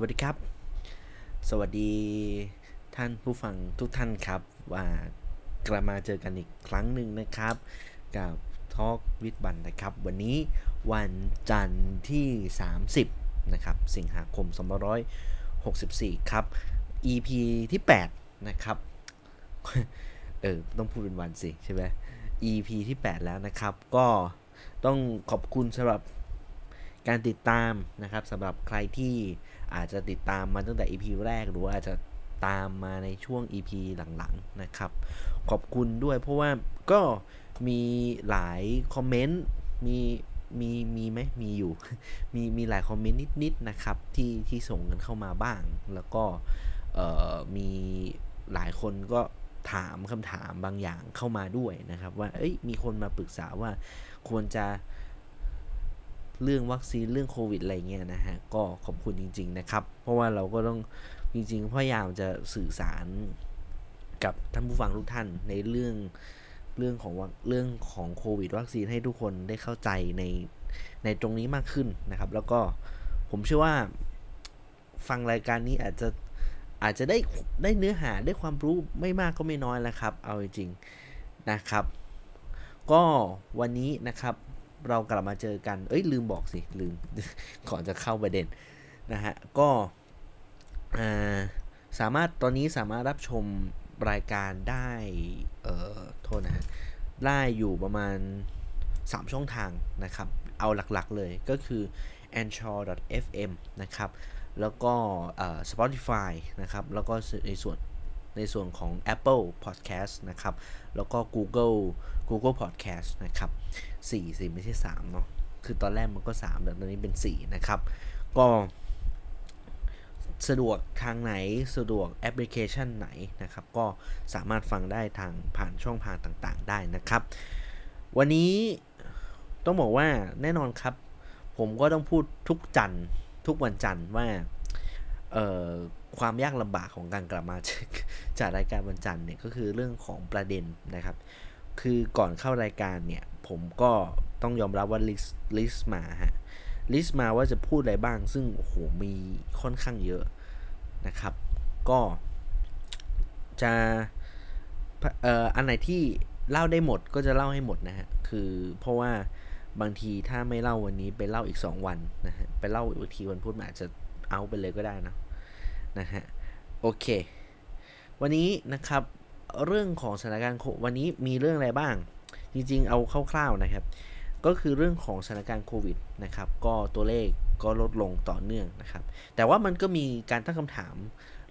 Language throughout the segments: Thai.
วัสดีครับ สวัสดีท่านผู้ฟังทุกท่านครับ ว่ากลับมาเจอกันอีกครั้งหนึ่งนะครับ กับทอล์กวิดบันนะครับ วันนี้วันจันทร์ที่ 30 นะครับ สิงหาคม2564 ครับ EP ที่ 8 นะครับ เออ ต้องพูดเป็นวันสิ ใช่ไหม EP ที่ 8 แล้วนะครับ ก็ต้องขอบคุณสำหรับการติดตามนะครับสำหรับใครที่ อาจจะติดตามมาตั้งแต่ EP แรก หรือว่าอาจจะตามมาในช่วง EP หลังๆนะครับ ขอบคุณด้วยเพราะว่าก็มีหลายคอมเมนต์มีมีมีไหมมีอยู่ มีมีหลายคอมเมนต์นิดๆนะครับที่ที่ส่งกันเข้ามาบ้าง แล้วก็มีหลายคนก็ถามคำถามบางอย่างเข้ามาด้วยนะครับ ว่าเอ้ยมีคนมาปรึกษาว่าควรจะ เรื่องวัคซีนเรื่องโควิดอะไรเงี้ยนะฮะก็ขอบคุณจริง ๆ นะครับ เพราะว่าเราก็ต้องจริงๆพยายามจะสื่อสารกับท่านผู้ฟังทุกท่านในเรื่องเรื่องของเรื่องของโควิดวัคซีนให้ทุกคนได้เข้าใจในในตรงนี้มากขึ้นนะครับ แล้วก็ผมเชื่อว่าฟังรายการนี้อาจจะอาจจะได้ได้เนื้อหาได้ความรู้ไม่มากก็ไม่น้อยแล้วครับ เอาจริงๆนะครับ ก็วันนี้นะครับ เรากลับมาเจอกัน เอ้ยลืมบอกสิ ลืม ก่อนจะเข้าประเด็นนะฮะ ก็สามารถตอนนี้สามารถรับชมรายการได้ เอ่อ โทษนะฮะ ได้อยู่ประมาณ 3 ช่องทางนะครับ เอาหลักๆเลยก็คือ anchor.fm นะครับ แล้วก็ Spotify นะครับ แล้วก็ในส่วนในส่วนของ Apple Podcast นะครับ แล้วก็ Google Google Podcast นะครับ 4สิไม่ใช่3เนาะคือตอนแรกมันก็ 3 แต่ตอนนี้เป็น 4 นะครับ ก็สะดวกทางไหนสะดวกแอปพลิเคชันไหนนะครับ ก็สามารถฟังได้ทางผ่านช่องทางต่างๆ ได้นะครับ วันนี้ต้องบอกว่าแน่นอนครับ ผมก็ต้องพูดทุกจันทร์ทุกวันจันทร์ว่าความยากลำบากของการกลับมาจากรายการวันจันทร์เนี่ยก็คือเรื่องของประเด็นนะครับ คือก่อนเข้ารายการเนี่ย ผมก็ต้องยอมรับว่าลิสลิสมาฮะลิสมาว่าจะพูดอะไรบ้าง ซึ่งโอ้โหมีค่อนข้างเยอะนะครับ ก็จะเอ่ออันไหนที่เล่าได้หมดก็จะเล่าให้หมดนะฮะ คือเพราะว่าบางทีถ้าไม่เล่าวันนี้ไปเล่าอีก 2 วันนะฮะ ไปเล่าอีกทีวันพุธอาจจะเอาไปเลยก็ได้นะนะฮะ โอเค วันนี้นะครับเรื่องของสถานการณ์วันนี้มีเรื่องอะไรบ้าง จริงๆ เอาคร่าวๆนะครับ ก็คือเรื่องของสถานการณ์โควิดนะครับ ก็ตัวเลขก็ลดลงต่อเนื่องนะครับ แต่ว่ามันก็มีการตั้งคำถาม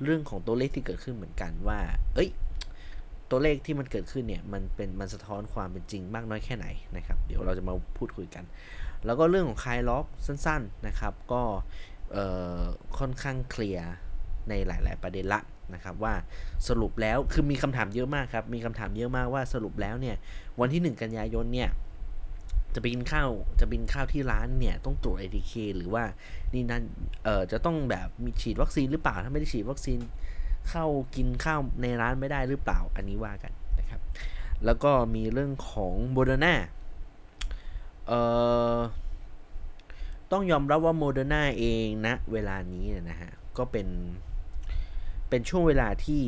เรื่องของตัวเลขที่เกิดขึ้นเหมือนกันว่า เอ้ย ตัวเลขที่มันเกิดขึ้นเนี่ย มันเป็นมันสะท้อนความเป็นจริงมากน้อยแค่ไหนนะครับ เดี๋ยวเราจะมาพูดคุยกัน แล้วก็เรื่องของคลายล็อกสั้น ๆนะครับ ก็ค่อนข้างเคลียร์ในหลาย ๆ ประเด็นละ นะครับว่าสรุปแล้วคือมีคำถามเยอะมากครับ มีคำถามเยอะมากว่าสรุปแล้วเนี่ยวันที่ 1 กันยายนเนี่ยจะไปกินข้าวจะบินข้าวที่ร้านเนี่ยต้องตรวจ ATK หรือว่านี่นั่นเอ่อจะต้องแบบมีฉีดวัคซีนหรือเปล่าถ้าไม่ได้ฉีดวัคซีนเข้ากินข้าวในร้านไม่ได้หรือเปล่าอันนี้ว่ากันนะครับ แล้วก็มีเรื่องของโมเดอร์นาเอ่อต้องยอมรับว่าโมเดอร์นาเองนะเวลานี้นะฮะก็เป็น เป็นช่วงเวลาที่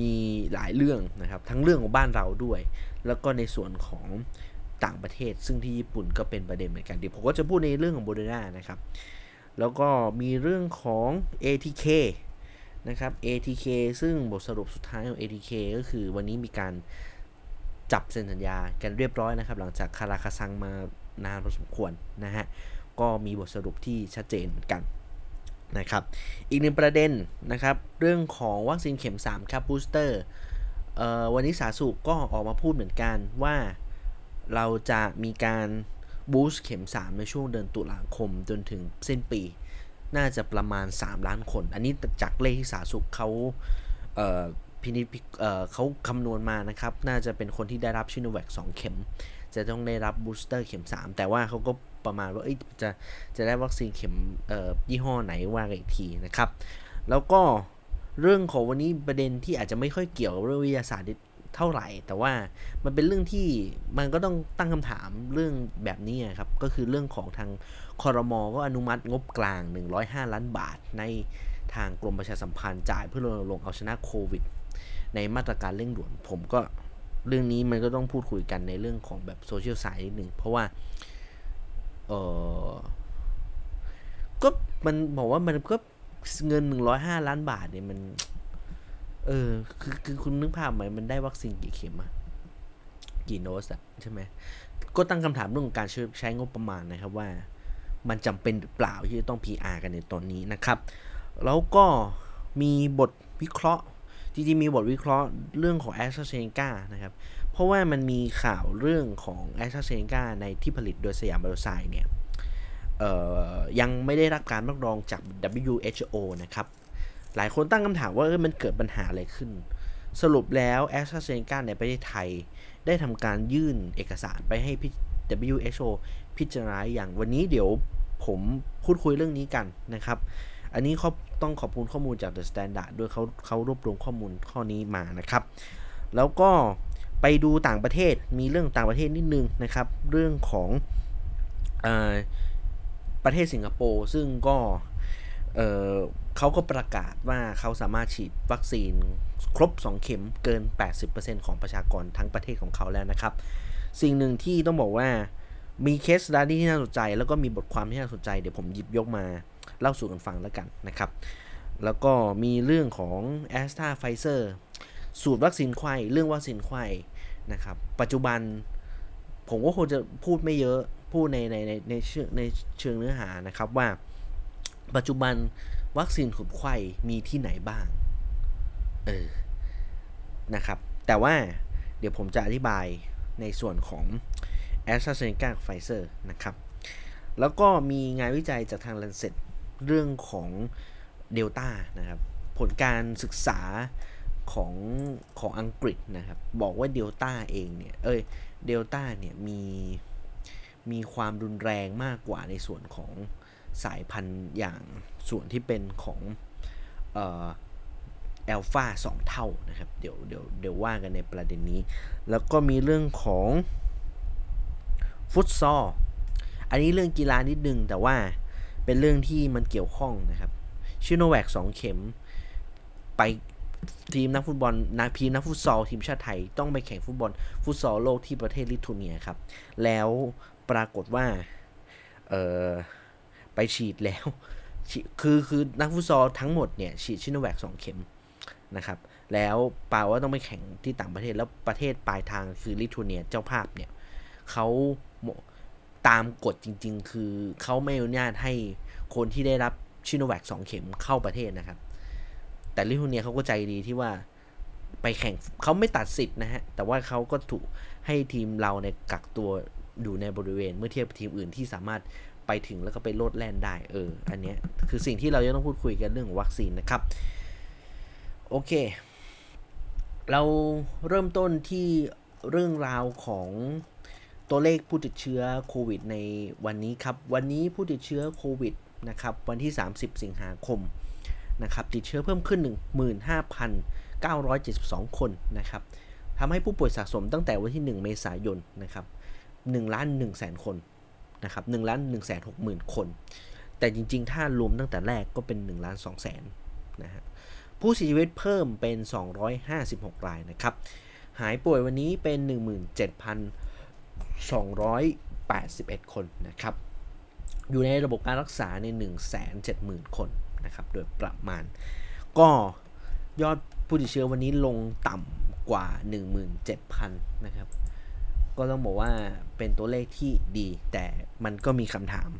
มีหลายเรื่องนะครับ ทั้งเรื่องของบ้านเราด้วย แล้วก็ในส่วนของต่างประเทศ ซึ่งที่ญี่ปุ่นก็เป็นประเด็นเหมือนกันเดี๋ยวผมก็จะพูดในเรื่องของโมเดอร์นานะครับ แล้วก็มีเรื่องของ ATK นะครับ ATK ซึ่งบทสรุปสุดท้ายของ ATK ก็คือวันนี้มีการจับเซ็นสัญญากันเรียบร้อยนะครับ หลังจากคาราคาซังมานานพอสมควรนะฮะ ก็มีบทสรุปที่ชัดเจนเหมือนกัน นะครับ อีกหนึ่งประเด็นนะครับ เรื่องของวัคซีนเข็ม 3 ครับบูสเตอร์วันนี้สาสุก็ออกมาพูดเหมือนกันว่าเราจะมีการบูสต์เข็ม 3 ในช่วงเดือนตุลาคมจนถึงสิ้นปี น่าจะประมาณ 3 ล้านคน อันนี้จากเลขที่สาสุขเขาพินิจเขาคำนวณมานะครับ น่าจะเป็นคนที่ได้รับชิโนแวค2เข็ม จะต้องได้รับบูสเตอร์เข็ม 3 แต่ว่าเขาก็ ประมาณว่าจะจะได้วัคซีนเข็มยี่ห้อไหนว่ากันอีกทีนะครับ แล้วก็เรื่องของวันนี้ประเด็นที่อาจจะไม่ค่อยเกี่ยวกับเรื่องวิทยาศาสตร์เท่าไหร่ แต่ว่ามันเป็นเรื่องที่มันก็ต้องตั้งคำถามเรื่องแบบนี้ครับ ก็คือเรื่องของทางคอรมอก็อนุมัติงบกลาง 105 ล้านบาท ในทางกรมประชาสัมพันธ์จ่ายเพื่อรณรงค์เอาชนะโควิด ในมาตรการเร่งด่วนผมก็เรื่องนี้มันก็ต้องพูดคุยกันในเรื่องของแบบโซเชียลไซด์นิดหนึ่งเพราะว่า เออก็มันบอกว่ามันก็เงิน105ล้านบาทเนี่ยมัน เออ คือคือคุณนึกภาพไหมมันได้วัคซีนกี่เข็มอะกี่โดสอะใช่ไหมก็ตั้งคำถามเรื่องของการใช้งบประมาณนะครับว่า มันจำเป็นหรือเปล่าที่จะต้อง PR กันในตอนนี้นะครับ แล้วก็มีบทวิเคราะห์จริงๆมีบทวิเคราะห์เรื่องของ a s t r a z เซ e c a นะครับ เพราะว่ามันมีข่าวเรื่องของ a s t r a z เซ e c a ในที่ผลิตโดยสยามบริษัทเนี่ยยังไม่ได้รับการรับรองจาก WHO นะครับ หลายคนตั้งคำถามว่ามันเกิดปัญหาอะไรขึ้น สรุปแล้ว a s t r a z เซ e c a ในประเทศไทย ได้ทำการยื่นเอกสารไปให้ WHO พิจารณาอย่างวันนี้เดี๋ยวผมพูดคุยเรื่องนี้กันนะครับ อันนี้เขาต้องขอบคุณข้อมูลจาก The Standard ด้วยเขาเขารวบรวมข้อมูลข้อนี้มานะครับ แล้วก็ ไปดูต่างประเทศมีเรื่องต่างประเทศนิดนึงนะครับ เรื่องของอประเทศสิงคโปร์ซึ่งก็เเขาก็ประกาศว่าเขาสามารถฉีดวัคซีนครบ 2 เข็มเกิน 80%ของประชากรทั้งประเทศของเขาแล้วนะครับ สิ่งหนึ่งที่ต้องบอกว่ามีเคสดาดี้ที่น่าสนใจ แล้วก็มีบทความที่น่าสนใจเดี๋ยวผมหยิบยกมาเล่าสู่กันฟังแล้วกันนะครับ แล้วก็มีเรื่องของ a s t r a p f i z e r สูตรวัคซีนไข้เรื่องวัคซีนไข้นะครับ ปัจจุบันผมก็คงจะพูดไม่เยอะพูดในในในในเชิงในเชิงเนื้อหานะครับว่า ปัจจุบันวัคซีนขุดไข้มีที่ไหนบ้าง เออ นะครับ แต่ว่าเดี๋ยวผมจะอธิบายในส่วนของ a s t r a z เซ e c a กับ Pfizer นะครับ แล้วก็มีงานวิจัยจากทาง Lancet เรื่องของเดลต้านะครับ ผลการศึกษา ของของอังกฤษนะครับ บอกว่าเดลต้าเองเนี่ย เอ้ยเดลต้าเนี่ยมีมีความรุนแรงมากกว่าในส่วนของสายพันธุ์อย่างส่วนที่เป็นของเออเอลฟาสองเท่านะครับ เดี๋ยวเดี๋ยวเดี๋ยวว่ากันในประเด็นนี้ แล้วก็มีเรื่องของฟุตซอลอันนี้เรื่องกีฬานิดนึง แต่ว่าเป็นเรื่องที่มันเกี่ยวข้องนะครับชิโนแวกสองเข็มไป ทีมนักฟุตบอลนักพีนักฟุตซอลทีมชาติไทยต้องไปแข่งฟุตบอลฟุตซอลโลกที่ประเทศลิทัวเนียครับ แล้วปรากฏว่าเออไปฉีดแล้ว คือคือนักฟุตซอลทั้งหมดเนี่ยฉีดชิโนแวกสองเข็มนะครับ แล้วปาว่าต้องไปแข่งที่ต่างประเทศแล้วประเทศปลายทางคือลิทัวเนียเจ้าภาพเนี่ยเขาตามกฎจริง ๆ คือเขาไม่อนุญาตให้คนที่ได้รับชิโนแวคสองเข็มเข้าประเทศนะครับ แต่ลิทัวเนียเขาก็ใจดีที่ว่าไปแข่งเขาไม่ตัดสิทธิ์นะฮะ แต่ว่าเขาก็ถูกให้ทีมเราในกักตัวอยู่ในบริเวณ เมื่อเทียบทีมอื่นที่สามารถไปถึงแล้วก็ไปโลดแล่นได้เออ อันนี้คือสิ่งที่เราจะต้องพูดคุยกันเรื่องวัคซีนนะครับ โอเค เราเริ่มต้นที่เรื่องราวของตัวเลขผู้ติดเชื้อโควิดในวันนี้ครับ วันนี้ผู้ติดเชื้อโควิดนะครับ วันที่ 30 สิงหาคม นะครับติดเชื้อเพิ่มขึ้น 15,972 คนนะครับทำให้ผู้ป่วยสะสมตั้งแต่วันที่ 1 เมษายนนะครับ1ล้าน1แสนคนนะครับ1ล้าน1แสน6หมื่นคน แต่จริงๆ ถ้ารวมตั้งแต่แรกก็เป็น1ล้าน2แสนนะฮะผู้เสียชีวิตเพิ่มเป็น 256 รายนะครับ หายป่วยวันนี้เป็น 17,281 คนนะครับ อยู่ในระบบการรักษาใน 170,000 คน นะครับโดยประมาณ ก็ยอดผู้ติดเชื้อวันนี้ลงต่ำกว่า 17,000 นะครับ ก็ต้องบอกว่าเป็นตัวเลขที่ดี แต่มันก็มีคำถาม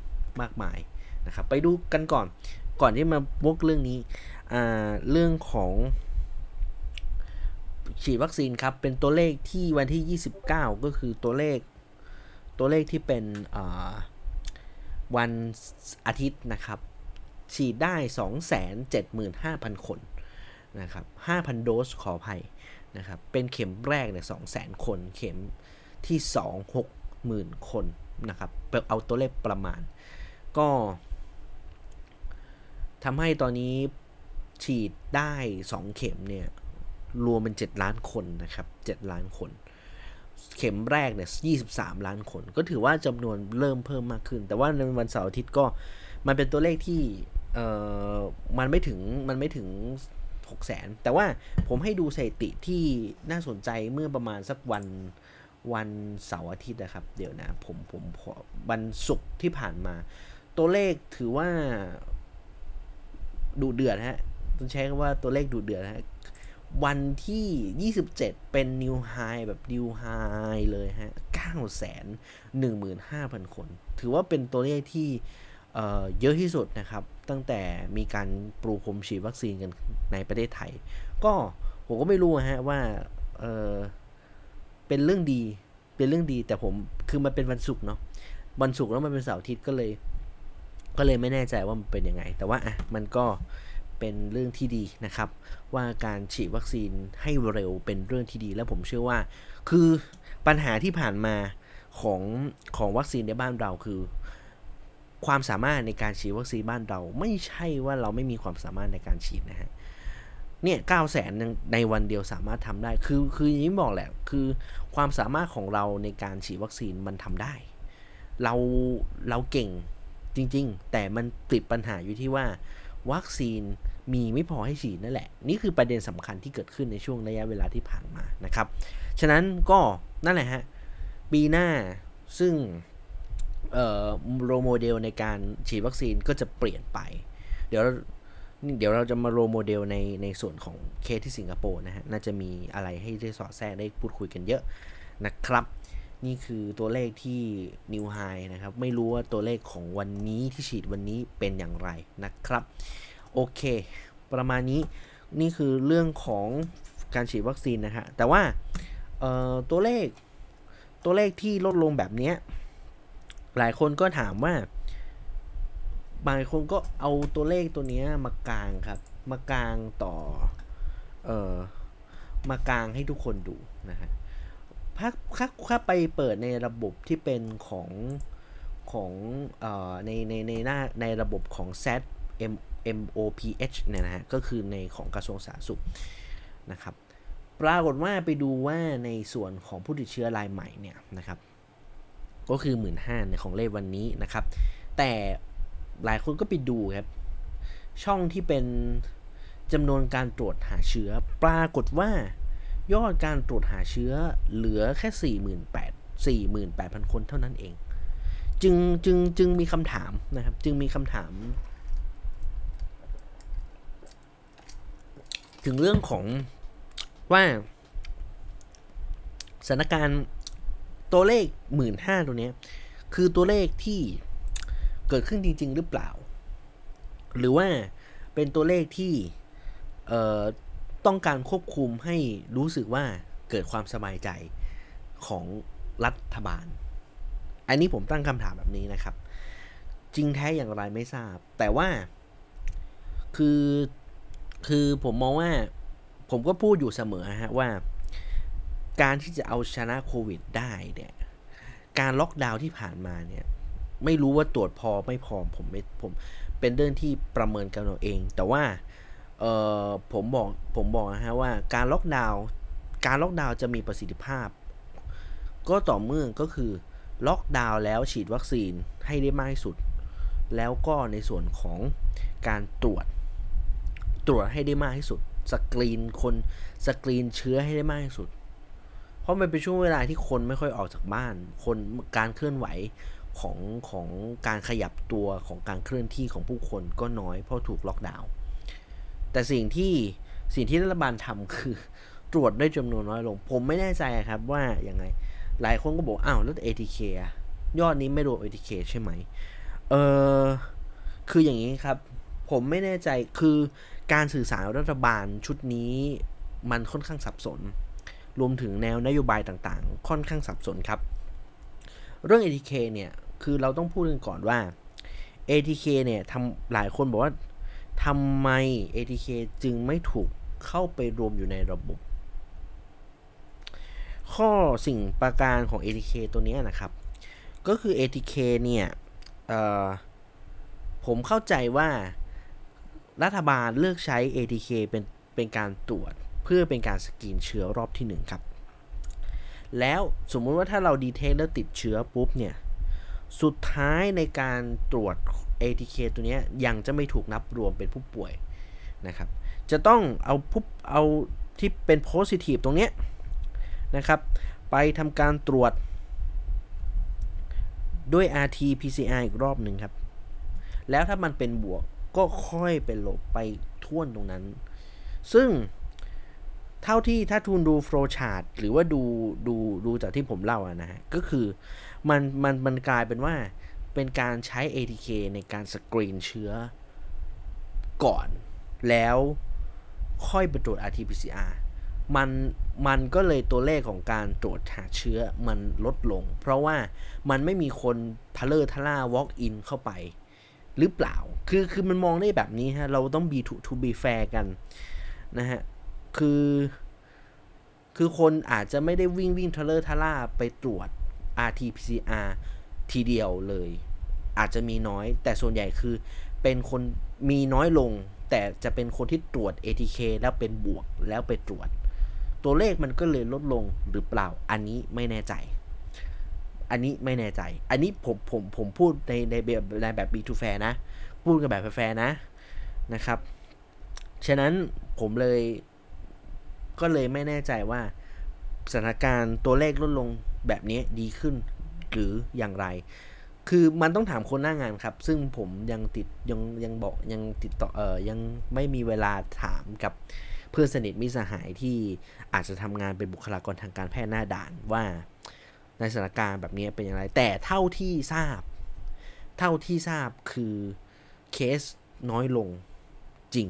มากมายนะครับ ไปดูกันก่อน ก่อนที่มาวกเรื่องนี้เรื่องของฉีดวัคซีนครับ เป็นตัวเลขที่วันที่ 29 ก็คือตัวเลข ตัวเลขที่เป็นวันอาทิตย์นะครับ ฉีดได้ 275,000 คนนะครับ 5,000 โดสขออภัยนะครับ เป็นเข็มแรกเนี่ย200,000 คน เข็มที่ 2 60,000 คนนะครับเอาตัวเลขประมาณ ก็ทำให้ตอนนี้ฉีดได้ 2 เข็มเนี่ย รวมเป็น 7 ล้านคนนะครับ 7 ล้านคน เข็มแรกเนี่ย23 ล้านคน ก็ถือว่าจำนวนเริ่มเพิ่มมากขึ้น แต่ว่าในวันเสาร์อาทิตย์ก็มันเป็นตัวเลขที่ เอ่อมันไม่ถึงมันไม่ถึง6แสนแต่ว่าผมให้ดูสถิติที่น่าสนใจเมื่อประมาณสักวันวันเสาร์อาทิตย์นะครับ เดี๋ยวนะ ผมผมวันศุกร์ที่ผ่านมา ตัวเลขถือว่าดูเดือดฮะต้องใช้คำว่าตัวเลขดูเดือดฮะวันที่ 27 เป็นนิวไฮแบบนิวไฮเลยฮะ9แสน15,000 คน ถือว่าเป็นตัวเลขที่ เเยอะที่สุดนะครับ ตั้งแต่มีการปลูกผมฉีดวัคซีนกันในประเทศไทย ก็ผมก็ไม่รู้ฮะว่าเเป็นเรื่องดีเป็นเรื่องดีแต่ผมคือมันเป็นวันศุกร์เนาะวันศุกร์แล้วมันเป็นเสาร์อาทิตย์ก็เลย ก็เลยไม่แน่ใจว่ามันเป็นยังไง แต่ว่าอะมันก็เป็นเรื่องที่ดีนะครับ ว่าการฉีดวัคซีนให้เร็วเป็นเรื่องที่ดี และผมเชื่อว่า คือปัญหาที่ผ่านมาของของวัคซีนในบ้านเราคือ ความสามารถในการฉีดวัคซีนบ้านเรา ไม่ใช่ว่าเราไม่มีความสามารถในการฉีดนะฮะเนี่ยเก้าแสนในวันเดียวสามารถทำได้ คือคืออย่างนี้บอกแหละ คือความสามารถของเราในการฉีดวัคซีนมันทำได้ เราเราเก่งจริง ๆ แต่มันติดปัญหาอยู่ที่ว่า วัคซีนมีไม่พอให้ฉีดนั่นแหละ นี่คือประเด็นสำคัญที่เกิดขึ้นในช่วงระยะเวลาที่ผ่านมานะครับ ฉะนั้นก็นั่นแหละฮะ ปีหน้าซึ่ง role model ในการฉีดวัคซีนก็จะเปลี่ยนไป เดี๋ยวเดี๋ยวเราจะมา role model ในในส่วนของเคสที่สิงคโปร์นะฮะ น่าจะมีอะไรให้ได้สอดแทรกได้พูดคุยกันเยอะนะครับ นี่คือตัวเลขที่ new high นะครับ ไม่รู้ว่าตัวเลขของวันนี้ที่ฉีดวันนี้เป็นอย่างไรนะครับ โอเค ประมาณนี้นี่คือเรื่องของการฉีดวัคซีนนะฮะ แต่ว่าตัวเลขตัวเลขที่ลดลงแบบนี้ หลายคนก็ถามว่าบางคนก็เอาตัวเลขตัวนี้มากางครับ มากางต่อเอ่อมากางให้ทุกคนดูนะฮะถ้าถ้าไปเปิดในระบบที่เป็นของของเอ่อในในในหน้าในระบบของ Z M MOPH เนี่ยนะฮะ ก็คือในของกระทรวงสาธารณสุขนะครับ ปรากฏว่าไปดูว่าในส่วนของผู้ติดเชื้อรายใหม่เนี่ยนะครับ ก็คือ 1 5ื่นในของเลขวันนี้นะครับ แต่หลายคนก็ไปดูครับ ช่องที่เป็นจำนวนการตรวจหาเชื้อ ปรากฏว่ายอดการตรวจหาเชื้อเหลือแค่ 48 48,000 คนเท่านั้นเอง จึงจึงจึงมีคำถามนะครับ จึงมีคำถาม ถึงเรื่องของว่าสถานการณ์ ตัวเลขหมื่นห้าตัวนี้คือตัวเลขที่เกิดขึ้นจริง ๆ หรือเปล่า หรือว่าเป็นตัวเลขที่ต้องการควบคุมให้รู้สึกว่าเกิดความสบายใจของรัฐบาล อันนี้ผมตั้งคำถามแบบนี้นะครับ จริงแท้อย่างไรไม่ทราบ แต่ว่าคือคือผมมองว่าผมก็พูดอยู่เสมอฮะว่า การที่จะเอาชนะโควิดได้เนี่ย การล็อกดาวน์ที่ผ่านมาเนี่ย ไม่รู้ว่าตรวจพอไม่พอผมไม่ผมเป็นเรื่องที่ประเมินกันเราเอง แต่ว่าเออผมบอกผมบอกนะฮะว่าการล็อกดาวน์การล็อกดาวน์จะมีประสิทธิภาพ ก็ต่อเมื่อก็คือล็อกดาวน์แล้วฉีดวัคซีนให้ได้มากที่สุด แล้วก็ในส่วนของการตรวจ ตรวจให้ได้มากที่สุด สกรีนคนสกรีนเชื้อให้ได้มากที่สุด ราะมันเป็นช่วงเวลาที่คนไม่ค่อยออกจากบ้าน คนการเคลื่อนไหวของของการขยับตัวของการเคลื่อนที่ของผู้คนก็น้อยเพราะถูกล็อกดาวน์แต่สิ่งที่สิ่งที่รัฐบาลทำคือตรวจได้จำนวนน้อยลง ผมไม่แน่ใจครับว่ายังไง หลายคนก็บอกอ้าวแล้ว ATK ยอดนี้ไม่รวม ATK ใช่ไหมเออคืออย่างนี้ครับ ผมไม่แน่ใจคือการสื่อสารรัฐบาลชุดนี้มันค่อนข้างสับสน รวมถึงแนวนโยบายต่างๆ ค่อนข้างสับสนครับ เรื่อง ATK เนี่ยคือเราต้องพูดกันก่อนว่า ATK เนี่ยทำหลายคนบอกว่าทำไม ATK จึงไม่ถูกเข้าไปรวมอยู่ในระบบ ข้อสิ่งประการของ ATK ตัวนี้นะครับ ก็คือ ATK เนี่ยผมเข้าใจว่ารัฐบาลเลือกใช้ ATK เป็นเป็นการตรวจ พื่อเป็นการสกรีนเชื้อรอบที่ 1 ครับ แล้วสมมุติว่าถ้าเราดีเทคแล้วติดเชื้อปุ๊บเนี่ย สุดท้ายในการตรวจ ATK ตัวนี้ยังจะไม่ถูกนับรวมเป็นผู้ป่วยนะครับ จะต้องเอาผู้เอาที่เป็น positive ตรงเนี้ยนะครับ ไปทำการตรวจด้วย RT PCR อีกรอบหนึ่งครับ แล้วถ้ามันเป็นบวกก็ค่อยไปลบไปท่วนตรงนั้น ซึ่ง เท่าที่ถ้าทุนดูโฟล์ชาร์ตหรือว่าดูดูดูจากที่ผมเล่าอะนะฮะ ก็คือมันมันมันกลายเป็นว่าเป็นการใช้ ATK ในการสกรีนเชื้อก่อน แล้วค่อยไปตรวจ RT-PCR มันมันก็เลยตัวเลขของการตรวจหาเชื้อมันลดลง เพราะว่ามันไม่มีคนทะเลอร์ทะล่า walk in เข้าไป หรือเปล่า คือคือมันมองได้แบบนี้ฮะ เราต้อง be to to be fair กันนะฮะ คือ คือคนอาจจะไม่ได้วิ่งวิ่งทะเลอร์ทะล่าไปตรวจ RT-PCR ทีเดียวเลย อาจจะมีน้อย แต่ส่วนใหญ่คือเป็นคนมีน้อยลง แต่จะเป็นคนที่ตรวจ ATK แล้วเป็นบวกแล้วไปตรวจ ตัวเลขมันก็เลยลดลงหรือเปล่า อันนี้ไม่แน่ใจ อันนี้ไม่แน่ใจ อันนี้ผมผมผมพูดในในแบบในแบบ B2 fair นะ พูดกันแบบแฟร์นะนะครับ ฉะนั้นผมเลย ก็เลยไม่แน่ใจว่าสถานการณ์ตัวเลขลดลงแบบนี้ดีขึ้นหรืออย่างไร คือมันต้องถามคนหน้างานครับ ซึ่งผมยังติดยังยังบอกยังติดต่อเออยังไม่มีเวลาถามกับเพื่อนสนิทมิสหายที่อาจจะทำงานเป็นบุคลากรทางการแพทย์หน้าด่านว่า ในสถานการณ์แบบนี้เป็นอย่างไร แต่เท่าที่ทราบ เท่าที่ทราบคือเคสน้อยลงจริง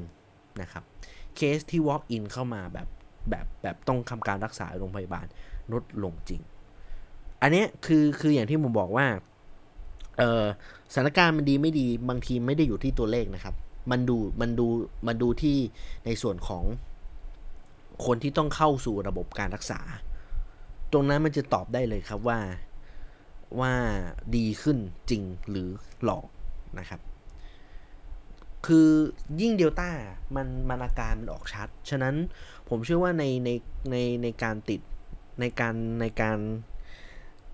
นะครับ เคสที่ walk in เข้ามาแบบ แบบแบบต้องทำการรักษาโรงพยาบาลลดลงจริง อันนี้คือคืออย่างที่ผมบอกว่าเออสถานการณ์มันดีไม่ดีบางทีไม่ได้อยู่ที่ตัวเลขนะครับ มันดูมันดูมันดูที่ในส่วนของคนที่ต้องเข้าสู่ระบบการรักษา ตรงนั้นมันจะตอบได้เลยครับว่าว่าดีขึ้นจริงหรือหลอกนะครับ คือยิ่งเดลต้ามันมันอาการมันออกชัด ฉะนั้น ผมเชื่อว่าในในในในการติดในการในการ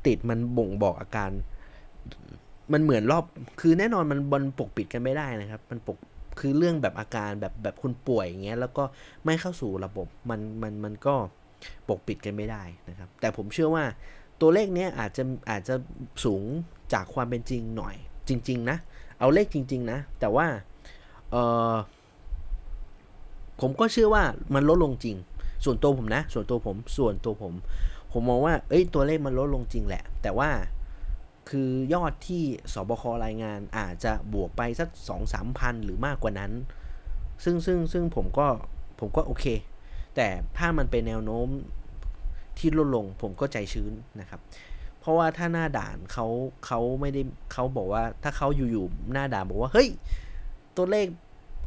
ติดมันบ่งบอกอาการ มันเหมือนรอบ คือแน่นอนมันบนปกปิดกันไม่ได้นะครับ มันปกคือเรื่องแบบอาการแบบแบบคุณป่วยอย่างเงี้ยแล้วก็ไม่เข้าสู่ระบบมันมันมันก็ปกปิดกันไม่ได้นะครับ แต่ผมเชื่อว่าตัวเลขเนี้ยอาจจะอาจจะสูงจากความเป็นจริงหน่อย จริง ๆ นะ เอาเลขจริง ๆ นะ แต่ว่าเออ ผมก็เชื่อว่ามันลดลงจริง ส่วนตัวผมนะ ส่วนตัวผมส่วนตัวผม ผมมองว่า เอ้ยตัวเลขมันลดลงจริงแหละ แต่ว่าคือยอดที่สบครายงานอาจจะบวกไปสักสองสามพันหรือมากกว่านั้น ซึ่งซึ่งซึ่งผมก็ผมก็โอเค แต่ถ้ามันเป็นแนวโน้มที่ลดลงผมก็ใจชื้นนะครับ เพราะว่าถ้าหน้าด่านเขาเขาไม่ได้เขาบอกว่าถ้าเขาอยู่ๆหน้าด่านบอกว่าเฮ้ยตัวเลข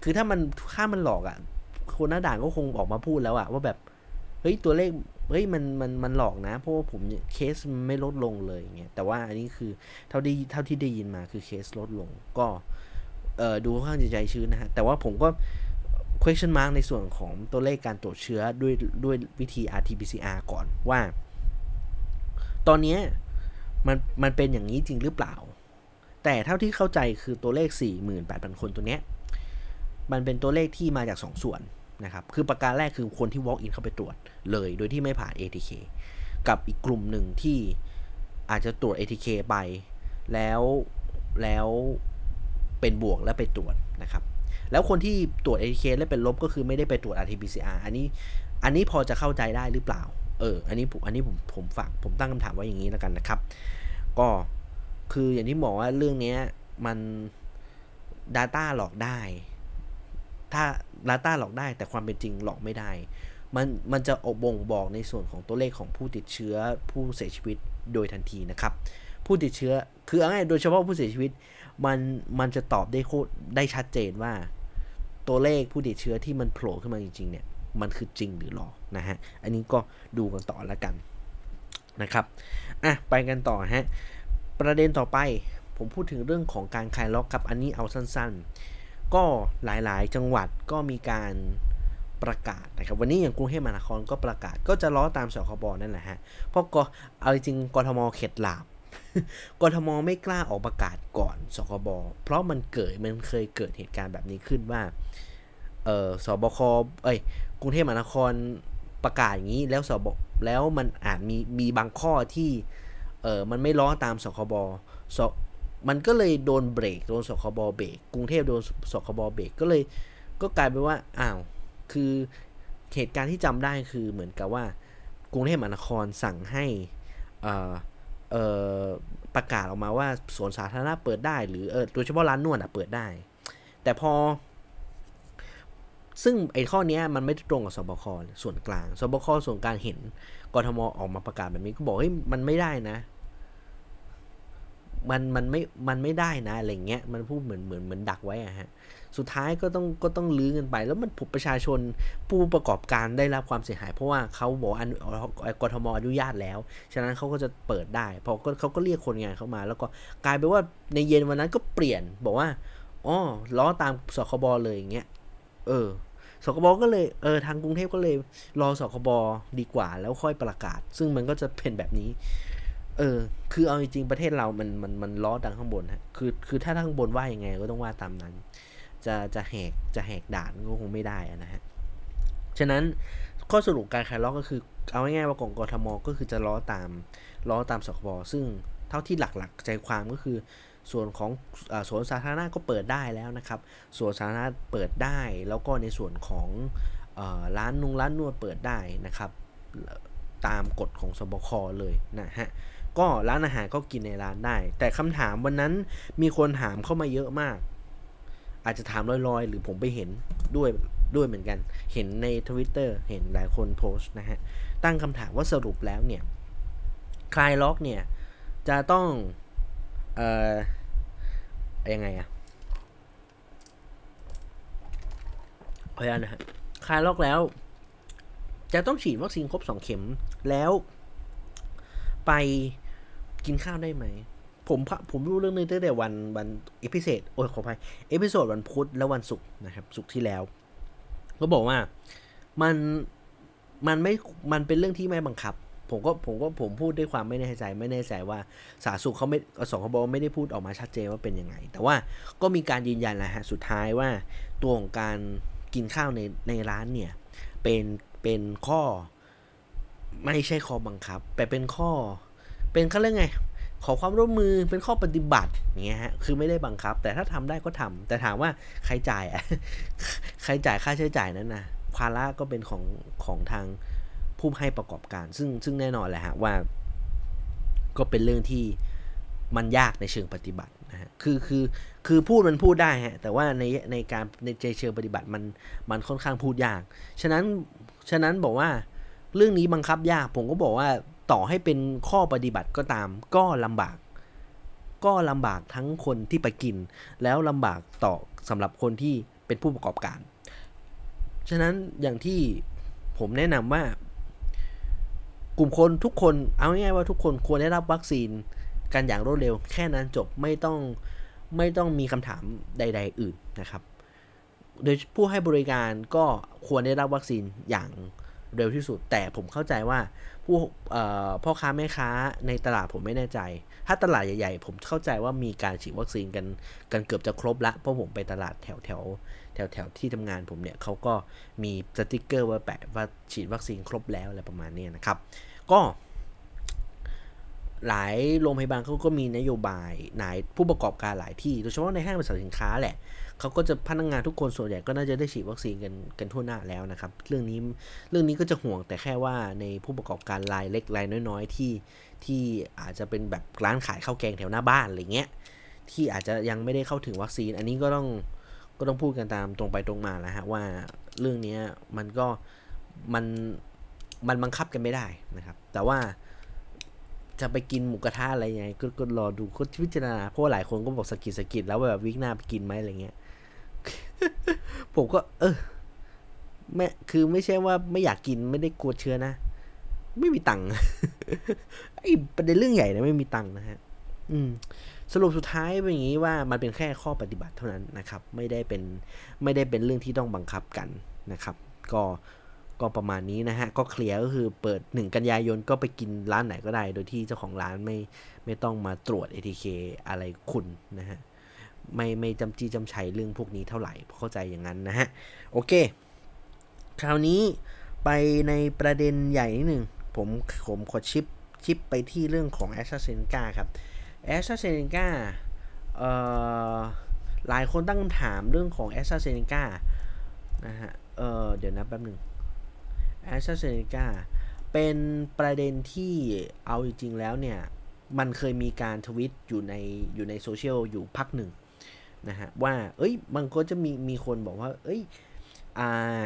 คือถ้ามันค่ามันหลอกอะ่ะ คนหน้าด่านก็คงออกมาพูดแล้วอะว่าแบบเฮ้ยตัวเลขเฮ้ยมันมันมันหลอกนะ เพราะว่าผมเคสไม่ลดลงเลยเงี้ยแต่ว่าอันนี้คือเท่าที่เท่าที่ได้ยินมาคือเคสลดลงก็เออดูค่อนข้างจะใจชื้นนะฮะแต่ว่าผมก็ question mark ในส่วนของตัวเลขการตรวจเชื้อด้วยด้วยวิธี RT-PCR ก่อนว่า ตอนนี้มันมันเป็นอย่างนี้จริงหรือเปล่า แต่เท่าที่เข้าใจคือตัวเลข 48,000 คนตัวเนี้ยมันเป็นตัวเลขที่มาจาก 2ส่วน นะครับ คือประการแรกคือคนที่ walk in เข้าไปตรวจเลย โดยที่ไม่ผ่าน ATK กับอีกกลุ่มหนึ่งที่อาจจะตรวจ ATK ไป แล้วแล้วเป็นบวกแล้วไปตรวจนะครับ แล้วคนที่ตรวจ ATK แล้วเป็นลบก็คือไม่ได้ไปตรวจ RT-PCR อันนี้อันนี้พอจะเข้าใจได้หรือเปล่า เออ อันนี้ผมอันนี้ผมผมฝากผมตั้งคำถามไว้อย่างนี้แล้วกันนะครับ ก็คืออย่างที่บอกว่าเรื่องนี้มัน Data หลอกได้ ถ้า Data หลอกได้ แต่ความเป็นจริงหลอกไม่ได้ มันมันจะอบบ่งบอกในส่วนของตัวเลขของผู้ติดเชื้อผู้เสียชีวิตโดยทันทีนะครับ ผู้ติดเชื้อคืออาง่ายโดยเฉพาะผู้เสียชีวิตมันมันจะตอบได้โคตรได้ชัดเจนว่า ตัวเลขผู้ติดเชื้อที่มันโผล่ขึ้นมาจริงๆเนี่ยมันคือจริงหรือหลอกนะฮะ อันนี้ก็ดูกันต่อแล้วกันนะครับ อะ ไปกันต่อฮะ ประเด็นต่อไป ผมพูดถึงเรื่องของการคลายล็อกครับ อันนี้เอาสั้น ๆ ก็หลายๆ จังหวัดก็มีการประกาศนะครับวันนี้อย่างกรุงเทพมหานครก็ประกาศก็จะล้อตามสคบนั่นแหละฮะเพราะก็เอาจริงกทมเข็ดหลาบกทมไม่กล้าออกประกาศก่อนสคบเพราะมันเกิดมันเคยเกิดเหตุการณ์แบบนี้ขึ้นว่าเออสบคเอ้ยกรุงเทพมหานครประกาศอย่างนี้แล้วสบแล้วมันอาจมีมีบางข้อที่เออมันไม่ล้อตามสคบส มันก็เลยโดนเบรกโดนสคบเบรกกรุงเทพโดนสคบเบรกก็เลยก็กลายเป็นว่าอ้าวคือเหตุการณ์ที่จำได้คือเหมือนกับว่ากรุงเทพมหานครสั่งให้ประกาศออกมาว่าสวนสาธารณะเปิดได้ หรือเออโดยเฉพาะร้านนวดอะเปิดได้ แต่พอ ซึ่งไอ้ข้อนี้มันไม่ตรงกับสบคส่วนกลางสบคส่วนกลางเห็นกทมออกมาประกาศแบบนี้ก็บอกเฮ้ยมันไม่ได้นะ มันมันไม่มันไม่ได้นะอะไรเงี้ยมันพูดเหมือนเหมือนเหมือนดักไว้อะฮะสุดท้ายก็ต้องก็ต้องลื้อกันไป แล้วมันผุประชาชนผู้ประกอบการได้รับความเสียหาย เพราะว่าเขาบอกอันกทมอนุญาตแล้ว ฉะนั้นเขาก็จะเปิดได้พอเขาก็เรียกคนงานเข้ามา แล้วก็กลายเป็นว่าในเย็นวันนั้นก็เปลี่ยนบอกว่าอ๋อล้อตามสคบเลยอย่างเงี้ยเออสคบก็เลยเออทางกรุงเทพก็เลยรอสคบดีกว่าแล้วค่อยประกาศ ซึ่งมันก็จะเป็นแบบนี้ เออ คือเอาจริงประเทศเรามันมันมันล้อดังข้างบนฮะ คือคือถ้าข้างบนว่ายังไงก็ต้องว่าตามนั้น จะจะแหกจะแหกด่านก็คงไม่ได้นะฮะ ฉะนั้นข้อสรุปการคลายล็อกก็คือ เอาง่ายๆว่ากองกทมก็คือจะล้อตามล้อตามสคบซึ่งเท่าที่หลักๆใจความก็คือส่วนของอสวนสาธารณะก็เปิดได้แล้วนะครับสวนสาธารณะเปิดได้แล้วก็ในส่วนของร้านนุงร้านนวดเปิดได้นะครับ ตามกฎของสบคเลยนะฮะ ก็ร้านอาหารก็กินในร้านได้ แต่คำถามวันนั้นมีคนถามเข้ามาเยอะมาก อาจจะถามลอยๆ หรือผมไปเห็นด้วยด้วยเหมือนกัน เห็นในทวิตเตอร์เห็นหลายคนโพสต์นะฮะ ตั้งคำถามว่าสรุปแล้วเนี่ยคลายล็อกเนี่ย จะต้อง เอ่อ ยังไงอะพยานนะฮะคลายล็อกแล้ว จะต้องฉีดวัคซีนครบสองเข็มแล้วไป กินข้าวได้ไหม ผมผมรู้เรื่องนี้ตั้งแต่วันวัน episode โอ้ยขออภัย episode วันพุธและวันศุกร์นะครับศุกร์ที่แล้ว ก็บอกว่ามันมันไม่มันเป็นเรื่องที่ไม่บังคับ ผมก็ผมก็ผมพูดด้วยความไม่แน่ใจไม่แน่ใจว่าสาสุขเขาไม่สองขบไม่ได้พูดออกมาชัดเจนว่าเป็นยังไง แต่ว่าก็มีการยืนยันแหละฮะสุดท้ายว่าตัวของการกินข้าวในในร้านเนี่ยเป็นเป็นข้อไม่ใช่ข้อบังคับ แต่เป็นข้อ เป็นเขาเรียกไง ขอความร่วมมือเป็นข้อปฏิบัติเงี้ยฮะคือไม่ได้บังคับ แต่ถ้าทำได้ก็ทำแต่ถามว่าใครจ่ายอะใครจ่ายค่าใช้จ่ายนั้นนะภาระก็เป็นของของทางผู้ให้ประกอบการ ซึ่งซึ่งแน่นอนแหละฮะว่า ก็เป็นเรื่องที่มันยากในเชิงปฏิบัตินะฮะ คือคือคือพูดมันพูดได้ฮะ แต่ว่าในในการในเชิงปฏิบัติมันมันค่อนข้างพูดยาก ฉะนั้นฉะนั้นบอกว่าเรื่องนี้บังคับยาก ผมก็บอกว่า ต่อให้เป็นข้อปฏิบัติก็ตาม ก็ลำบาก ก็ลำบากทั้งคนที่ไปกิน แล้วลำบากต่อสำหรับคนที่เป็นผู้ประกอบการ ฉะนั้นอย่างที่ผมแนะนำว่ากลุ่มคนทุกคนเอาง่ายๆว่าทุกคนควรได้รับวัคซีนกันอย่างรวดเร็ว แค่นั้นจบไม่ต้องไม่ต้องมีคำถามใด ๆ อื่นนะครับ โดยผู้ให้บริการก็ควรได้รับวัคซีนอย่างเร็วที่สุด แต่ผมเข้าใจว่า ผู้พ่อค้าแม่ค้าในตลาดผมไม่แน่ใจ ถ้าตลาดใหญ่ๆ ผมเข้าใจว่ามีการฉีดวัคซีนกันกันเกือบจะครบละเพราะผมไปตลาดแถวแถวแถวแถวที่ทำงานผมเนี่ยเขาก็มีสติกเกอร์ว่าแปะว่าฉีดวัคซีนครบแล้วอะไรประมาณนี้นะครับ ก็หลายโรงพยาบาลเขาก็มีนโยบายหลายผู้ประกอบการหลายที่ โดยเฉพาะในห้างสรรพสินค้าแหละ เขาก็จะพนักงงานทุกคนส่วนใหญ่ก็น่าจะได้ฉีดวัคซีนกันกันทั่วหน้าแล้วนะครับ เรื่องนี้เรื่องนี้ก็จะห่วงแต่แค่ว่าในผู้ประกอบการรายเล็กรายน้อย ๆ ที่ที่อาจจะเป็นแบบร้านขายข้าวแกงแถวหน้าบ้านอะไรเงี้ยที่อาจจะยังไม่ได้เข้าถึงวัคซีน อันนี้ก็ต้องก็ต้องพูดกันตามตรงไปตรงมาแล้วฮะว่าเรื่องนี้มันก็มันมันบังคับกันไม่ได้นะครับ แต่ว่าจะไปกินหมูกระทะอะไรยังไงก็ก็รอดูก็พิจารณาเพราะหลายคนก็บอกสกิดสกิดแล้วแบบวิกหน้าไปกินไหมอะไรเงี้ย ผมก็ เออไม่คือไม่ใช่ว่าไม่อยากกินไม่ได้กลัวเชื้อนะ ไม่มีตังค์ไอ้ประเด็นเรื่องใหญ่นะไม่มีตังค์นะฮะ อืม สรุปสุดท้ายเป็นอย่างนี้ว่ามันเป็นแค่ข้อปฏิบัติเท่านั้นนะครับ ไม่ได้เป็นไม่ได้เป็นเรื่องที่ต้องบังคับกันนะครับ ก็ก็ประมาณนี้นะฮะ ก็เคลียร์ก็คือเปิด 1 กันยายนก็ไปกินร้านไหนก็ได้ โดยที่เจ้าของร้านไม่ไม่ต้องมาตรวจ ATK อะไรคุณนะฮะ ไม่ไม่จำจีจำชัยเรื่องพวกนี้เท่าไหร่เข้าใจอย่างนั้นนะฮะ โอเค คราวนี้ไปในประเด็นใหญ่นิดหนึ่งผมผมขอชิปชิปไปที่เรื่องของ a s t r a z เซ e c a ครับ a s t r a z เซ e c a เอ่อหลายคนตั้งคำถามเรื่องของ a s t r a z เซ e c a นะฮะเออเดี๋ยวนะแป๊บหนึ่ง a s t r a z เซ e c a เป็นประเด็นที่เอาจริงๆแล้วเนี่ย มันเคยมีการทวิตอยู่ในอยู่ในโซเชียลอยู่พักหนึ่ง นะฮะว่า เอ้ยมันก็จะมีมีคนบอกว่า เอ้ยอ่า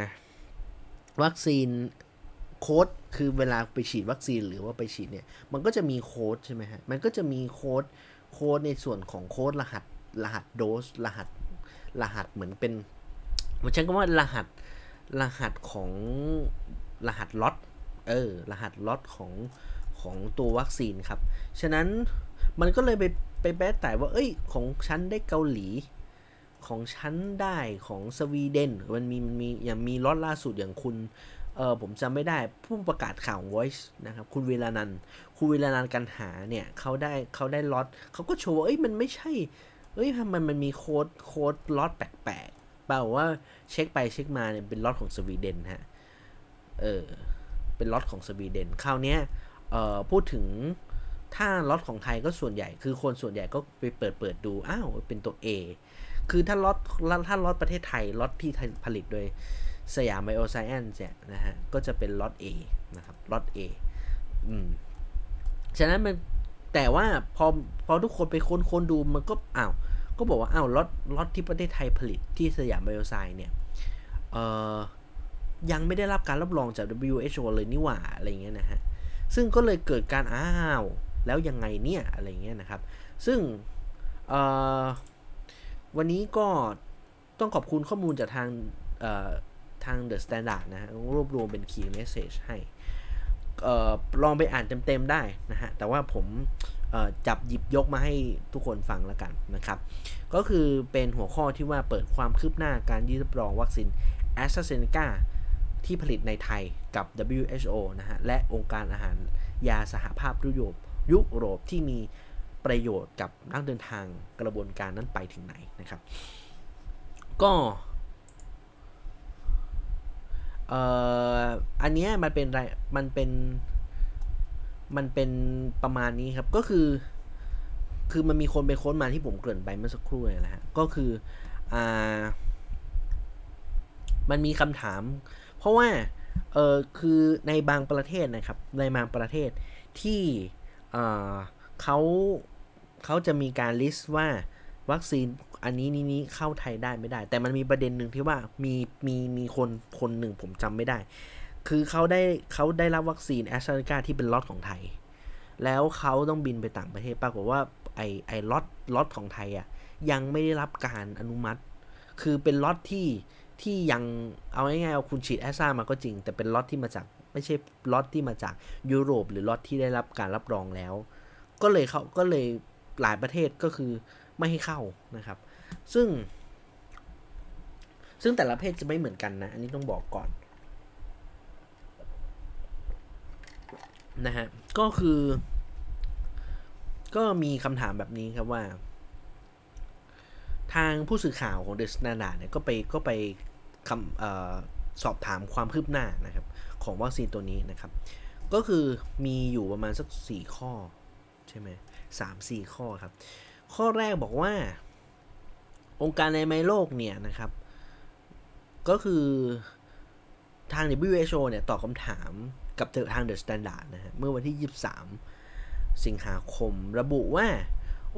วัคซีนโค้ดคือเวลาไปฉีดวัคซีนหรือว่าไปฉีดเนี่ย มันก็จะมีโค้ดใช่ไหมฮะ มันก็จะมีโค้ดโค้ดในส่วนของโค้ดรหัสรหัสโดส รหัสรหัสเหมือนเป็นมันใช้คำว่ารหัสรหัสของรหัสล็อตเออรหัสล็อตของของตัววัคซีนครับ ฉะนั้นมันก็เลยไป ไปแปะแต่ว่า เอ้ย ของฉันได้เกาหลี ของฉันได้ของสวีเดน มันมีมันมีอย่างมีล็อตล่าสุดอย่างคุณ เออผมจำไม่ได้ผู้ประกาศข่าว Voice นะครับ คุณเวลานันคุณเวลานันกันหาเนี่ยเขาได้เขาได้ล็อตเขาก็โชว์ว่าเอ้ยมันไม่ใช่ เอ้ยทำไมมันมีโค้ดโค้ดล็อตแปลกๆเปล่าว่าเช็คไปเช็คมาเนี่ยเป็นล็อตของสวีเดนฮะเออเป็นล็อตของสวีเดนคราวนี้เอ่อพูดถึง ถ้าล็อตของไทยก็ส่วนใหญ่ คือคนส่วนใหญ่ก็ไปเปิดเปิดดูอ้าวเป็นตัว A คือถ้าล็อตถ้าล็อตประเทศไทยล็อตที่ผลิตโดยสยามไบโอไซเอนซ์เนี่ยนะฮะก็จะเป็นล็อต A นะครับล็อต A อืมฉะนั้นมันแต่ว่าพอพอทุกคนไปค้นค้นดูมันก็อ้าวก็บอกว่าอ้าวล็อตล็อตที่ประเทศไทยผลิตที่สยามไบโอไซเนี่ยเอ่อยังไม่ได้รับการรับรองจาก WHO เลยนี่หว่าอะไรเงี้ยนะฮะ ซึ่งก็เลยเกิดการอ้าว แล้วยังไงเนี่ยอะไรเงี้ยนะครับ ซึ่งวันนี้ก็ต้องขอบคุณข้อมูลจากทางทาง The Standard นะฮะรวบรวมเป็น Key Message ให้ลองไปอ่านเต็มๆได้นะฮะ แต่ว่าผมจับหยิบยกมาให้ทุกคนฟังแล้วกันนะครับ ก็คือเป็นหัวข้อที่ว่าเปิดความคืบหน้าการยื่นรับรองวัคซีน a s t r a z เซ e c a ที่ผลิตในไทยกับ WHO นะฮะ และองค์การอาหารยาสหภาพยุโรป ยุโรปที่มีประโยชน์กับนักเดินทางกระบวนการนั้นไปถึงไหนนะครับ ก็เอออันนี้มันเป็นไรมันเป็นมันเป็นประมาณนี้ครับก็คือคือมันมีคนไปค้นมาที่ผมเกริ่นไปเมื่อสักครู่เลยนะฮะก็คืออ่ามันมีคำถาม เพราะว่าเออคือในบางประเทศนะครับ ในบางประเทศที่ เขาเขาจะมีการลิสต์ว่าวัคซีนอันนี้นี้นี้เข้าไทยได้ไม่ได้ แต่มันมีประเด็นหนึ่งที่ว่ามีมีมีคนคนหนึ่งผมจำไม่ได้ คือเขาได้เขาได้รับวัคซีนแอสตราเซเนกาที่เป็นล็อตของไทย แล้วเขาต้องบินไปต่างประเทศปรากฏว่าไอไอล็อตล็อตของไทยอะยังไม่ได้รับการอนุมัติ คือเป็นล็อตที่ที่ยังเอาง่ายๆเอาคุณฉีดแอสตรามาก็จริง แต่เป็นล็อตที่มาจาก ไม่ใช่ล็อตที่มาจากยุโรป หรือล็อตที่ได้รับการรับรองแล้ว ก็เลยเขาก็เลยหลายประเทศก็คือไม่ให้เข้านะครับ ซึ่ง ซึ่งแต่ละประเทศจะไม่เหมือนกันนะ อันนี้ต้องบอกก่อนนะฮะก็คือ ก็มีคำถามแบบนี้ครับว่า ทางผู้สื่อข่าวของ The Standard เนี่ยก็ไปก็ไปคำออสอบถามความคืบหน้านะครับ ของวัคซีนตัวนี้นะครับ ก็คือมีอยู่ประมาณสักสี่ข้อ ใช่ไหมสามสี่ข้อครับ ข้อแรกบอกว่า องค์การในไมโลกเนี่ยนะครับ ก็คือทาง WHO เนี่ยตอบคำถามกับทาง The Standard นะฮะเมื่อวันที่ 23 สิงหาคม ระบุว่า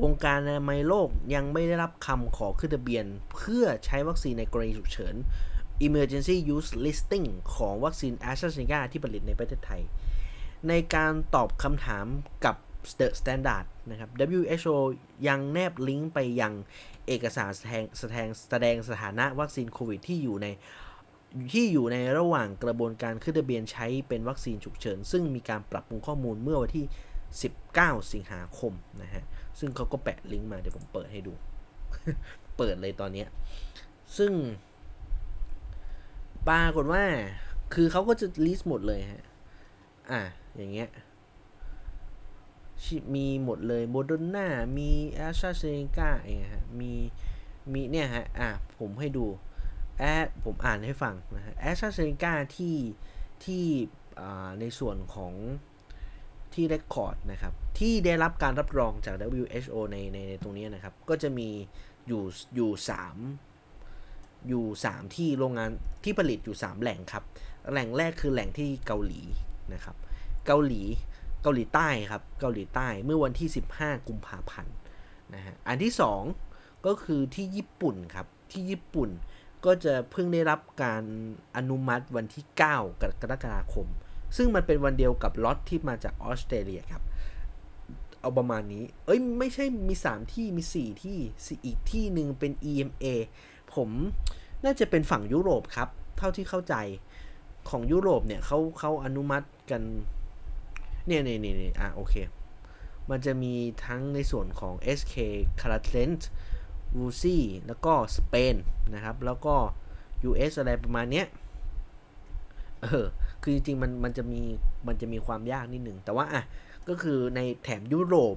องค์การในไมโลกยังไม่ได้รับคำขอขึ้นทะเบียน เพื่อใช้วัคซีนในกรณีฉุกเฉิน Emergency Use Listing ของวัคซีน a s t r a z e ซ e c a ที่ผลิตในประเทศไทย ในการตอบคำถามกับ The Standard นะครับ WHO ยังแนบลิงก์ไปยังเอกสารแสดงแสดงแสดงสถานะวัคซีนโควิดที่อยู่ในที่อยู่ในระหว่างกระบวนการขึ้นทะเบียนใช้เป็นวัคซีนฉุกเฉิน ซึ่งมีการปรับปรุงข้อมูลเมื่อวันที่ 19 สิงหาคมนะฮะ ซึ่งเขาก็แปะลิงก์มาเดี๋ยวผมเปิดให้ดู เปิดเลยตอนนี้ ซึ่ง ปรากฏว่า คือเขาก็จะลิสต์หมดเลยฮะ อะ อย่างเงี้ย มีหมดเลยโมเดอร์นามีแอสตราเซเนกาเองฮะ มี มีเนี่ยฮะ อะ ผมให้ดู แอดผมอ่านให้ฟังนะฮะแอสตราเซเนกาที่ ที่ในส่วนของที่ record นะครับ ที่ได้รับการรับรองจาก WHO ในในในตรงนี้นะครับ ก็จะมีอยู่อยู่ 3 อยู่ 3 ที่โรงงานที่ผลิตอยู่ 3 แหล่งครับ แหล่งแรกคือแหล่งที่เกาหลีนะครับ เกาหลีเกาหลีใต้ครับ เกาหลีใต้เมื่อวันที่ 15 กุมภาพันธ์นะฮะ อันที่ 2 ก็คือที่ญี่ปุ่นครับ ที่ญี่ปุ่นก็จะเพิ่งได้รับการอนุมัติวันที่ 9 กรกฎาคม ซึ่งมันเป็นวันเดียวกับล็อตที่มาจากออสเตรเลียครับ เอาประมาณนี้ เอ้ยไม่ใช่มี 3 ที่มี 4 ที่อีกที่หนึ่งเป็น EMA ผมน่าจะเป็นฝั่งยุโรปครับ เท่าที่เข้าใจของยุโรปเนี่ยเขาเขาอนุมัติกัน เนี่ยเนี่ยเนี่ยอะโอเค มันจะมีทั้งในส่วนของ SK c a r a t e n t รูซี่แล้วก็สเปนนะครับ แล้วก็ US อะไรประมาณเนี้ยเออคือจริงๆมันมันจะมีมันจะมีความยากนิดหนึ่ง แต่ว่าอะก็คือในแถบยุโรป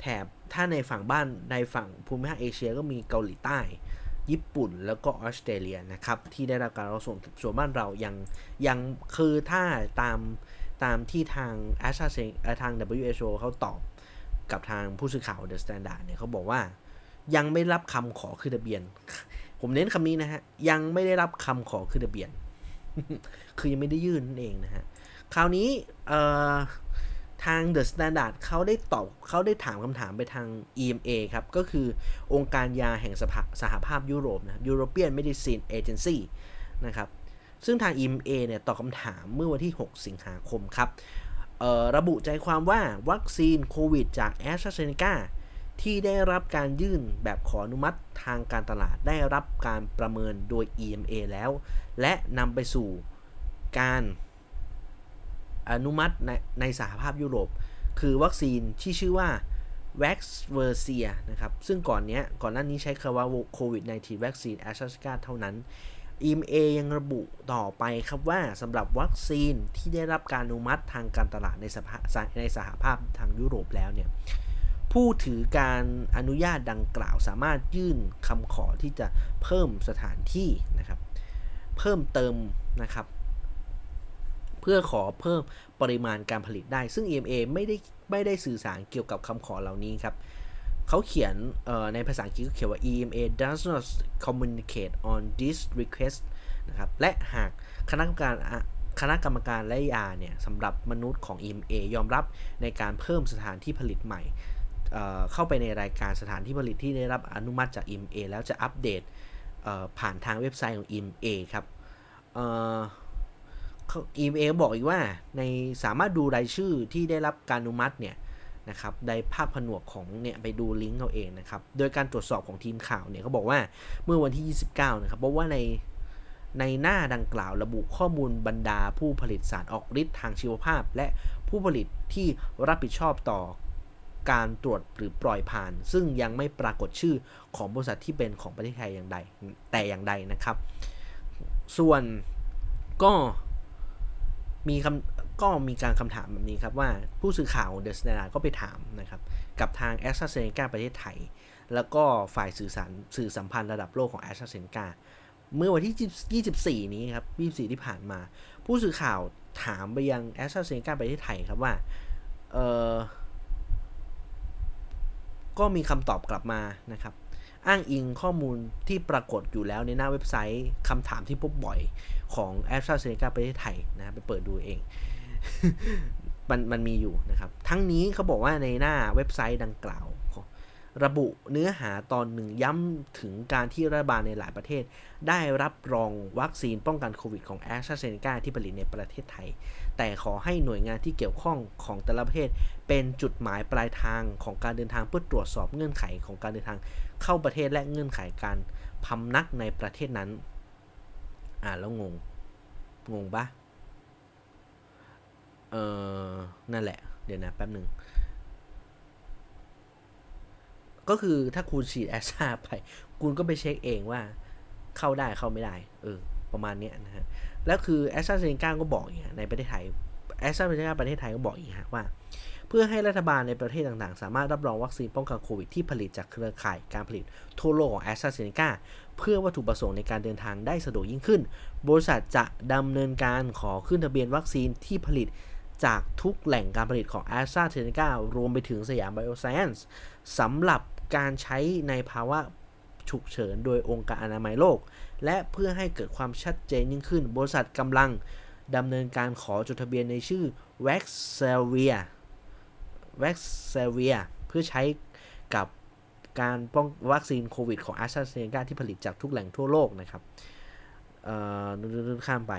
แถบถ้าในฝั่งบ้านในฝั่งภูมิภาคเอเชียก็มีเกาหลีใต้ ญี่ปุ่นแล้วก็ออสเตรเลียนะครับที่ได้รับการรับส่งส่วนบ้านเรายังยังคือถ้าตามตามที่ทางแอชาเซงทาง WHO เขาตอบกับทางผู้สื่อข่าว The Standard เนี่ยเขาบอกว่ายังไม่รับคำขอขึ้นทะเบียน ผมเน้นคำนี้นะฮะ ยังไม่ได้รับคำขอขึ้นทะเบียน คือยังไม่ได้ยื่นนั่นเองนะฮะ คราวนี้ ทาง The Standard เขาได้ตอบเขาได้ถามคำถามไปทาง EMA ครับ ก็คือองค์การยาแห่งสภสหภาพยุโรปนะ European Medicine Agency นะครับ ซึ่งทาง EMA เนี่ยตอบคำถามเมื่อวันที่ 6 สิงหาคมครับระบุใจความว่าวัคซีนโควิดจากแอสตราเซเนกาที่ได้รับการยื่นแบบขออนุมัติทางการตลาดได้รับการประเมินโดย EMA แล้ว และนำไปสู่การ อนุมัติในในสหภาพยุโรป คือวัคซีนที่ชื่อว่า v a x v e r s i a นะครับ ซึ่งก่อนเนี้ยก่อนหน้านี้ใช้คำว่าโควิด -19 วัคซีนแอสตราเซเนกาเท่านั้น EMA ยังระบุต่อไปครับว่าสำหรับวัคซีนที่ได้รับการอนุมัติทางการตลาดในสภาในสหภาพทางยุโรปแล้วเนี่ยผู้ถือการอนุญาตดังกล่าวสามารถยื่นคำขอที่จะเพิ่มสถานที่นะครับ เพิ่มเติมนะครับ พื่อขอเพิ่มปริมาณการผลิตได้ ซึ่ง EMA ไม่ได้ไม่ได้สื่อสารเกี่ยวกับคำขอเหล่านี้ครับเขาเขียนในภาษาอังกฤษเขียนว่า EMA does not communicate on this request นะครับ และหากคณะกรรมการคณะกรรมการและยาเนี่ยสำหรับมนุษย์ของ EMA ยอมรับในการเพิ่มสถานที่ผลิตใหม่เข้าไปในรายการสถานที่ผลิตที่ได้รับอนุมัติจาก IMA แล้วจะอัปเดตผ่านทางเว็บไซต์ของ IMA ครับ IMA บอกอีกว่าในสามารถดูรายชื่อที่ได้รับการอนุมัติเนี่ยนะครับในภาพผนวกของเนี่ยไปดูลิงก์เอาเองนะครับ โดยการตรวจสอบของทีมข่าวเนี่ยเขาบอกว่าเมื่อวันที่ 29 นะครับเพราะว่าในในหน้าดังกล่าวระบุข้อมูลบรรดาผู้ผลิตสารออกฤทธิ์ทางชีวภาพ และผู้ผลิตที่รับผิดชอบต่อการตรวจหรือปล่อยผ่าน ซึ่งยังไม่ปรากฏชื่อของบริษัทที่เป็นของประเทศไทยอย่างใดแต่อย่างใดนะครับ ส่วนก็ มีคำก็มีการคำถามแบบนี้ครับว่าผู้สื่อข่าวเดอะสแตนดาร์ดก็ไปถามนะครับ กับทางแอสตราเซเนกาประเทศไทย แล้วก็ฝ่ายสื่อสารสื่อสัมพันธ์ระดับโลกของแอสตราเซเนกาเมื่อวันที่ 24 นี้ครับ 24 ที่ผ่านมา ผู้สื่อข่าวถามไปยังแอสตราเซเนกาประเทศไทยครับว่าเออก็มีคำตอบกลับมานะครับ อ้างอิงข้อมูลที่ปรากฏอยู่แล้วในหน้าเว็บไซต์คำถามที่พบบ่อยของ a s t r a z เซ e c a ประเทศไทยนะไปเปิดดูเอง มันมันมีอยู่นะครับ ทั้งนี้เขาบอกว่าในหน้าเว็บไซต์ดังกล่าว ระบุเนื้อหาตอนหนึ่งย้ำถึงการที่รัฐบาลในหลายประเทศ ได้รับรองวัคซีนป้องกันโควิดของแอสตราเซเนกาที่ผลิตในประเทศไทย แต่ขอให้หน่วยงานที่เกี่ยวข้องของแต่ละประเทศ เป็นจุดหมายปลายทางของการเดินทางเพื่อตรวจสอบเงื่อนไขของการเดินทางเข้าประเทศและเงื่อนไขการพำนักในประเทศนั้น อ่าแล้วงง งงปะเออนั่นแหละ เดี๋ยวนะแป๊บหนึ่ง ก็คือถ้าคุณฉีดแอสตราไป คุณก็ไปเช็คเองว่าเข้าได้เข้าไม่ได้ เออ ประมาณนี้นะฮะ แล้วคือแอสตราเซเนกาก็บอกอย่างในประเทศไทยแอสตราเซเนกาประเทศไทยก็บอกอีกฮะว่า เพื่อให้รัฐบาลในประเทศต่างๆ สามารถรับรองวัคซีนป้องกันโควิดที่ผลิตจากเครือข่ายการผลิตทั่วโลกของแอสตราเซเนกาเพื่อวัตถุประสงค์ในการเดินทางได้สะดวกยิ่งขึ้น บริษัทจะดำเนินการขอขึ้นทะเบียนวัคซีนที่ผลิตจากทุกแหล่งการผลิตของ AstraZeneca รวมไปถึงสยามไบโอไซเอนซ์สำหรับการใช้ในภาวะฉุกเฉินโดยองค์การอนามัยโลก และเพื่อให้เกิดความชัดเจนยิ่งขึ้น บริษัทกำลังดำเนินการขอจดทะเบียนในชื่อ v a x s e v i a v a x s e v i a เพื่อใช้กับการป้องวัคซีนโควิดของ a s t r a z เซ e c a ที่ผลิตจากทุกแหล่งทั่วโลกนะครับ เอ่อข้ามไป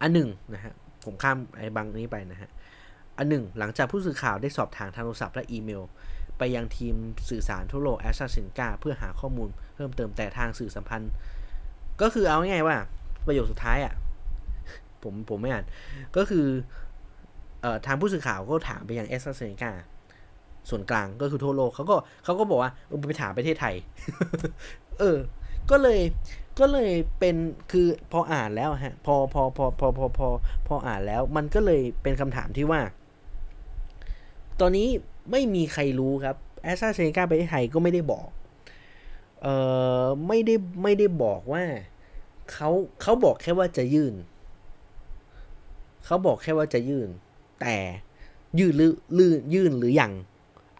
อันหนึ่งนะฮะ ผมข้ามไอ้บางนี้ไปนะฮะ อันหนึ่ง หลังจากผู้สื่อข่าวได้สอบถามทางโทรศัพท์และอีเมล ไปยังทีมสื่อสารทั่วโลกแอสตราเซนกาเพื่อหาข้อมูลเพิ่มเติมแต่ทางสื่อสัมพันธ์ ก็คือเอาง่ายว่า ประโยคสุดท้ายอะ่ะ ผมผมไม่อ่าน ก็คือเอ่อทางผู้สื่อข่าวก็ถามไปยังแอสตราเซนกาส่วนกลางก็คือทั่วโลกเขาก็เขาก็บอกว่าไปถามประเทศไทย เออ ก็เลยก็เลยเป็นคือพออ่านแล้วฮะ พอพอพอพอพอพอพออ่านแล้ว มันก็เลยเป็นคำถามที่ว่า ตอนนี้ ไม่มีใครรู้ครับแอสตราเซเนกาประเทศไทยก็ไม่ได้บอกเอ่อไม่ได้ไม่ได้บอกว่าเขาเขาบอกแค่ว่าจะยื่นเขาบอกแค่ว่าจะยื่น แต่ยื่นหรือลื่นยื่นหรืออยัง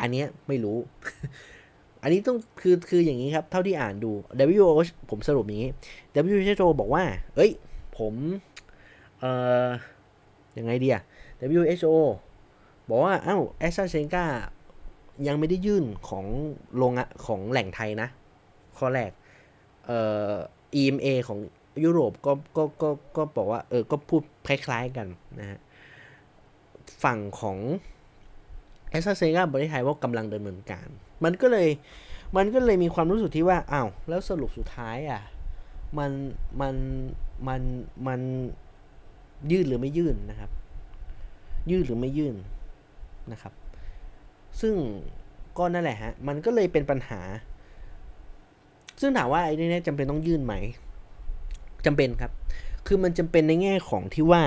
อันเนี้ยไม่รู้ อันนี้ต้องคือคืออย่างนี้ครับ เท่าที่อ่านดู WHO ผมสรุปอย่างนี้ WHO บอกว่า เอ้ย ผม เอ่อยังไงดีอะ WHO บอกว่าเอ้าแอสตราเซนกายังไม่ได้ยื่นของโรงของแหล่งไทยนะ ข้อแรกเอ่อ EMA ของยุโรปก็ก็ก็ก็บอกว่าเออก็พูดคล้าย ๆกันนะฮะฝั่งของแอสตราเซนกาประเทศไทยว่ากำลังดำเนินการ มันก็เลยมันก็เลยมีความรู้สึกที่ว่าอ้าวแล้วสรุปสุดท้ายอะมันมันมันมันยื่นหรือไม่ยื่นนะครับ ยื่นหรือไม่ยื่น นะครับ ซึ่งก็นั่นแหละฮะ มันก็เลยเป็นปัญหา ซึ่งถามว่าไอ้นี่จำเป็นต้องยื่นไหมจำเป็นครับ คือมันจำเป็นในแง่ของที่ว่า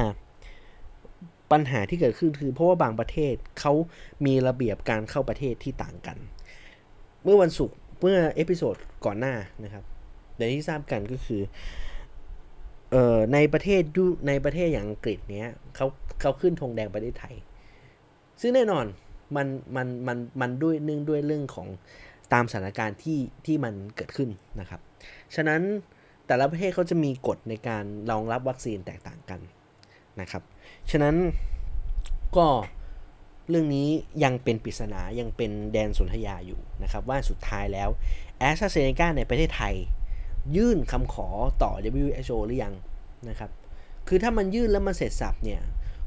ปัญหาที่เกิดขึ้นคือเพราะว่าบางประเทศเขามีระเบียบการเข้าประเทศที่ต่างกัน เมื่อวันศุกร์เมื่อ episode ก่อนหน้านะครับในที่ทราบกันก็คือเอ่อในประเทศยุในประเทศอย่างอังกฤษเนี้ยเขาเขาขึ้นธงแดงประเทศไทย ซึ่งแน่นอนมันมันมันมันด้วยเนื่องด้วยเรื่องของตามสถานการณ์ที่ที่มันเกิดขึ้นนะครับ ฉะนั้นแต่ละประเทศเขาจะมีกฎในการรองรับวัคซีนแตกต่างกันนะครับ ฉะนั้นก็เรื่องนี้ยังเป็นปริศนายังเป็นแดนสนธยาอยู่นะครับ ว่าสุดท้ายแล้วแอสตราเซเนกาในประเทศไทย ยื่นคำขอต่อ WHO หรือยังนะครับ คือถ้ามันยื่นแล้วมันเสร็จสับเนี่ย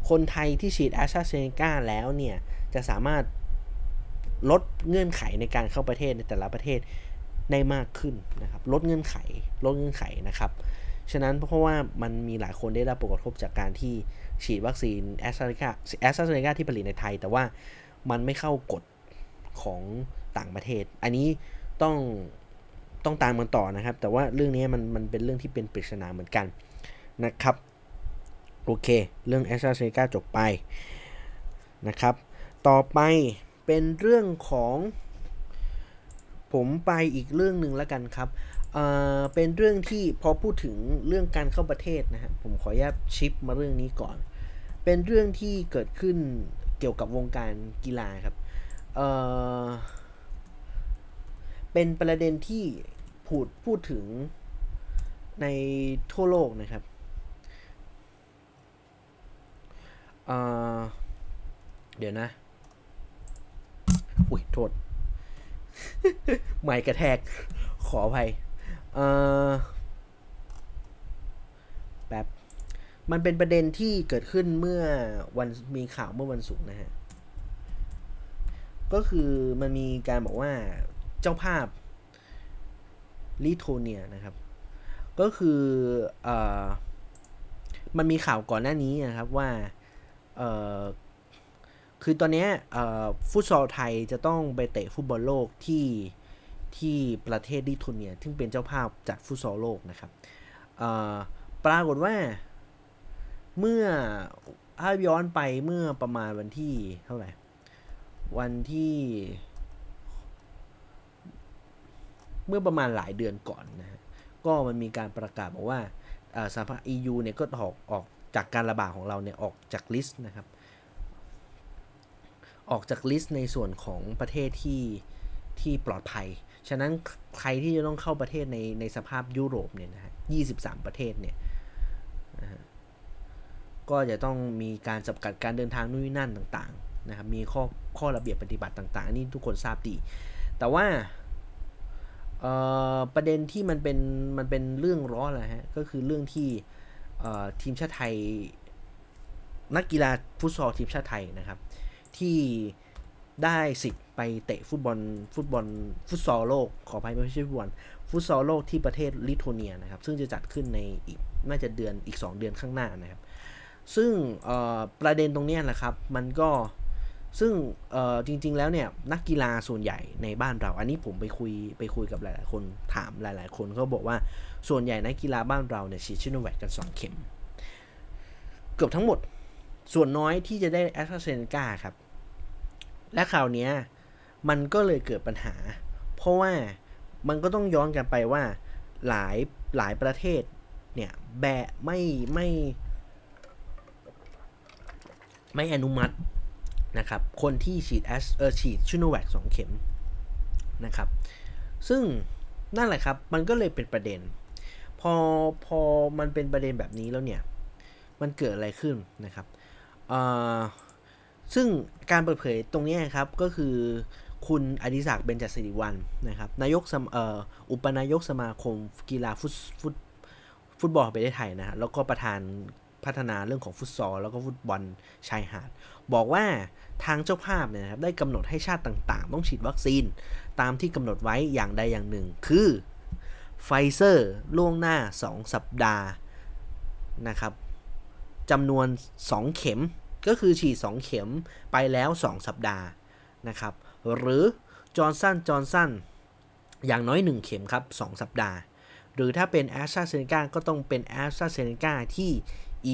คนไทยที่ฉีดแอสตราเซเนกาแล้วเนี่ยจะสามารถลดเงื่อนไขในการเข้าประเทศในแต่ละประเทศได้มากขึ้นนะครับ ลดเงื่อนไข ลดเงื่อนไขนะครับ ฉะนั้นเพราะว่ามันมีหลายคนได้รับผลกระทบจากการที่ฉีดวัคซีนแอสตราเซเนกาแอสตราเซเนกาที่ผลิตในไทย แต่ว่ามันไม่เข้ากฎของต่างประเทศ อันนี้ต้องต้องตามกันต่อนะครับ แต่ว่าเรื่องนี้มันมันเป็นเรื่องที่เป็นปริศนาเหมือนกันนะครับ โอเค เรื่องแอสตราเซเนกาจบไปนะครับ ต่อไปเป็นเรื่องของผมไปอีกเรื่องหนึ่งแล้วกันครับเอ่อเป็นเรื่องที่พอพูดถึงเรื่องการเข้าประเทศนะฮะผมขออนุญาตชิปมาเรื่องนี้ก่อน เป็นเรื่องที่เกิดขึ้นเกี่ยวกับวงการกีฬาครับเอ่อเป็นประเด็นที่พูดพูดถึงในทั่วโลกนะครับ เดี๋ยวนะ อุ้ย โทษ ไม่กระแทก ขออภัยเอ่อแบบมันเป็นประเด็นที่เกิดขึ้นเมื่อวันมีข่าวเมื่อวันศุกร์นะฮะ ก็คือมันมีการบอกว่าเจ้าภาพลิโทเนียนะครับ ก็คืออมันมีข่าวก่อนหน้านี้นะครับว่า คือตอนนี้ฟุตซอลไทยจะต้องไปเตะฟุตบอลโลกที่ที่ประเทศลิทัวเนีย ซึ่งเป็นเจ้าภาพจัดฟุตซอลโลกนะครับปรากฏว่าเมื่อถ้าย้อนไปเมื่อประมาณวันที่เท่าไหร่ วันที่ เมื่อประมาณหลายเดือนก่อนนะก็มันมีการประกาศบอกว่าสภาพ EU เนี่ยก็ออกออก จากการระบาดของเราเนี่ยออกจากลิสต์นะครับ ออกจากลิสต์ในส่วนของประเทศที่ที่ปลอดภัย ฉะนั้นใครที่จะต้องเข้าประเทศในในสภาพยุโรปเนี่ยนะฮะ23ประเทศเนี่ยนะก็จะต้องมีการจำกัดการเดินทางนู่นนั่นต่างๆนะครับ มีข้อข้อระเบียบปฏิบัติต่าง ๆ นี่ทุกคนทราบดี แต่ว่าประเด็นที่มันเป็นมันเป็นเรื่องร้อนแหละฮะ ก็คือเรื่องที่ ทีมชาติไทย นักกีฬาฟุตซอลทีมชาติไทยนะครับ ที่ได้สิทธิ์ไปเตะฟุตบอลฟุตบอลฟุตซอลโลกขออภัยไม่ใช่ฟุตบอลฟุตซอลโลกที่ประเทศลิทัวเนียนะครับ ซึ่งจะจัดขึ้นในอีกน่าจะเดือนอีก 2 เดือนข้างหน้านะครับ ซึ่งประเด็นตรงนี้แหละครับ มันก็ ซึ่งจริง ๆ แล้วเนี่ยนักกีฬาส่วนใหญ่ในบ้านเรา อันนี้ผมไปคุยไปคุยกับหลาย ๆ คนถามหลาย ๆ คนเขาบอกว่าส่วนใหญ่นักกีฬาบ้านเราเนี่ยฉีดชิโนแวคกัน 2 เข็ม เกือบทั้งหมดส่วนน้อยที่จะได้แอสตราเซเนกาครับ และคราวนี้มันก็เลยเกิดปัญหา เพราะว่ามันก็ต้องย้อนกันไปว่าหลายหลายประเทศเนี่ยแบะไม่ไม่ ไม่อนุมัติ นะครับ คนที่ฉีดแอสเออฉีดชิโนแวคสองเข็มนะครับ ซึ่งนั่นแหละครับ มันก็เลยเป็นประเด็น พอพอมันเป็นประเด็นแบบนี้แล้วเนี่ย มันเกิดอะไรขึ้นนะครับซึ่งการเปิดเผยตรงนี้ครับ ก็คือคุณอดิศักดิ์เบญจศิริวัลนะครับ นายกเอออุปนายกสมาคมกีฬาฟุตฟุตฟุตบอลประเทศไทยนะฮะแล้วก็ประธาน พัฒนาเรื่องของฟุตซอลแล้วก็ฟุตบอลชายหาด บอกว่าทางเจ้าภาพเนี่ยครับได้กำหนดให้ชาติต่างๆ ต้องฉีดวัคซีน ตามที่กำหนดไว้อย่างใดอย่างหนึ่ง คือไฟเซอร์ล่วงหน้า 2 สัปดาห์นะครับจำนวน 2 เข็มก็คือฉีด 2 เข็มไปแล้ว 2 สัปดาห์นะครับ หรือจอห์นสันจอห์นสันอย่างน้อย 1 เข็มครับ 2 สัปดาห์ หรือถ้าเป็นแอสตราเซเนกาก็ต้องเป็นแอสตราเซเนกาที่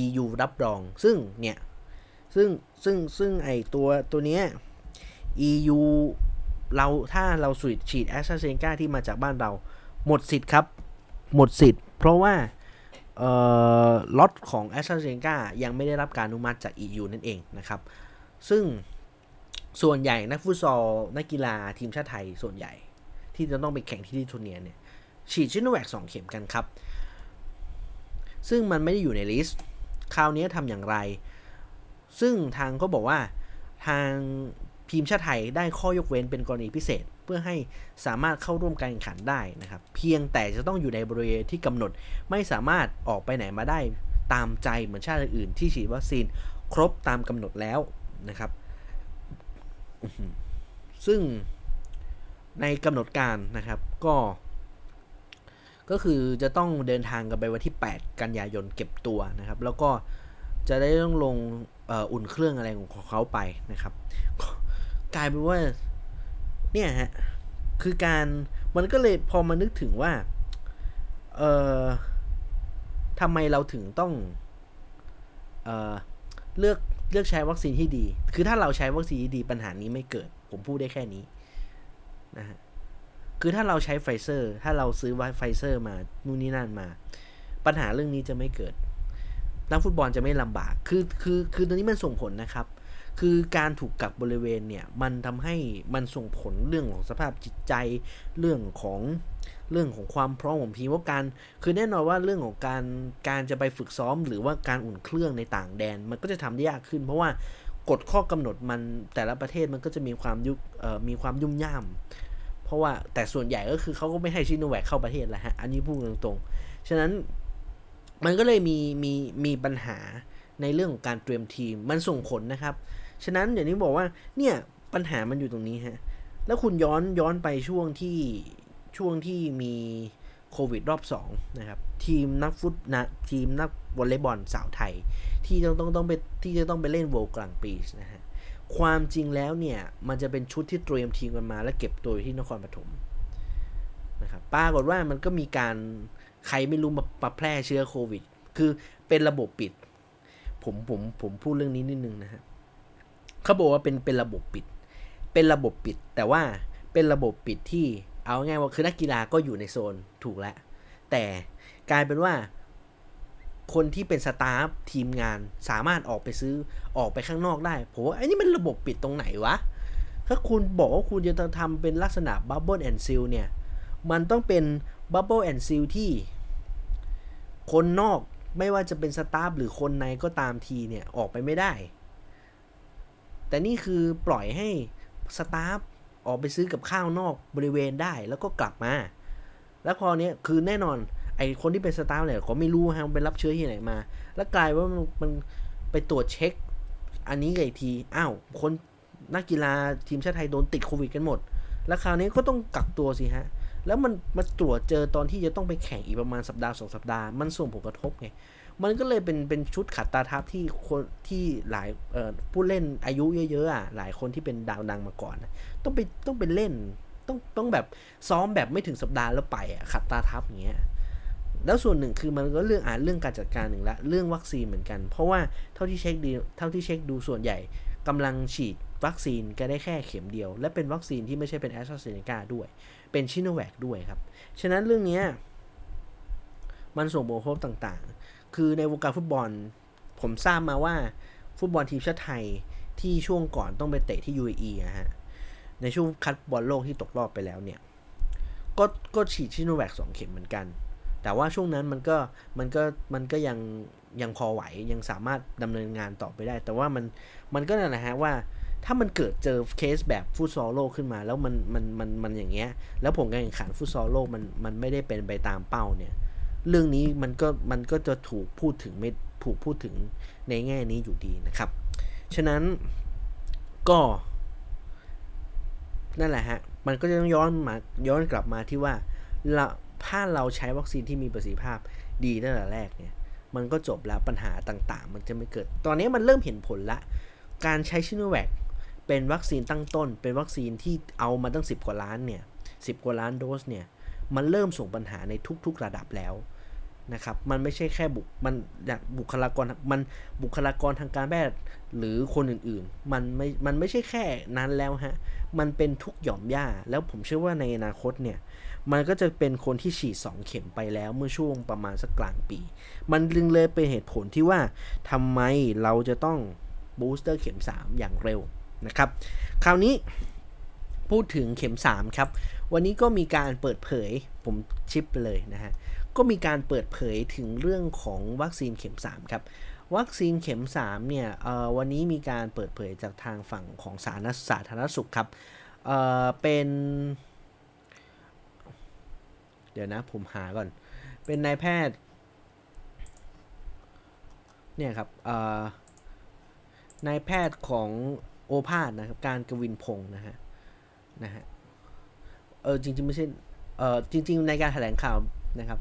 EU รับรอง ซึ่งเนี่ย ซึ่งซึ่งซึ่งไอตัวตัวเนี้ย EU เราถ้าเราสูดฉีดแอสตราเซเนกาที่มาจากบ้านเรา หมดสิทธิ์ครับ หมดสิทธิ์ เพราะว่าเอ่อล็อตของแอสตราเซเนกายังไม่ได้รับการอนุมัติจาก EU นั่นเองนะครับ ซึ่งส่วนใหญ่นักฟุตซอลนักกีฬาทีมชาติไทยส่วนใหญ่ ที่จะต้องไปแข่งที่ลิทัวเนียเนี่ยฉีดซิโนแวคสองเข็มกันครับ ซึ่งมันไม่ได้อยู่ในลิสต์ คราวนี้ทำอย่างไร ซึ่งทางก็บอกว่าทางทีมชาติไทยได้ข้อยกเว้นเป็นกรณีพิเศษ เพื่อให้สามารถเข้าร่วมการแข่งขันได้นะครับ เพียงแต่จะต้องอยู่ในบริเวณที่กำหนดไม่สามารถออกไปไหนมาได้ตามใจเหมือนชาติอื่นที่ฉีดวัคซีนครบตามกำหนดแล้วนะครับ ซึ่งในกำหนดการนะครับก็ ก็คือจะต้องเดินทางกันไปวันที่ 8 กันยายนเก็บตัวนะครับ แล้วก็จะได้ต้องลงอุ่นเครื่องอะไรของเขาไปนะครับ กลายเป็นว่า เนี่ยฮะ คือการมันก็เลยพอมานึกถึงว่า เออทำไมเราถึงต้อง เออเลือกเลือกใช้วัคซีนที่ดี คือถ้าเราใช้วัคซีนที่ดีปัญหานี้ไม่เกิด ผมพูดได้แค่นี้นะฮะ คือถ้าเราใช้ไฟเซอร์ ถ้าเราซื้อไฟเซอร์มานู่นนี่นั่นมา ปัญหาเรื่องนี้จะไม่เกิดนักฟุตบอลจะไม่ลำบาก คือคือคือตรงนี้มันส่งผลนะครับ คือการถูกกักบริเวณเนี่ย มันทำให้มันส่งผลเรื่องของสภาพจิตใจ เรื่องของเรื่องของความพร้อมของทีมว่าการคือแน่นอนว่าเรื่องของการการจะไปฝึกซ้อม หรือว่าการอุ่นเครื่องในต่างแดน มันก็จะทำได้ยากขึ้น เพราะว่ากฎข้อกำหนดมันแต่ละประเทศมันก็จะมีความยุมีความยุ่งย่าม เพราะว่าแต่ส่วนใหญ่ก็คือเขาก็ไม่ให้ชิโนแวคเข้าประเทศแหละฮะ อันนี้พูดตรงๆ ฉะนั้นมันก็เลยมีมีมีปัญหาในเรื่องของการเตรียมทีมมันส่งผลนะครับ ฉะนั้นอย่างนี้บอกว่าเนี่ยปัญหามันอยู่ตรงนี้ฮะ แล้วคุณย้อนย้อนไปช่วงที่ช่วงที่มีโควิดรอบ2นะครับ ทีมนักฟุตนะทีมนักวอลเลย์บอลสาวไทย ที่ต้องต้องต้องไปที่จะต้องไปเล่นโวลกลางปีนะฮะ ความจริงแล้วเนี่ย มันจะเป็นชุดที่เตรียมทีมกันมา แล้วเก็บตัวอยู่ที่นครปฐมนะครับปรากฏว่ามันก็มีการใครไม่รู้มามาแพร่เชื้อโควิด คือเป็นระบบปิด ผมผมผมพูดเรื่องนี้นิดนึงนะฮะเขาบอกว่าเป็นเป็นระบบปิด เป็นระบบปิด แต่ว่าเป็นระบบปิดที่เอาง่ายว่าคือนักกีฬาก็อยู่ในโซนถูกแล้วแต่กลายเป็นว่า คนที่เป็น staff ทีมงานสามารถออกไปซื้อออกไปข้างนอกได้ ผมว่าไอ้นี่มันระบบปิดตรงไหนวะ ถ้าคุณบอกว่าคุณจะทำเป็นลักษณะ bubble and seal เนี่ย มันต้องเป็น bubble and seal ที่ คนนอกไม่ว่าจะเป็น staff หรือคนในก็ตามทีเนี่ย ออกไปไม่ได้ แต่นี่คือปล่อยให้staff ออกไปซื้อกับข้าวนอกบริเวณได้แล้วก็กลับมา แล้วพอเนี้ยคือแน่นอน ไอคนที่เป็น staff เนี่ยเขาไม่รู้ฮะมันไปรับเชื้อที่ไหนมา แล้วกลายเป็นว่ามันมันไปตรวจเช็ค อันนี้ไงทีอ้าวคนนักกีฬาทีมชาติไทยโดนติดโควิดกันหมด แล้วคราวนี้ก็ต้องกักตัวสิฮะ แล้วมันมาตรวจเจอตอนที่จะต้องไปแข่งอีกประมาณสัปดาห์สองสัปดาห์ มันส่งผลกระทบไง มันก็เลยเป็นเป็นชุดขัดตาทับที่คนที่หลายเอ่อผู้เล่นอายุเยอะๆอะหลายคนที่เป็นดาวดังมาก่อน ต้องไปต้องไปเล่น ต้องต้องแบบซ้อมแบบไม่ถึงสัปดาห์แล้วไปอะขัดตาทับอย่างเงี้ย แล้วส่วนหนึ่งคือมันก็เรื่องอ่านเรื่องการจัดการหนึ่งละเรื่องวัคซีนเหมือนกัน เพราะว่าเท่าที่เช็คดีเท่าที่เช็คดูส่วนใหญ่กำลังฉีดวัคซีนก็ได้แค่เข็มเดียว และเป็นวัคซีนที่ไม่ใช่เป็นแอสตราเซเนกาด้วย เป็นซิโนแวคด้วยครับ ฉะนั้นเรื่องนี้มันส่งผลกระทบต่างๆ คือในวงการฟุตบอล ผมทราบมาว่าฟุตบอลทีมชาติไทยที่ช่วงก่อนต้องไปเตะที่ UAE นะฮะในช่วงคัดบอลโลกที่ตกรอบไปแล้วเนี่ย ก็ก็ฉีดชิโนแวคสองเข็มเหมือนกัน แต่ว่าช่วงนั้นมันก็มันก็มันก็ยังยังพอไหวยังสามารถดำเนินงานต่อไปได้ แต่ว่ามันมันก็นั่นแหละฮะว่าถ้ามันเกิดเจอเคสแบบฟุตซอลโลกขึ้นมา แล้วมันมันมันมันอย่างเงี้ย แล้วผลการแข่งขันฟุตซอลโลกมันมันไม่ได้เป็นไปตามเป้าเนี่ย เรื่องนี้มันก็มันก็จะถูกพูดถึงไม่ถูกพูดถึงในแง่นี้อยู่ดีนะครับ ฉะนั้นก็ นั่นแหละฮะ มันก็จะต้องย้อนมาย้อนกลับมาที่ว่าเรา ถ้าเราใช้วัคซีนที่มีประสิทธิภาพดีตั้งแต่แรกเนี่ย มันก็จบแล้วปัญหาต่างๆ มันจะไม่เกิด ตอนนี้มันเริ่มเห็นผลละ การใช้ชิโนแวคเป็นวัคซีนตั้งต้น เป็นวัคซีนที่เอามาตั้ง 10 กว่าล้านเนี่ยสิกว่าล้านโดสเนี่ย มันเริ่มส่งปัญหาในทุกๆระดับแล้ว นะครับ มันไม่ใช่แค่บุคมันบุคลากรมันบุคลากรทางการแพทย์หรือคนอื่นๆ มันไม่ มันไม่ใช่แค่นั้นแล้วฮะ มันเป็นทุกหย่อมย่า แล้วผมเชื่อว่าในอนาคตเนี่ย มันก็จะเป็นคนที่ฉีด 2 เข็มไปแล้วเมื่อช่วงประมาณสักกลางปี มันลึงเลยเป็นเหตุผลที่ว่าทำไมเราจะต้องบูสเตอร์เข็ม 3 อย่างเร็วนะครับ คราวนี้พูดถึงเข็ม 3 ครับ วันนี้ก็มีการเปิดเผยผมชิปเลยนะฮะ ก็มีการเปิดเผยถึงเรื่องของวัคซีนเข็ม 3 ครับ วัคซีนเข็ม 3 เนี่ยวันนี้มีการเปิดเผยจากทางฝั่งของสาธารณสาธารณสุขครับเเป็น เดี๋ยวนะผมหาก่อน เป็นนายแพทย์ เนี่ยครับนายแพทย์ของโอภาสนะครับ การกวินพงศ์นะฮะ นะฮะ เออจริง ๆ ไม่ใช่ เออจริง ๆ ในการแถลงข่าวนะครับ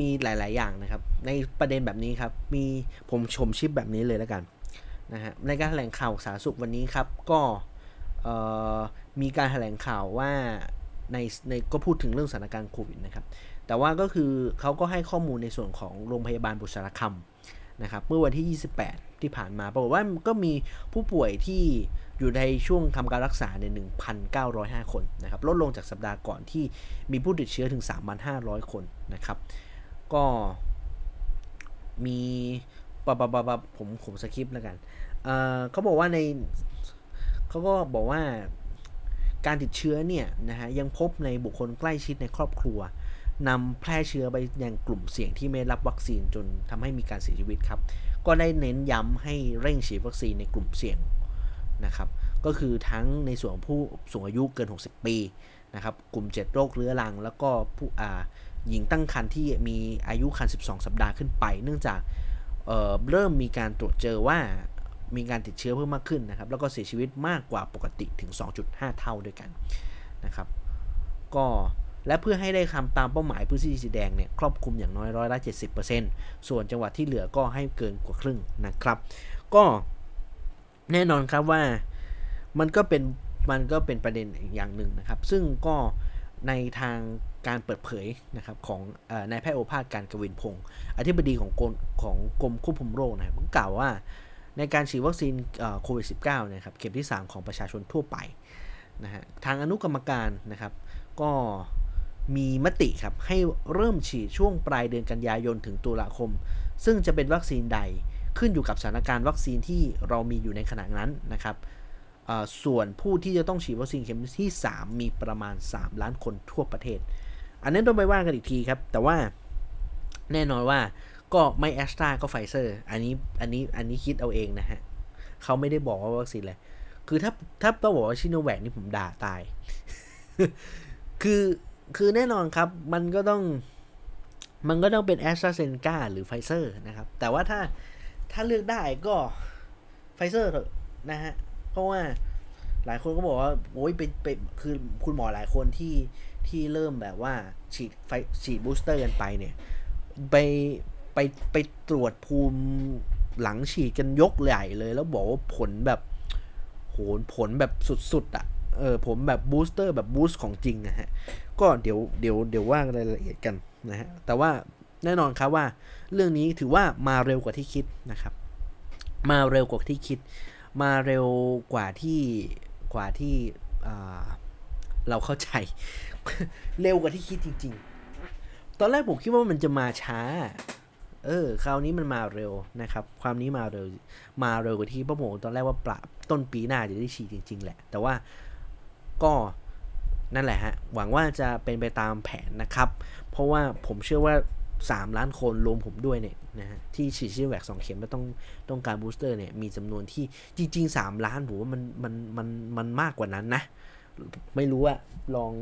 มีหลาย ๆ อย่างนะครับ ในประเด็นแบบนี้ครับ มีผมชมชิปแบบนี้เลยแล้วกันนะฮะในการแถลงข่าวสาธารณสุขวันนี้ครับ ก็มีการแถลงข่าวว่าในในก็พูดถึงเรื่องสถานการณ์โควิดนะครับ แต่ว่าก็คือเขาก็ให้ข้อมูลในส่วนของโรงพยาบาลบุษราคำนะครับ เมื่อวันที่ 28 ที่ผ่านมาปรากฏว่าก็มีผู้ป่วยที่อยู่ในช่วงทำการรักษาใน1,905 คนนะครับ ลดลงจากสัปดาห์ก่อนที่มีผู้ติดเชื้อถึง 3,500 คนนะครับ ก็มีปะปะปะปะผมผมสคริปต์แล้วกันเเขาบอกว่าในเขาก็บอกว่าการติดเชื้อเนี่ยนะฮะยังพบในบุคคลใกล้ชิดในครอบครัวนำแพร่เชื้อไปยังกลุ่มเสี่ยงที่ไม่รับวัคซีนจนทำให้มีการเสียชีวิตครับ ก็ได้เน้นย้ำให้เร่งฉีดวัคซีนในกลุ่มเสี่ยงนะครับ ก็คือทั้งในส่วนผู้สูงอายุเกิน 60 ปีนะครับ กลุ่ม 7 โรคเรื้อรัง แล้วก็ผู้อ่า หญิงตั้งครรภ์ที่มีอายุครรภ์12 สัปดาห์ขึ้นไป เนื่องจากเเริ่มมีการตรวจเจอว่ามีการติดเชื้อเพิ่มมากขึ้นนะครับ แล้วก็เสียชีวิตมากกว่าปกติถึง 2.5 เท่าด้วยกันนะครับ ก็และเพื่อให้ได้คำตามเป้าหมายพื้นที่สีแดงเนี่ยครอบคลุมอย่างน้อยร้อยละ 70%ส่วนจังหวัดที่เหลือก็ให้เกินกว่าครึ่งนะครับ ก็แน่นอนครับว่ามันก็เป็นมันก็เป็นประเด็นอีกอย่างหนึ่งนะครับ ซึ่งก็ในทาง การเปิดเผยนะครับของนายแพทย์โอภาสการกวินพงศ์อธิบดีของกรมของกรมควบคุมโรคนะครับก็กล่าวว่าในการฉีดวัคซีนโควิด -19 นะครับเข็มที่ 3 ของประชาชนทั่วไปนะฮะทางอนุกรรมการนะครับ ก็มีมติครับให้เริ่มฉีดช่วงปลายเดือนกันยายนถึงตุลาคม ซึ่งจะเป็นวัคซีนใดขึ้นอยู่กับสถานการณ์วัคซีนที่เรามีอยู่ในขณะนั้นนะครับส่วนผู้ที่จะต้องฉีดวัคซีนเข็มที่ 3 มีประมาณ 3 ล้านคนทั่วประเทศ อันนั้นต้องไปว่ากันอีกทีครับ แต่ว่าแน่นอนว่าก็ไม่แอสตราก็ไฟเซอร์อันนี้อันนี้อันนี้คิดเอาเองนะฮะเขาไม่ได้บอกว่าวัคซีนอะไรคือถ้าถ้าต้องบอกว่าซิโนแวคนี่ผมด่าตาย คือคือแน่นอนครับ มันก็ต้อง มันก็ต้องเป็นแอสตราเซเนกาหรือไฟเซอร์นะครับ แต่ว่าถ้าถ้าเลือกได้ก็ไฟเซอร์เถอะนะฮะ เพราะว่าหลายคนก็บอกว่า โอ้ยไปไปคือคุณหมอหลายคนที่ ที่เริ่มแบบว่าฉีดไฟฉีด booster กันไปเนี่ย ไปไปไปตรวจภูมิหลังฉีดกันยกใหญ่เลย แล้วบอกว่าผลแบบโหผลแบบสุดๆอะเออผลแบบ booster แบบ boost ของจริงนะฮะ ก็เดี๋ยวเดี๋ยวเดี๋ยวว่ารายละเอียดกันนะฮะ แต่ว่าแน่นอนครับว่าเรื่องนี้ถือว่ามาเร็วกว่าที่คิดนะครับ มาเร็วกว่าที่คิด มาเร็วกว่าที่กว่าที่เราเข้าใจ เร็วกว่าที่คิดจริง ๆ ตอนแรกผมคิดว่ามันจะมาช้า เออ คราวนี้มันมาเร็วนะครับ ความนี้มาเร็ว มาเร็วกว่าที่พระผมตอนแรกว่าปรับต้นปีหน้าจะได้ฉีดจริง ๆ แหละ แต่ว่าก็นั่นแหละฮะ หวังว่าจะเป็นไปตามแผนนะครับ เพราะว่าผมเชื่อว่า 3 ล้านคนรวมผมด้วยเนี่ยนะฮะที่ฉีดซีโนแวคสองเข็มแล้วต้องต้องการ booster เนี่ยมีจำนวนที่จริง ๆ 3 ล้านผมว่ามันมันมันมันมากกว่านั้นนะ ไม่รู้ว่าลอง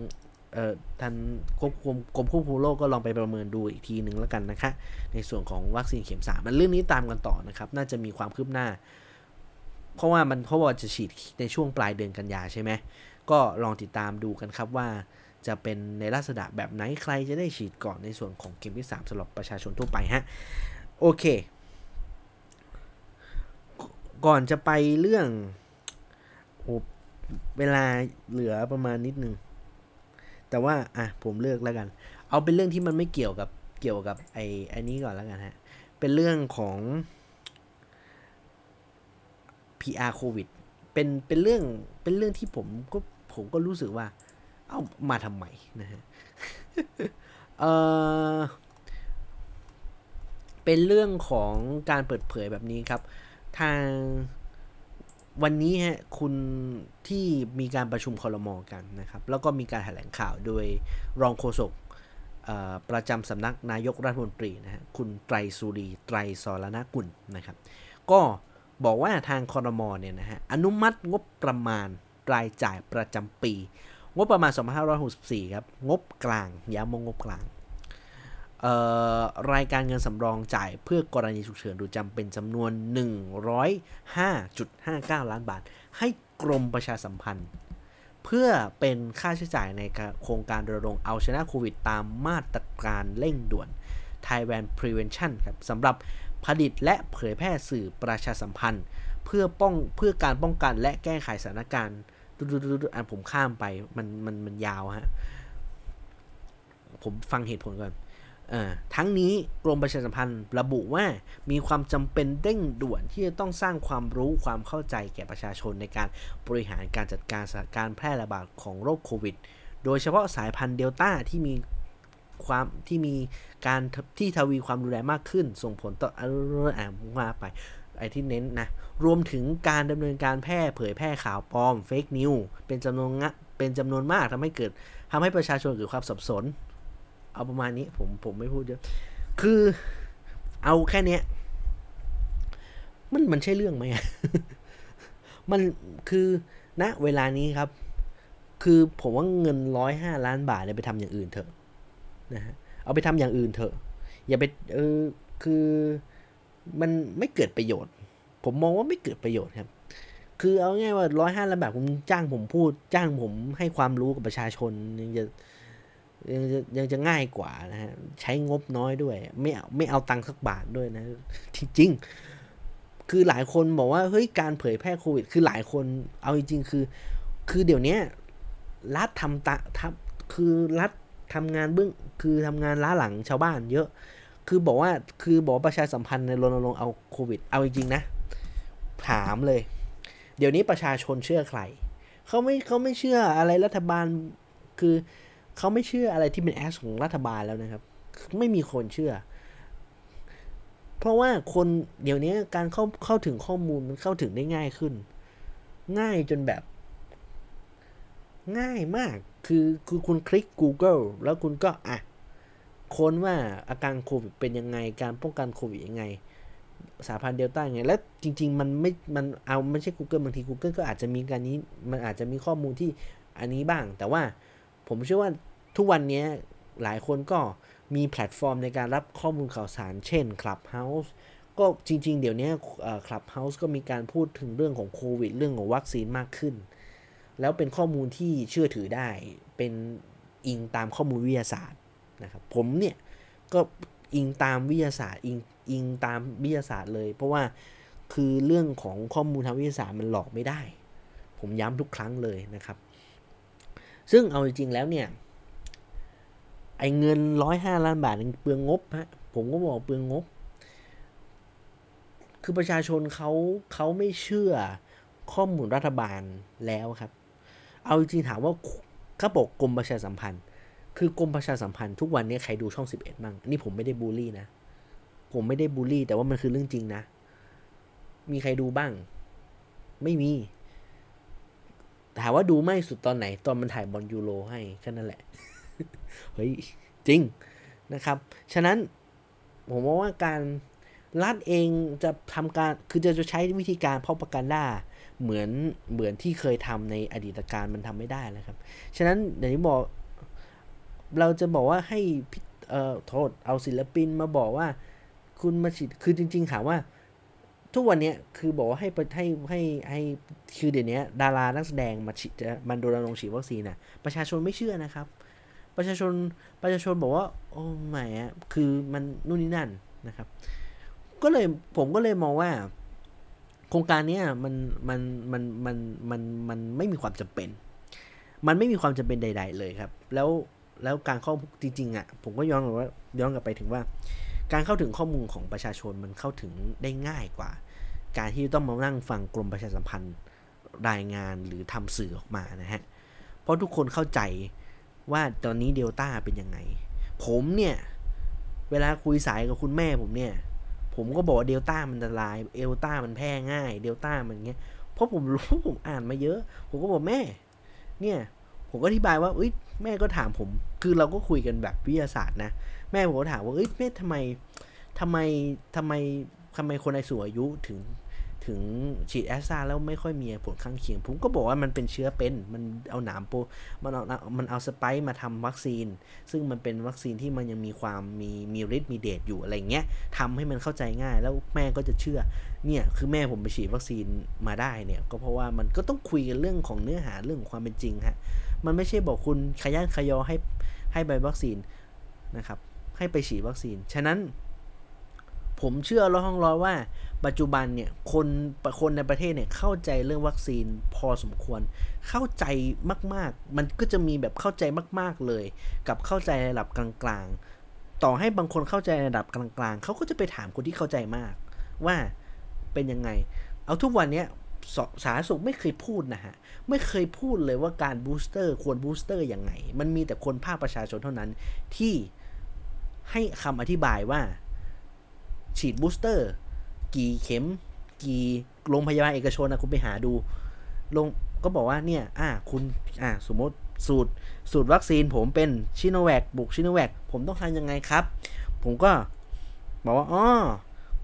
เอ่อท่านควบคุมกรมควบคุมโรคก็ลองไปประเมินดูอีกทีหนึ่งแล้วกันนะคะ ในส่วนของวัคซีนเข็มสามมันเรื่องนี้ตามกันต่อนะครับ น่าจะมีความคืบหน้า เพราะว่ามันเขาบอกจะฉีดในช่วงปลายเดือนกันยาใช่ไหมก็ลองติดตามดูกันครับว่าจะเป็นในลักษณะแบบไหนใครจะได้ฉีดก่อนในส่วนของเข็มที่ 3สำหรับประชาชนทั่วไปฮะโอเค ก่อนจะไปเรื่องโอ้เวลาเหลือประมาณนิดนึง แต่ว่าอะผมเลือกแล้วกัน เอาเป็นเรื่องที่มันไม่เกี่ยวกับเกี่ยวกับไอ้ไอ้นี้ก่อนแล้วกันฮะ เป็นเรื่องของ PR โควิดเป็นเป็นเรื่องเป็นเรื่องที่ผมก็ผมก็รู้สึกว่า เอามาทำไมนะฮะเออเป็นเรื่องของการเปิดเผยแบบนี้ครับ ทาง วันนี้ฮะคุณที่มีการประชุมคอรมอกันนะครับ แล้วก็มีการแถลงข่าวโดยรองโฆษกประจำสำนักนายกรัฐมนตรีนะฮะคุณไตรสุรีไตรสรณกุลนะครับ ก็บอกว่าทางคอรมอเนี่ยนะฮะอนุมัติงบประมาณรายจ่ายประจำปี งบประมาณ 2564 ครับ งบกลางย้ำมงงบกลาง รายการเงินสำรองจ่ายเพื่อกรณีฉุกเฉินหรือจำเป็นจำนวน 105.59 ล้านบาท ให้กรมประชาสัมพันธ์ เพื่อเป็นค่าใช้จ่ายในโครงการระดงเอาชนะโควิดตามมาตรการเร่งด่วน Thailand Prevention ครับสำหรับผลิตและเผยแพร่สื่อประชาสัมพันธ์ เพื่อป้องเพื่อการป้องกันและแก้ไขสถานการณ์ดูดูดูอ่านผมข้ามไปมันมันมันยาวฮะผมฟังเหตุผลก่อน ทั้งนี้กรมประชาสัมพันธ์ระบุว่ามีความจำเป็นเร่งด่วนที่จะต้องสร้างความรู้ความเข้าใจแก่ประชาชนในการบริหารการจัดการสถานการแพร่ระบาดของโรคโควิด โดยเฉพาะสายพันธุ์เดลต้าที่มีความที่มีการที่ทวีความรุนแรงมากขึ้น ส่งผลต่ออ่าว่าไปไอ้ที่เน้นนะ รวมถึงการดำเนินการแพร่เผยแพร่ข่าวปลอมเฟกนิวเป็นจำนวนเป็นจำนวนมากทำให้เกิดทำให้ประชาชนเกิดความสับสน เอาประมาณนี้ ผมผมไม่พูดเยอะ คือเอาแค่เนี้ย มันมันใช่เรื่องไหมมันคือณนะเวลานี้ครับ คือผมว่าเงินร้อยห้าล้านบาทเนี่ยไปทำอย่างอื่นเถอะนะฮะเอาไปทำอย่างอื่นเถอะ อย่าไปเออคือมันไม่เกิดประโยชน์ ผมมองว่าไม่เกิดประโยชน์ครับ คือเอาง่ายว่าร้อยห้าล้านบาทผมจ้างผมพูด จ้างผมให้ความรู้กับประชาชนยังจะ ยังจะยังจะง่ายกว่านะฮะ ใช้งบน้อยด้วย ไม่เอาไม่เอาตังค์สักบาทด้วยนะ จริงๆ คือหลายคนบอกว่า เฮ้ย การเผยแพร่โควิด คือหลายคนเอาจริงๆ คือ คือเดี๋ยวนี้รัฐทำตาทำคือรัฐทำงานเบื้องคือทำงานล้าหลังชาวบ้านเยอะ คือบอกว่าคือบอกประชาสัมพันธ์ในรณรงค์เอาโควิด เอาจริงๆนะ ถามเลย เดี๋ยวนี้ประชาชนเชื่อใครเขาไม่เขาไม่เชื่ออะไรรัฐบาลคือ เขาไม่เชื่ออะไรที่เป็นแอสของรัฐบาลแล้วนะครับ ไม่มีคนเชื่อ เพราะว่าคนเดี๋ยวนี้การเข้าเข้าถึงข้อมูลมันเข้าถึงได้ง่ายขึ้น ง่ายจนแบบ ง่ายมากคือคือคุณคลิก Google แล้วคุณก็อะค้นว่าอาการโควิดเป็นยังไง การป้องกันโควิดยังไง สายพันธุ์เดลต้าไง แล้วจริง ๆ มันไม่ มันเอาไม่ใช่ Google บางที Google ก็อาจจะมีการนี้ มันอาจจะมีข้อมูลที่อันนี้บ้าง แต่ว่า ผมเชื่อว่าทุกวันนี้หลายคนก็มีแพลตฟอร์มในการรับข้อมูลข่าวสาร เช่น Clubhouse ก็จริง ๆ เดี๋ยวนี้ Clubhouse ก็มีการพูดถึงเรื่องของโควิด เรื่องของวัคซีนมากขึ้น แล้วเป็นข้อมูลที่เชื่อถือได้ เป็นอิงตามข้อมูลวิทยาศาสตร์นะครับผมเนี่ยก็อิงตามวิทยาศาสตร์อิงอิงตามวิทยาศาสตร์เลย เพราะว่าคือเรื่องของข้อมูลทางวิทยาศาสตร์มันหลอกไม่ได้ ผมย้ำทุกครั้งเลยนะครับ ซึ่งเอาจริงๆแล้วเนี่ย ไอ้เงินร้อยห้าล้านบาทเปลืองงบฮะผมก็บอกเปลืองงบ คือประชาชนเขาเขาไม่เชื่อข้อมูลรัฐบาลแล้วครับ เอาจริงๆถามว่าเขาบอกกรมประชาสัมพันธ์ คือกรมประชาสัมพันธ์ทุกวันนี้ใครดูช่องสิบเอ็ดมั่งนี่ผมไม่ได้บูลลี่นะ ผมไม่ได้บูลลี่ แต่ว่ามันคือเรื่องจริงนะ มีใครดูบ้าง ไม่มี ถามว่าดูไม่สุดตอนไหน ตอนมันถ่ายบอลยูโรให้แค่นั้นแหละ เฮ้ย จริงนะครับ ฉะนั้นผมมองว่าการรัฐเองจะทำการ คือจะจะใช้วิธีการพอประกันด้าเหมือน เหมือนที่เคยทำในอดีตการมันทำไม่ได้แล้วครับ ฉะนั้นอย่างที่บอก เราจะบอกว่าให้เอ่อโทษเอาศิลปินมาบอกว่า คุณมาฉีด คือจริง ๆถามว่า ทุกวันนี้คือบอกว่าให้ให้ให้ให้คือเดี๋ยวนี้ดารานักแสดงมาฉีดมันโดนลงฉีดวัคซีนนะประชาชนไม่เชื่อนะครับ ประชาชนประชาชนบอกว่า โอ้ไม่อะคือมันนู่นนี่นั่นนะครับ ก็เลยผมก็เลยมองว่า โครงการนี้มันมันมันมันมันมันไม่มีความจำเป็น มันไม่มีความจำเป็นใด ๆ เลยครับ แล้วแล้วการเข้อจริงๆอะผมก็ย้อนกลับว่าย้อนกลับไปถึงว่าการเข้าถึงข้อมูลของประชาชนมันเข้าถึงได้ง่ายกว่า การที่ต้องมานั่งฟังกรมประชาสัมพันธ์รายงานหรือทำสื่อออกมานะฮะ เพราะทุกคนเข้าใจว่าตอนนี้เดลต้าเป็นยังไง ผมเนี่ย เวลาคุยสายกับคุณแม่ผมเนี่ย ผมก็บอกเดลต้ามันอันตรายเอลต้ามันแพร่ง่าย เดลต้ามันเงี้ย เพราะผมรู้ผมอ่านมาเยอะ ผมก็บอกแม่ เนี่ย ผมก็อธิบายว่าเอ้ยแม่ก็ถามผม คือเราก็คุยกันแบบวิทยาศาสตร์นะ แม่ผมก็ถามว่าเอ้ยแม่ทำไมทำไมทำไมทำไมคนในสูงอายุถึง ถึงฉีดแอสซาแล้วไม่ค่อยมีผลข้างเคียง ผมก็บอกว่ามันเป็นเชื้อเป็น มันเอาหนามโปมันเอามันเอาสไปร์มาทำวัคซีน ซึ่งมันเป็นวัคซีนที่มันยังมีความมีมีฤทธิ์มีเดชอยู่อะไรเงี้ยทำให้มันเข้าใจง่าย แล้วแม่ก็จะเชื่อ เนี่ยคือแม่ผมไปฉีดวัคซีนมาได้เนี่ย ก็เพราะว่ามันก็ต้องคุยกันเรื่องของเนื้อหาเรื่องของความเป็นจริงฮะ มันไม่ใช่บอกคุณขยันขยอให้ให้ใบวัคซีนนะครับ ให้ไปฉีดวัคซีน ฉะนั้น ผมเชื่อร้อยห้องร้อยว่า ปัจจุบันเนี่ยคนคนในประเทศเนี่ยเข้าใจเรื่องวัคซีนพอสมควร เข้าใจมาก ๆ มันก็จะมีแบบเข้าใจมาก ๆเลย กับเข้าใจระดับกลางๆ ต่อให้บางคนเข้าใจระดับกลางๆเขาก็จะไปถามคนที่เข้าใจมาก ว่าเป็นยังไง เอาทุกวันเนี้ยสาธารณสุขไม่เคยพูดนะฮะ ไม่เคยพูดเลยว่าการ booster ควร booster ยังไง มันมีแต่คนภาคประชาชนเท่านั้นที่ให้คำอธิบายว่าฉีด booster กี่เข็ม กี่โรงพยาบาลเอกชนนะคุณไปหาดูลงก็บอกว่าเนี่ย อ่า คุณ อ่า สมมติสูตร สูตรวัคซีนผมเป็นชิโนแวคบุกชิโนแวคผมต้องทานยังไงครับ ผมก็บอกว่า อ๋อ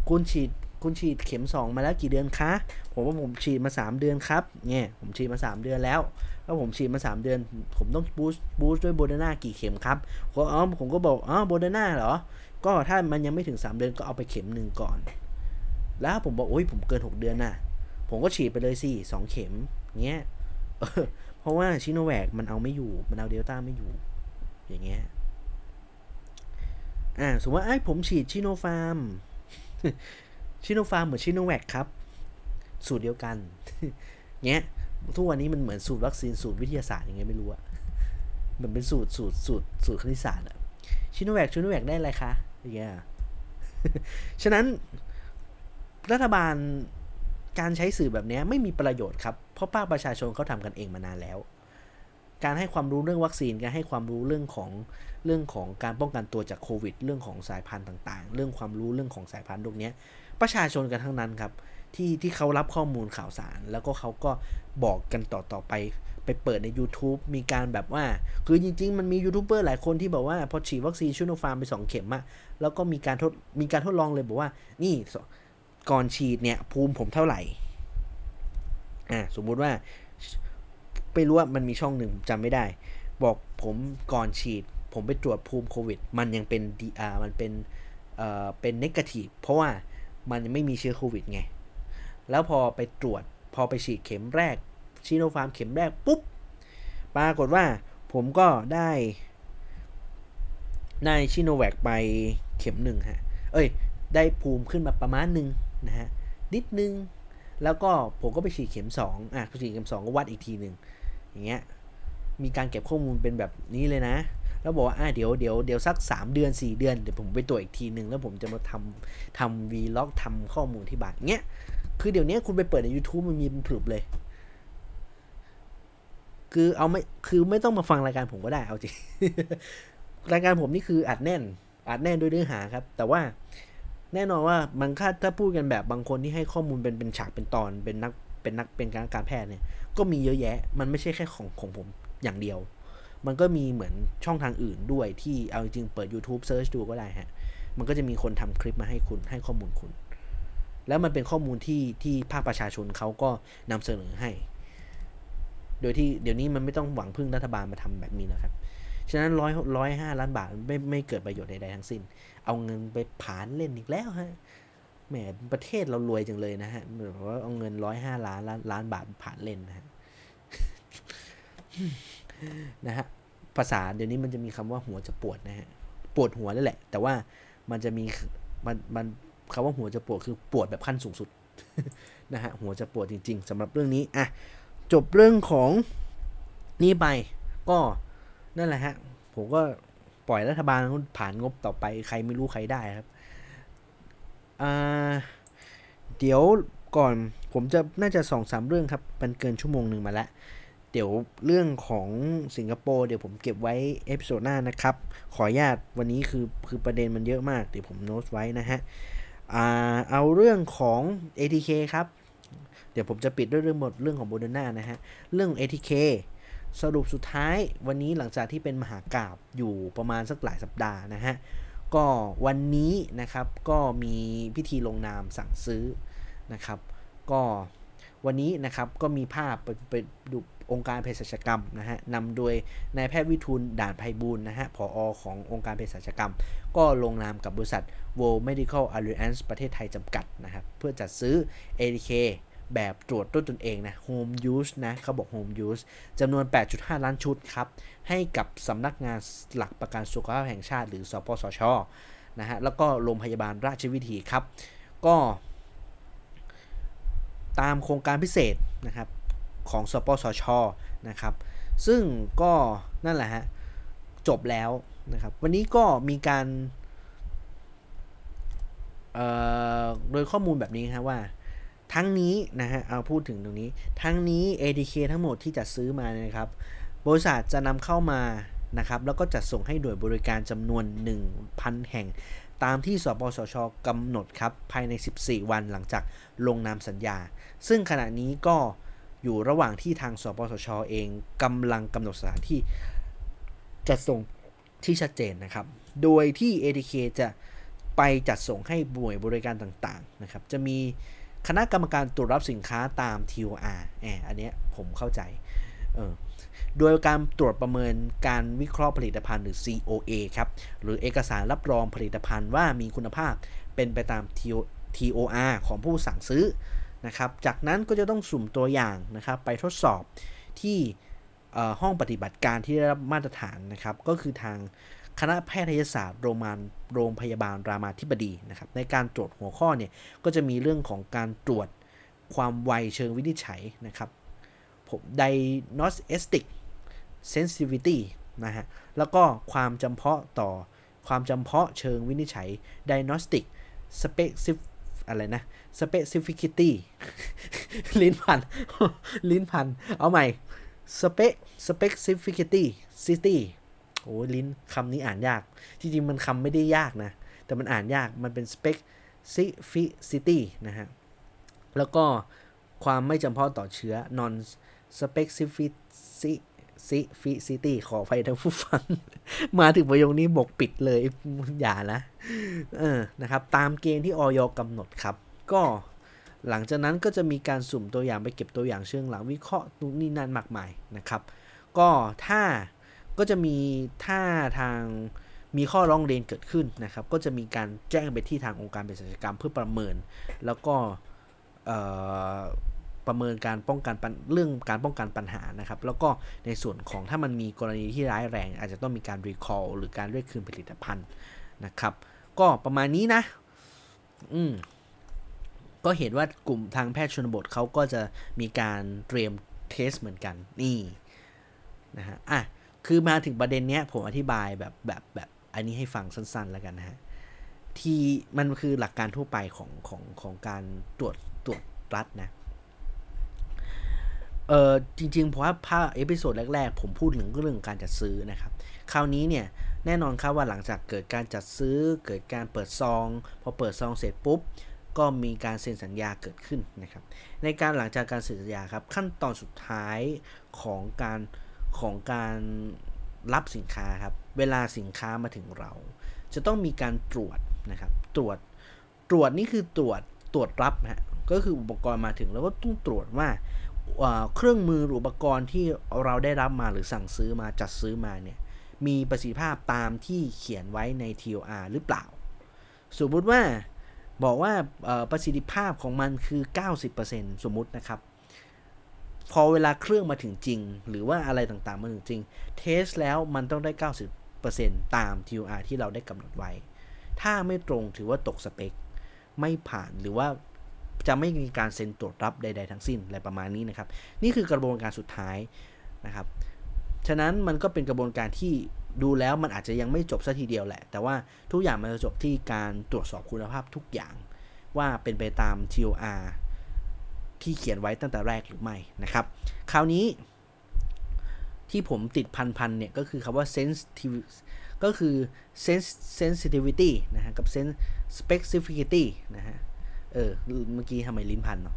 คุณฉีด คุณฉีดเข็ม 2 มาแล้วกี่เดือนคะ ผมว่าผมฉีดมา 3 เดือนครับ เนี่ย ผมฉีดมา 3 เดือนแล้ว แล้วผมฉีดมา 3 เดือน ผมต้องบูสต์บูสต์ด้วยโบเดนากี่เข็มครับอ๋อผมก็บอก อ๋อ โบเดนาเหรอ ก็ถ้ามันยังไม่ถึง 3 เดือนก็เอาไปเข็มหนึ่งก่อน แล้วผมบอกโอ้ยผมเกิน 6 เดือนน่ะ ผมก็ฉีดไปเลยสิสองเข็มเงี้ยเพราะว่าซิโนแวคมันเอาไม่อยู่ มันเอาเดลต้าไม่อยู่ อย่างเงี้ยอ่าสมมติว่าไอ้ผมฉีดซิโนฟาร์มซิโนฟาร์มเหมือนซิโนแวคครับ สูตรเดียวกันเงี้ยทุกวันนี้มันเหมือนสูตรวัคซีนสูตรวิทยาศาสตร์อย่างเงี้ยไม่รู้อะเหมือนเป็นสูตรสูตรสูตรสูตรคณิตศาสตร์อะซิโนแวคซิโนแวคได้อะไรคะอย่างเงี้ยฉะนั้น รัฐบาลการใช้สื่อแบบนี้ไม่มีประโยชน์ครับ เพราะภาคประชาชนเขาทำกันเองมานานแล้ว การให้ความรู้เรื่องวัคซีน การให้ความรู้เรื่องของเรื่องของการป้องกันตัวจากโควิด เรื่องของสายพันธุ์ต่าง ๆ เรื่องความรู้เรื่องของสายพันธุ์พวกนี้ประชาชนกันทั้งนั้นครับ ที่ที่เขารับข้อมูลข่าวสาร แล้วก็เขาก็บอกกันต่อๆไปไปเปิดใน YouTube มีการแบบว่า คือจริง ๆ มันมียูทูบเบอร์หลายคนที่บอกว่า พอฉีดวัคซีนชูโนฟาร์มไป 2 เข็มอะแล้วก็มีการทดมีการทดลองเลยบอกว่านี่ ก่อนฉีดเนี่ยภูมิผมเท่าไหร่ อ่าสมมุติว่าไม่รู้ว่ามันมีช่องหนึ่งจำไม่ได้ บอกผมก่อนฉีด ผมไปตรวจภูมิโควิด มันยังเป็นดีอามันเป็นเอ่อเป็นเนกาทีฟเพราะว่ามันไม่มีเชื้อโควิดไง แล้วพอไปตรวจพอไปฉีดเข็มแรกชิโนฟาร์มเข็มแรกปุ๊บปรากฏว่าผมก็ได้ได้ชิโนแวคไปเข็มหนึ่งฮะ เอ้ย ได้ภูมิขึ้นมาประมาณหนึ่ง นะฮะนิดนึง แล้วก็ผมก็ไปฉีดเข็ม2อะฉีดเข็ม2ก็วัดอีกทีหนึ่งอย่างเงี้ยมีการเก็บข้อมูลเป็นแบบนี้เลยนะ แล้วบอกว่าอะเดี๋ยวเดี๋ยวเดี๋ยวสัก 3 เดือน 4 เดือนเดี๋ยวผมไปตรวจอีกทีหนึ่งแล้วผมจะมาทำทำวีล็อกทำข้อมูลที่บ้านเงี้ยคือเดี๋ยวนี้คุณไปเปิดใน YouTube มันมีเป็นผลุบเลย คือเอาไม่คือไม่ต้องมาฟังรายการผมก็ได้เอาจริงรายการผมนี่คืออัดแน่นอัดแน่นด้วยเนื้อหาครับ แต่ว่า แน่นอนว่ามันค่าถ้าพูดกันแบบบางคนที่ให้ข้อมูลเป็นเป็นฉากเป็นตอนเป็นนักเป็นนักเป็นการการแพทย์เนี่ย ก็มีเยอะแยะ มันไม่ใช่แค่ของของผมอย่างเดียว มันก็มีเหมือนช่องทางอื่นด้วยที่เอาจริงเปิด YouTube Search ดูก็ได้ฮะ มันก็จะมีคนทำคลิปมาให้คุณให้ข้อมูลคุณ แล้วมันเป็นข้อมูลที่ที่ภาคประชาชนเขาก็นำเสนอให้ โดยที่เดี๋ยวนี้มันไม่ต้องหวังพึ่งรัฐบาลมาทำแบบนี้แล้วครับ ฉะนั้นร้อยร้อยห้าล้านบาทไม่ไม่เกิดประโยชน์ใดๆทั้งสิ้น เอาเงินไปผานเล่นอีกแล้วฮะแหมประเทศเรารวยจังเลยนะฮะเหมือนว่าเอาเงินร้อยห้าล้านล้านล้านบาทผ่านเล่นนะฮะนะฮะภาษาเดี๋ยวนี้มันจะมีคำว่าหัวจะปวดนะฮะปวดหัวนั่นแหละ แต่ว่ามันจะมีมันมันคำว่าหัวจะปวดคือปวดแบบขั้นสูงสุดนะฮะหัวจะปวดจริง ๆสำหรับเรื่องนี้อะจบเรื่องของนี่ไปก็นั่นแหละฮะผมก็ ปล่อยรัฐบาลผ่านงบต่อไปใครไม่รู้ใครได้ครับเดี๋ยวก่อนผมจะน่าจะสองสามเรื่องครับมันเกินชั่วโมงหนึ่งมาแล้ว เดี๋ยวเรื่องของสิงคโปร์เดี๋ยวผมเก็บไว้เอพิโซดหน้านะครับ ขออนุญาตวันนี้คือคือประเด็นมันเยอะมาก เดี๋ยวผมโน้ตไว้นะฮะเอาเรื่องของ ATK ครับ เดี๋ยวผมจะปิดด้วยเรื่องหมดเรื่องของโมเดอร์นานะฮะ เรื่อง ATK สรุปสุดท้ายวันนี้หลังจากที่เป็นมหากราบอยู่ประมาณสักหลายสัปดาห์นะฮะ ก็วันนี้นะครับก็มีพิธีลงนามสั่งซื้อนะครับ ก็วันนี้นะครับก็มีภาพไปไปดูองค์การเภสัชกรรมนะฮะนำโดยนายแพทย์วิทูลด่านไพบูลนะฮะผออขององค์การเภสัชกรรม ก็ลงนามกับบริษัท World Medical Alliance ประเทศไทยจำกัดนะครับ เพื่อจัดซื้อ ADK แบบตรวจด้วยตนเองนะ Home Use นะเขาบอก Home Use จำนวน 8.5 ล้านชุดครับ ให้กับสำนักงานหลักประกันสุขภาพแห่งชาติ หรือสปสชนะฮะแล้วก็โรงพยาบาลราชวิถีครับ ก็ ตามโครงการพิเศษนะครับของสปสชนะครับ ซึ่งก็นั่นแหละฮะจบแล้วนะครับ วันนี้ก็มีการโดยข้อมูลแบบนี้ครับว่า ทั้งนี้นะฮะเอาพูดถึงตรงนี้ ทั้งนี้ ADK ทั้งหมดที่จัดซื้อมานะครับ บริษัทจะนำเข้ามานะครับแล้วก็จัดส่งให้หน่วยบริการจำนวน 1,000 แห่ง ตามที่สปสชกำหนดครับ ภายใน 14 วันหลังจากลงนามสัญญา ซึ่งขณะนี้ก็อยู่ระหว่างที่ทางสปสชเองกำลังกำหนดสถานที่จัดส่งที่ชัดเจนนะครับ โดยที่ ADK จะไปจัดส่งให้หน่วยบริการต่างๆนะครับ จะมี คณะกรรมการตรวจรับสินค้าตาม TOR แอบอันเนี้ยผมเข้าใจเออโดยการตรวจประเมินการวิเคราะห์ผลิตภัณฑ์หรือ COA ครับ หรือเอกสารรับรองผลิตภัณฑ์ว่ามีคุณภาพเป็นไปตาม TOR ของผู้สั่งซื้อนะครับ จากนั้นก็จะต้องสุ่มตัวอย่างนะครับไปทดสอบที่ห้องปฏิบัติการที่ได้รับมาตรฐานนะครับ ก็คือทาง คณะแพทยศาสตร์โรงพยาบาลโรงพยาบาลรามาธิบดีนะครับในการตรวจหัวข้อเนี่ยก็จะมีเรื่องของการตรวจความไวเชิงวินิจฉัยนะครับผม diagnostic sensitivity นะฮะแล้วก็ความจำเพาะต่อความจำเพาะเชิงวินิจฉัย diagnostic specific อะไรนะ specificity ลิ้นพัน ลิ้นพัน เอาใหม่ spec specificity city อ้ลิ้นคำนี้อ่านยาก จริงๆ มันคำไม่ได้ยากนะ แต่มันอ่านยาก มันเป็น specificity นะฮะ แล้วก็ความไม่จำเพาะต่อเชื้อ non specificity ขอไฟทั้งผู้ฟัง มาถึงประโยคนี้บกปิดเลย อย่านะเออนะครับ ตามเกณฑ์ที่ออยกำหนดครับ ก็หลังจากนั้นก็จะมีการสุ่มตัวอย่างไปเก็บตัวอย่างเชิงหลังวิเคราะห์นู่นนี่นั่นมากมายนะครับ ก็ถ้า ก็จะมีถ้าทางมีข้อร้องเรียนเกิดขึ้นนะครับ ก็จะมีการแจ้งไปที่ทางองค์การเภสัชกรรมเพื่อประเมิน แล้วก็ประเมินการป้องกันเรื่องการป้องกันปัญหานะครับ แล้วก็ในส่วนของถ้ามันมีกรณีที่ร้ายแรง อาจจะต้องมีการรีคอ l หรือการเรียกคืนผลิตภัณฑ์นะครับ ก็ประมาณนี้นะ อืมก็เห็นว่ากลุ่มทางแพทย์ชนบทเขาก็จะมีการเตรียมเทสเหมือนกันนี่นะฮะอะ คือมาถึงประเด็นเนี้ยผมอธิบายแบบแบบแบบอันนี้ให้ฟังสั้นๆแล้วกันนะฮะที่มันคือหลักการทั่วไปของของของการตรวจตรวจรับนะเออจริงๆ เพราะว่าภาค episode แรกๆ ผมพูดถึงเรื่องการจัดซื้อนะครับ คราวนี้เนี่ยแน่นอนครับว่าหลังจากเกิดการจัดซื้อเกิดการเปิดซอง พอเปิดซองเสร็จปุ๊บ ก็มีการเซ็นสัญญาเกิดขึ้นนะครับ ในการหลังจากการเซ็นสัญญาครับขั้นตอนสุดท้ายของการ ของการรับสินค้าครับ เวลาสินค้ามาถึงเรา จะต้องมีการตรวจนะครับ ตรวจตรวจนี่คือตรวจตรวจรับฮะก็คืออุปกรณ์มาถึงแล้วก็ต้องตรวจว่าเครื่องมืออุปกรณ์ที่เราได้รับมาหรือสั่งซื้อมาจัดซื้อมาเนี่ยมีประสิทธิภาพตามที่เขียนไว้ใน TOR หรือเปล่า สมมุติว่าบอกว่าประสิทธิภาพของมันคือ 90%สมมุตินะครับ พอเวลาเครื่องมาถึงจริง หรือว่าอะไรต่างๆ มาถึงจริง เทสแล้วมันต้องได้ 90%ตาม TOR ที่เราได้กำหนดไว้ ถ้าไม่ตรงถือว่าตกสเปค ไม่ผ่านหรือว่าจะไม่มีการเซ็นตรวจรับใด ๆ ทั้งสิ้นอะไรประมาณนี้นะครับ นี่คือกระบวนการสุดท้ายนะครับ ฉะนั้นมันก็เป็นกระบวนการที่ดูแล้วมันอาจจะยังไม่จบซะทีเดียวแหละ แต่ว่าทุกอย่างมันจะจบที่การตรวจสอบคุณภาพทุกอย่าง ว่าเป็นไปตาม TOR ที่เขียนไว้ตั้งแต่แรกหรือไม่นะครับ คราวนี้ที่ผมติดพันๆเนี่ยก็คือคำว่า sensitive ก็คือ sensitivity นะฮะกับ specificity นะฮะ เออ เมื่อกี้ทำไมลิ้นพันเนาะ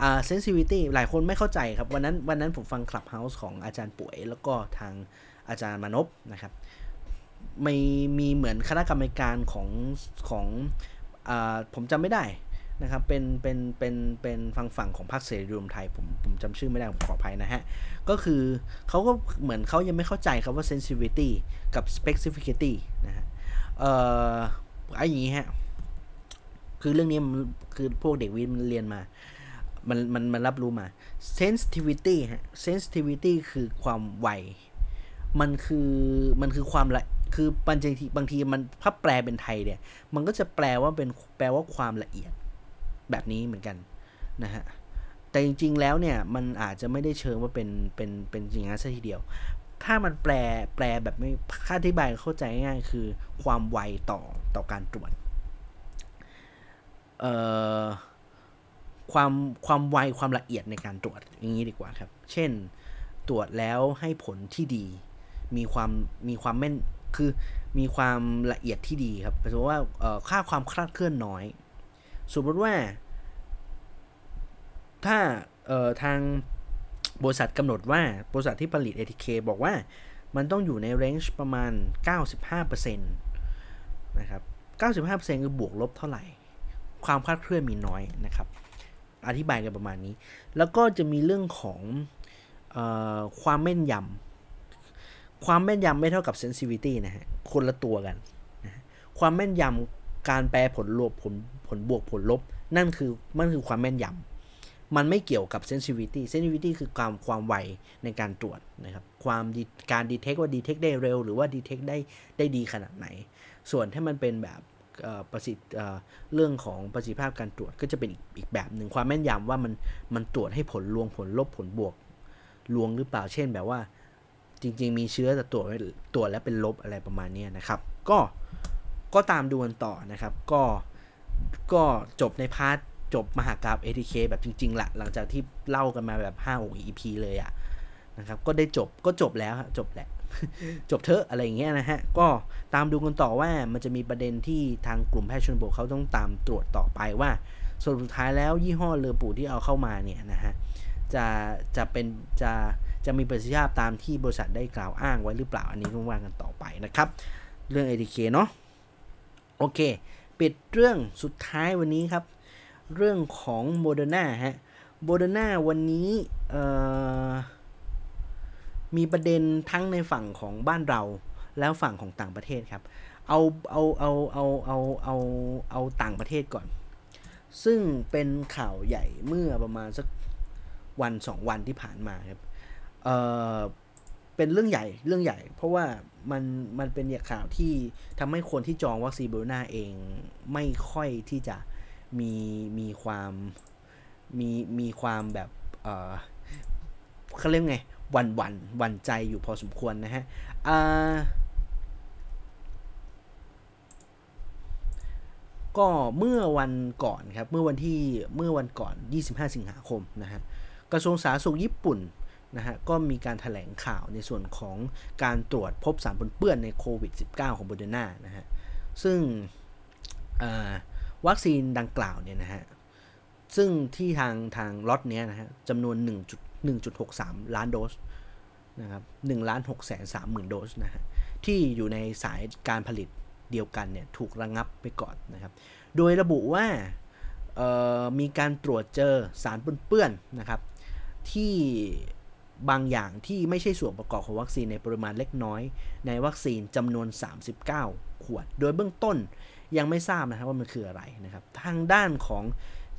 อ่า sensitivity หลายคนไม่เข้าใจครับ วันนั้นวันนั้นผมฟังคลับเฮาส์ของอาจารย์ป่วย แล้วก็ทางอาจารย์มานพนะครับไม่มีเหมือนคณะกรรมการของของอ่าผมจำไม่ได้ นะครับเป็นเป็นเป็นเป็นฝั่งฝั่งของพรรคเสรีรวมไทยผมผมจำชื่อไม่ได้ผมขออภัยนะฮะ ก็คือเขาก็เหมือนเขายังไม่เข้าใจครับว่า sensitivity กับ specificity นะฮะเอ่อไอ้อย่างนี้ฮะ คือเรื่องนี้มันคือพวกเด็กวิทย์มันเรียนมา มันมันมันรับรู้มา sensitivity ฮะ sensitivity คือความไว มันคือมันคือความละคือบางทีบางทีมันถ้าแปลเป็นไทยเนี่ย มันก็จะแปลว่าเป็นแปลว่าความละเอียด แบบนี้เหมือนกันนะฮะแต่จริง ๆ แล้วเนี่ยมันอาจจะไม่ได้เชิงว่าเป็นเป็นเป็นอย่างนั้นซะทีเดียว ถ้ามันแปลแปลแบบไม่ค่าอธิบายเข้าใจง่ายคือความไวต่อต่อการตรวจเอ่อความความไวความละเอียดในการตรวจอย่างนี้ดีกว่าครับ เช่นตรวจแล้วให้ผลที่ดี มีความมีความแม่นคือมีความละเอียดที่ดีครับแปลว่าค่าความคลาดเคลื่อนน้อย สมมติว่า ถ้าเอ่อทางบริษัทกำหนดว่าบริษัทที่ผลิต ATK บอกว่ามันต้องอยู่ในเรนจ์ประมาณ 95%นะครับ 95%คือบวกลบเท่าไหร่ ความคลาดเคลื่อนมีน้อยนะครับ อธิบายกันประมาณนี้ แล้วก็จะมีเรื่องของออความแม่นยำ ความแม่นยำไม่เท่ากับ sensitivity นะฮะ คนละตัวกันนะความแม่นยำ การแปลผลลบผลผลบวกผลลบ นั่นคือมันคือความแม่นยำมันไม่เกี่ยวกับ sensitivity sensitivity คือความความไวในการตรวจนะครับความการดีเทคว่าดีเทคได้เร็ว หรือว่าดีเทคได้ได้ดีขนาดไหน ส่วนถ้ามันเป็นแบบประสิทธิ์เรื่องของประสิทธิภาพการตรวจก็จะเป็นอีกอีกแบบหนึ่งความแม่นยำว่ามันมันตรวจให้ผลลวงผลลบผลบวกลวงหรือเปล่าเช่นแบบว่าจริง ๆ มีเชื้อแต่ตรวจตรวจแล้วเป็นลบอะไรประมาณนี้นะครับ ก็ ก็ตามดูกันต่อนะครับ ก็ก็จบใน part จบมหากาพย์ ATK แบบจริงๆแหละหลังจากที่เล่ากันมาแบบ5 6 EP เลยอะนะครับ ก็ได้จบก็จบแล้วจบแหละ จบเถอะอะไรอย่างเงี้ยนะฮะ ก็ตามดูกันต่อว่ามันจะมีประเด็นที่ทางกลุ่มแพทย์ชนบทเขาต้องตามตรวจต่อไปว่าสุดท้ายแล้วยี่ห้อ Lepu ที่เอาเข้ามาเนี่ยนะฮะจะจะเป็นจะจะมีประสิทธิภาพตามที่บริษัทได้กล่าวอ้างไว้หรือเปล่าอันนี้ต้องว่ากันต่อไปนะครับ เรื่อง ATK เนาะ โอเค ปิดเรื่องสุดท้ายวันนี้ครับ เรื่องของโมเดอร์นาฮะโมเดอร์นาวันนี้มีประเด็นทั้งในฝั่งของบ้านเราแล้วฝั่งของต่างประเทศครับ เอา เอา เอา เอา เอา เอา เอาต่างประเทศก่อน ซึ่งเป็นข่าวใหญ่เมื่อประมาณสักวันสองวันที่ผ่านมาครับ เออ เป็นเรื่องใหญ่เรื่องใหญ่ เพราะว่ามันมันเป็นข่าวที่ทำให้คนที่จองวัคซีนโบรนาเองไม่ค่อยที่จะมีมีความมีมีความแบบเออเขาเรียกไงวันวันวันใจอยู่พอสมควรนะฮะอ่าก็เมื่อวันก่อนครับ เมื่อวันที่เมื่อวันก่อน 25 สิงหาคมนะฮะกระทรวงสาธารณสุขญี่ปุ่น นะฮะก็มีการถแถลงข่าวในส่วนของการตรวจพบสารปนเปื้อนในโควิด -19 ของโบเดนานะฮะซึ่งวัคซีนดังกล่าวเนี่ยนะฮะซึ่งที่ทางทางล็อตเนี้ยนะฮะจำนวน 1.1.63 ล้านโดสนะครับ1ล้าน6แสน3หมื่นโดสนะฮะที่อยู่ในสายการผลิตเดียวกันเนี่ยถูกระงงับไปก่อนนะครับ โดยระบุว่ามีการตรวจเจอสารปนเปื้อนนะครับที่ บางอย่างที่ไม่ใช่ส่วนประกอบของวัคซีนในปริมาณเล็กน้อย ในวัคซีนจำนวน 39 ขวด โดยเบื้องต้นยังไม่ทราบนะครับว่ามันคืออะไรนะครับ ทางด้านของ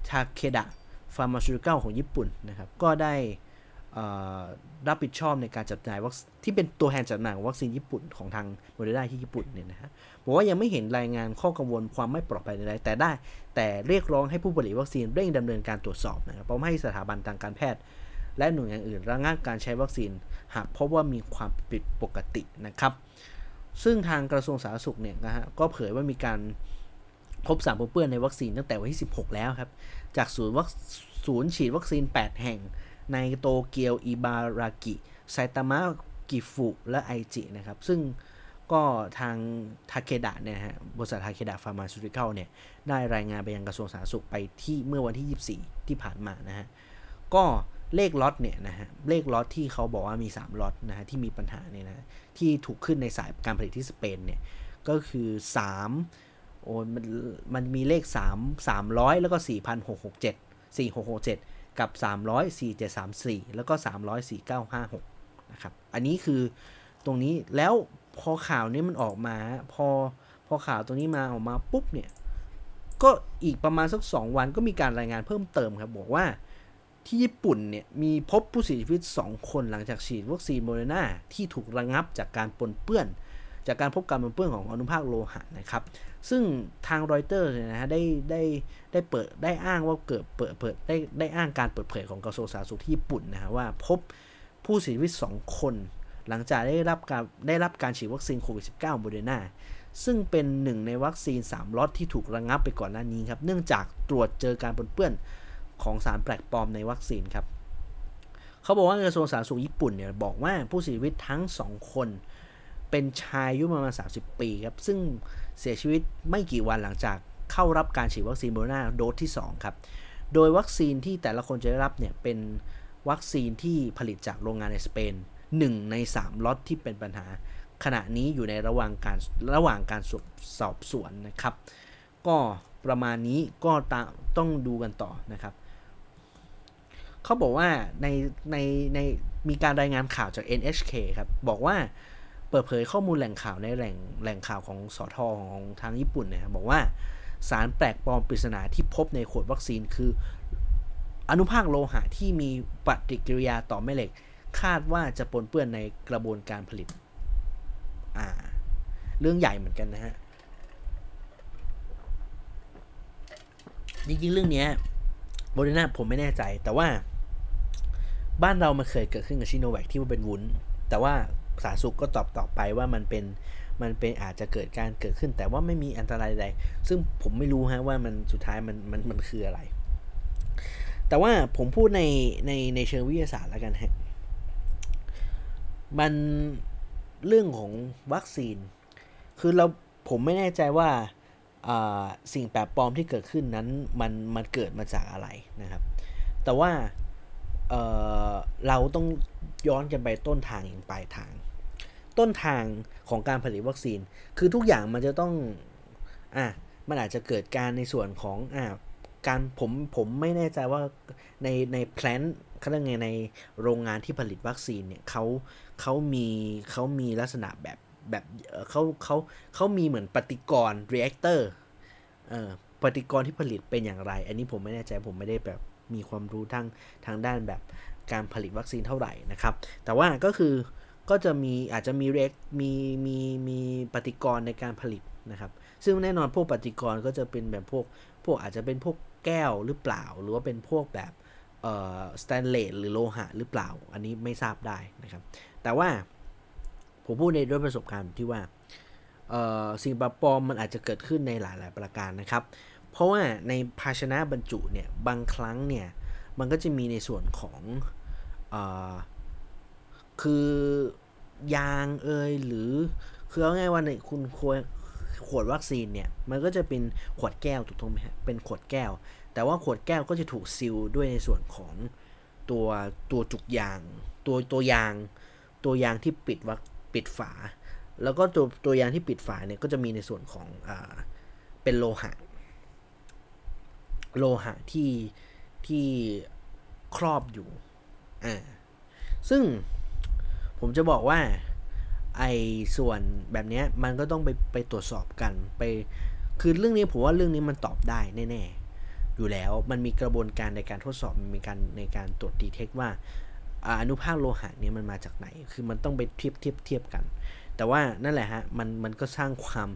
ทาเคดะฟาร์มาซูติคอลของญี่ปุ่นนะครับ ก็ได้รับผิดชอบในการจัดจ่ายวัคที่เป็นตัวแทนจำหน่ายวัคซีนญี่ปุ่นของทางโมเดอร์นาที่ญี่ปุ่นเนี่ยนะฮะบอกว่ายังไม่เห็นรายงานข้อกังวลความไม่ปลอดภัยใดๆแต่ได้ แต่เรียกร้องให้ผู้ผลิตวัคซีนเร่งดำเนินการตรวจสอบนะครับพร้อมให้สถาบันทางการแพทย์ และหน่วยงานอื่นระงับการใช้วัคซีน หากพบว่ามีความผิดปกตินะครับ ซึ่งทางกระทรวงสาธารณสุขเนี่ยนะฮะก็เผยว่ามีการพบสารปนเปื้อนในวัคซีนตั้งแต่วันที่ 16 แล้วครับ จากศูนย์วัคศูนย์ฉีดวัคซีน 8 แห่ง ในโตเกียว อิบารากิ ไซตามะ กิฟุ และไอจินะครับ ซึ่งก็ทางทาเคดะเนี่ยฮะ บริษัททาเคดะฟาร์มาซูติคอลเนี่ย ได้รายงานไปยังกระทรวงสาธารณสุขไปที่เมื่อวันที่ 24 ที่ผ่านมานะฮะ ก็ เลขล็อตเนี่ยนะฮะเลขล็อตที่เขาบอกว่ามี 3ล็อตนะฮะที่มีปัญหาเนี่ยนะที่ถูกขึ้นในสายการผลิตที่สเปนเนี่ยก็คือ 3 โอ้มันมันมีเลข 3 300 แล้วก็ 4,667 4667 กับ 300 4734 แล้วก็ 300 4956 นะครับ อันนี้คือตรงนี้แล้วพอข่าวนี้มันออกมาพอพอข่าวตรงนี้มาออกมาปุ๊บเนี่ย ก็อีกประมาณสัก 2 วันก็มีการรายงานเพิ่มเติมครับ บอกว่า ที่ญี่ปุ่นเนี่ยมีพบผู้เสียชีวิต 2 คนหลังจากฉีดวัคซีนโมเดอร์นาที่ถูกระงับจากการปนเปื้อน จากการพบการปนเปื้อนของอนุภาคโลหะนะครับ ซึ่งทางรอยเตอร์นะฮะได้ได้ได้เปิดได้อ้างว่าเกิดเปิดเปิดได้ได้อ้างการเปิดเผยของกระทรวงสาธารณสุขที่ญี่ปุ่นนะฮะว่าพบผู้เสียชีวิต 2 คน หลังจากได้รับการได้รับการฉีดวัคซีนโควิด -19 โมเดอร์นาซึ่งเป็นหนึ่งในวัคซีน 3ล็อตที่ถูกระงับไปก่อนหน้านี้ครับเนื่องจากตรวจเจอการปนเปื้อน ของสารแปลกปลอมในวัคซีนครับเขาบอกว่ากระทรวงสาธารณสุขญี่ปุ่นเนี่ยบอกว่าผู้เสียชีวิตทั้ง 2 คน เป็นชายอายุประมาณ 30 ปีครับ ซึ่งเสียชีวิตไม่กี่วันหลังจากเข้ารับการฉีดวัคซีนโมเดอร์นาโดสที่ 2 ครับ โดยวัคซีนที่แต่ละคนจะได้รับเนี่ยเป็นวัคซีนที่ผลิตจากโรงงานในสเปน 1 ใน 3 ล็อตที่เป็นปัญหา ขณะนี้อยู่ในระหว่างการระหว่างการสอบสวนนะครับ ก็ประมาณนี้ก็ตาต้องดูกันต่อนะครับ เขาบอกว่าในในในมีการรายงานข่าวจาก NHK ครับ บอกว่าเปิดเผยข้อมูลแหล่งข่าวในแหล่งแหล่งข่าวของสอทอของทางญี่ปุ่นเนี่ยบอกว่าสารแปลกปลอมปริศนาที่พบในขวดวัคซีนคือ อนุภาคโลหะที่มีปฏิกิริยาต่อแม่เหล็ก คาดว่าจะปนเปื้อนในกระบวนการผลิต อ่า เรื่องใหญ่เหมือนกันนะฮะจริงๆเรื่องนี้โมเดอร์นาผมไม่แน่ใจแต่ว่า บ้านเรามันเคยเกิดขึ้นกับชิโนแวคที่มันเป็นวุ้น แต่ว่าสาธารณสุขก็ตอบต่อไปว่ามันเป็นมันเป็นอาจจะเกิดการเกิดขึ้น แต่ว่าไม่มีอันตรายใด ซึ่งผมไม่รู้ฮะว่ามันสุดท้ายมันมันมันคืออะไร แต่ว่าผมพูดในในในเชิงวิทยาศาสตร์แล้วกันฮะ มันเรื่องของวัคซีน คือเราผมไม่แน่ใจว่าสิ่งแปลกปลอมที่เกิดขึ้นนั้นมันมันเกิดมาจากอะไรนะครับ แต่ว่า เเราต้องย้อนกันไปต้นทางอย่างปลายทาง ต้นทางของการผลิตวัคซีน คือทุกอย่างมันจะต้องอะมันอาจจะเกิดการในส่วนของอะการผมผมไม่แน่ใจว่าในในแพลนเขาเรียกไงในโรงงานที่ผลิตวัคซีนเนี่ยเขาเขามีเขามีลักษณะแบบแบบเขาเขาเขามีเหมือนปฏิกรณ์ reactor เอ่อปฏิกรณ์ที่ผลิตเป็นอย่างไร อันนี้ผมไม่แน่ใจผมไม่ได้แบบ มีความรู้ทางทางด้านแบบการผลิตวัคซีนเท่าไหร่นะครับ แต่ว่าก็คือก็จะมีอาจจะมีเร็กมีมีมีปฏิกรณ์ในการผลิตนะครับ ซึ่งแน่นอนพวกปฏิกรณ์ก็จะเป็นแบบพวกพวกอาจจะเป็นพวกแก้วหรือเปล่า หรือว่าเป็นพวกแบบเอ่อสแตนเลสหรือโลหะหรือเปล่า อันนี้ไม่ทราบได้นะครับ แต่ว่าผมพูดในด้วยประสบการณ์ที่ว่าสิ่งปลอมมันอาจจะเกิดขึ้นในหลาย ๆ ประการนะครับ เพราะว่าในภาชนะบรรจุเนี่ยบางครั้งเนี่ยมันก็จะมีในส่วนของอคือยางเอยหรือคือเอาง่ายว่าในคุณควรขวดวัคซีนเนี่ยมันก็จะเป็นขวดแก้วถูกต้องไหมฮะเป็นขวดแก้ว แต่ว่าขวดแก้วก็จะถูกซิลด้วยในส่วนของตัวตัวจุกยาง ตัวตัวยาง ตัวยางที่ปิดวัปิดฝา แล้วก็ตัวตัวยางที่ปิดฝาเนี่ยก็จะมีในส่วนของอเป็นโลหะ โลหะที่ที่ครอบอยู่ อ่า ซึ่งผมจะบอกว่าไอ้ส่วนแบบนี้มันก็ต้องไปไปตรวจสอบกันไป คือเรื่องนี้ผมว่าเรื่องนี้มันตอบได้แน่ๆ อยู่แล้วมันมีกระบวนการในการทดสอบมีการในการตรวจดีเทคว่าอนุภาคโลหะเนี่ยมันมาจากไหน คือมันต้องไปเทียบเทียบเทียบกัน แต่ว่านั่นแหละฮะ มันมันก็สร้างความ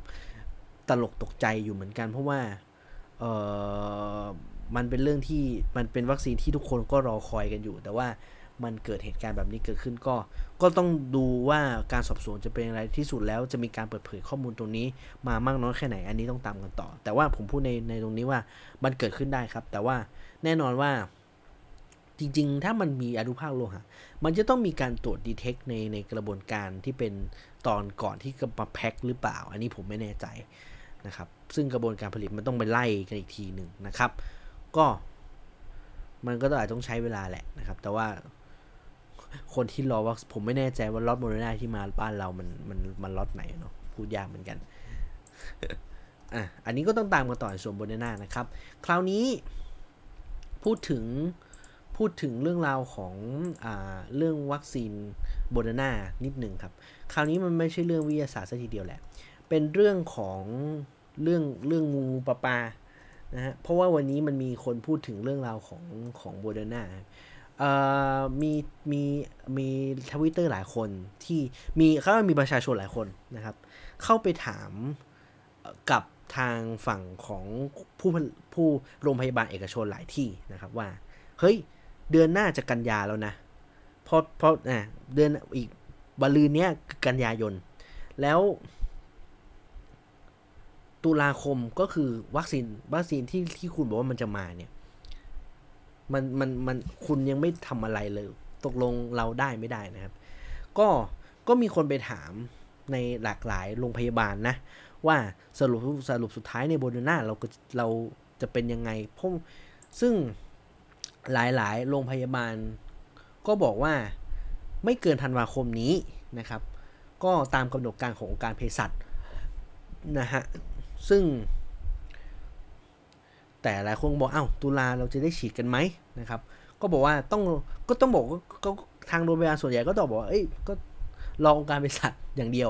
ตลกตกใจอยู่เหมือนกัน เพราะว่า เออมันเป็นเรื่องที่มันเป็นวัคซีนที่ทุกคนก็รอคอยกันอยู่ แต่ว่ามันเกิดเหตุการณ์แบบนี้เกิดขึ้นก็ ก็ต้องดูว่าการสอบสวนจะเป็นอะไรที่สุดแล้วจะมีการเปิดเผยข้อมูลตรงนี้ มามากน้อยแค่ไหนอันนี้ต้องตามกันต่อ แต่ว่าผมพูดในในตรงนี้ว่ามันเกิดขึ้นได้ครับ แต่ว่าแน่นอนว่าจริง ๆ ถ้ามันมีอนุภาคโลหะ มันจะต้องมีการตรวจ detect ในในกระบวนการที่เป็นตอนก่อนที่จะมาแพ็คหรือเปล่า อันนี้ผมไม่แน่ใจ นะครับ ซึ่งกระบวนการผลิตมันต้องไปไล่กันอีกทีหนึ่งนะครับ ก็มันก็ต้องอาจต้องใช้เวลาแหละนะครับ แต่ว่าคนที่รอว่าผมไม่แน่ใจว่าล็อตโมเดอร์นาที่มาบ้านเรามันมันมันล็อตไหนเนาะพูดยากเหมือนกันอะอันนี้ก็ต้องตามกันต่อในส่วนโมเดอร์นานะครับ คราวนี้พูดถึงพูดถึงเรื่องราวของเรื่องวัคซีนโมเดอร์นานิดหนึ่งครับ คราวนี้มันไม่ใช่เรื่องวิทยาศาสตร์ซะทีเดียวแหละ เป็นเรื่องของ เรื่องเรื่องงูๆ ปลาๆนะฮะเพราะว่าวันนี้มันมีคนพูดถึงเรื่องราวของของโมเดอร์นามีมีมีทวิตเตอร์หลายคนที่มีเขามีประชาชนหลายคนนะครับ เข้าไปถามกับทางฝั่งของผู้ผู้โรงพยาบาลเอกชนหลายที่นะครับว่า เฮ้ย เดือนหน้าจะกันยาแล้วนะเพราะเพราะอะเดือนอีกบาลืนเนี้ยกันยายน แล้ว ตุลาคมก็คือวัคซีนวัคซีนที่ที่คุณบอกว่ามันจะมาเนี่ย มันมันมันคุณยังไม่ทำอะไรเลย ตกลงเราได้ไม่ได้นะครับ ก็ก็มีคนไปถามในหลากหลายโรงพยาบาลนะ ว่าสรุปสรุปสุดท้ายในโบนาน่าเราก็เราจะเป็นยังไงเพราะซึ่งหลายๆ โรงพยาบาล ก็บอกว่าไม่เกินธันวาคมนี้นะครับ ก็ตามกำหนดการขององค์การเภสัชนะฮะ ซึ่ง แต่หลายคนบอกเอ้าตุลาเราจะได้ฉีดกันไหมนะครับ ก็บอกว่าต้องก็ต้องบอกก็ทางโรงพยาบาลส่วนใหญ่ก็ตอบบอกเอ้ยก็รอองค์การเภสัชอย่างเดียว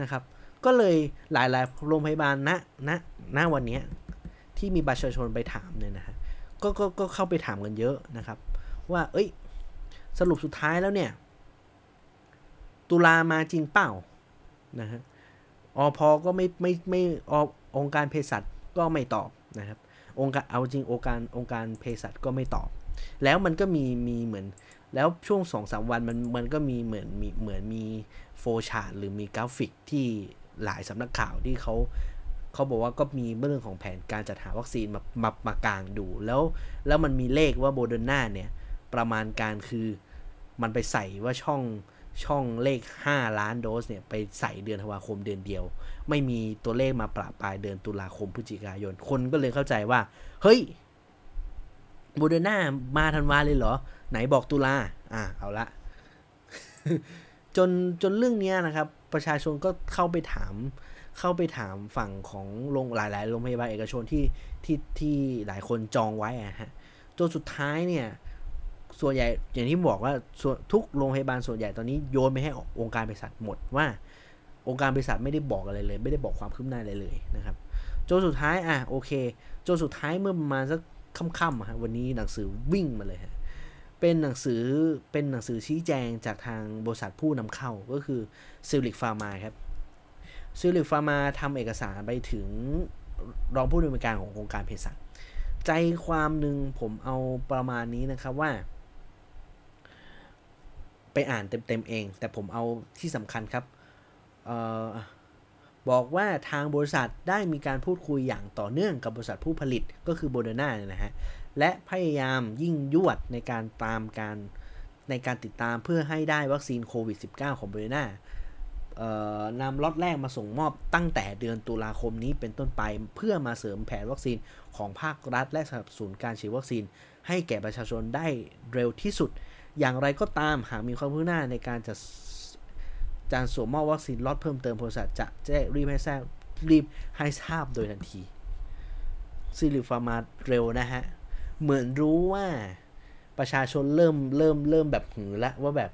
นะครับ ก็เลยหลายๆโรงพยาบาลณณณวันนี้ที่มีประชาชนไปถามเนี่ยนะฮะก็ก็ก็เข้าไปถามกันเยอะนะครับ ว่าเอ้ย สรุปสุดท้ายแล้วเนี่ย ตุลามาจริงเปล่านะฮะ อพอก็ไม่ไม่ไม่อองค์การเภสัชก็ไม่ตอบนะครับ องค์การเอาจริงองค์การองค์การเภสัชก็ไม่ตอบ แล้วมันก็มีมีเหมือน แล้วช่วงสองสามวันมันมันก็มีเหมือนมีเหมือนมี flowchart หรือมีกราฟิกที่หลายสำนักข่าวที่เขาเขาบอกว่าก็มีเรื่องของแผนการจัดหาวัคซีนมามามากางดูแล้วแล้วมันมีเลขว่าโมเดอร์นาเนี่ยประมาณการคือมันไปใส่ว่าช่อง ช่องเลข 5 ล้านโดสเนี่ยไปใส่เดือนธันวาคมเดือนเดียว ไม่มีตัวเลขมาปราปลายเดือนตุลาคมพฤศจิกายน คนก็เลยเข้าใจว่า เฮ้ยโบเดอร์นามาธันวาเลยเหรอ ไหนบอกตุลาอะเอาละ จนจนเรื่องนี้นะครับ ประชาชนก็เข้าไปถามเข้าไปถามฝั่งของโรงหลาย ๆ โรงพยาบาลเอกชนที่ที่ที่หลายคนจองไว้อะฮะจนสุดท้ายเนี่ย ส่วนใหญ่อย่างที่บอกว่าทุกโรงพยาบาลส่วนใหญ่ตอนนี้โยนไปให้องค์การเภสัชหมดว่า องค์การเภสัชไม่ได้บอกอะไรเลย ไม่ได้บอกความคืบหน้าอะไรเลยนะครับจนสุดท้ายอะโอเคจนสุดท้ายเมื่อประมาณสักค่ำๆฮะวันนี้หนังสือวิ่งมาเลยฮะเป็นหนังสือเป็นหนังสือชี้แจงจากทางบริษัทผู้นำเข้าก็คือ Zuellig Pharma ครับ Zuellig Pharma ทำเอกสารไปถึงรองผู้อำนวยการขององค์การเภสัชใจความหนึ่งผมเอาประมาณนี้นะครับว่า ไปอ่านเต็มๆเอง แต่ผมเอาที่สำคัญครับออบอกว่าทางบริษัทได้มีการพูดคุยอย่างต่อเนื่องกับบริษัทผู้ผลิตก็คือโบเดนาเนี่ยนะฮะ และพยายามยิ่งยวดในการตามการในการติดตามเพื่อให้ได้วัคซีนโควิด -19 ของโบเดนานำล็อตแรกมาส่งมอบตั้งแต่เดือนตุลาคมนี้เป็นต้นไปเพื่อมาเสริมแผนวัคซีนของภาครัฐ และสนับสนุนการฉีดวัคซีน ให้แก่ประชาชนได้เร็วที่สุด อย่างไรก็ตามหากมีความคืบหน้าในการจะการส่งมอบวัคซีนล็อตเพิ่มเติมบริษัทจะแจ้งรีบให้ทราบรีบให้ทราบโดยทันที Zuellig Pharma เร็วนะฮะ เหมือนรู้ว่าประชาชนเริ่มเริ่มเริ่มแบบหือแล้วว่าแบบ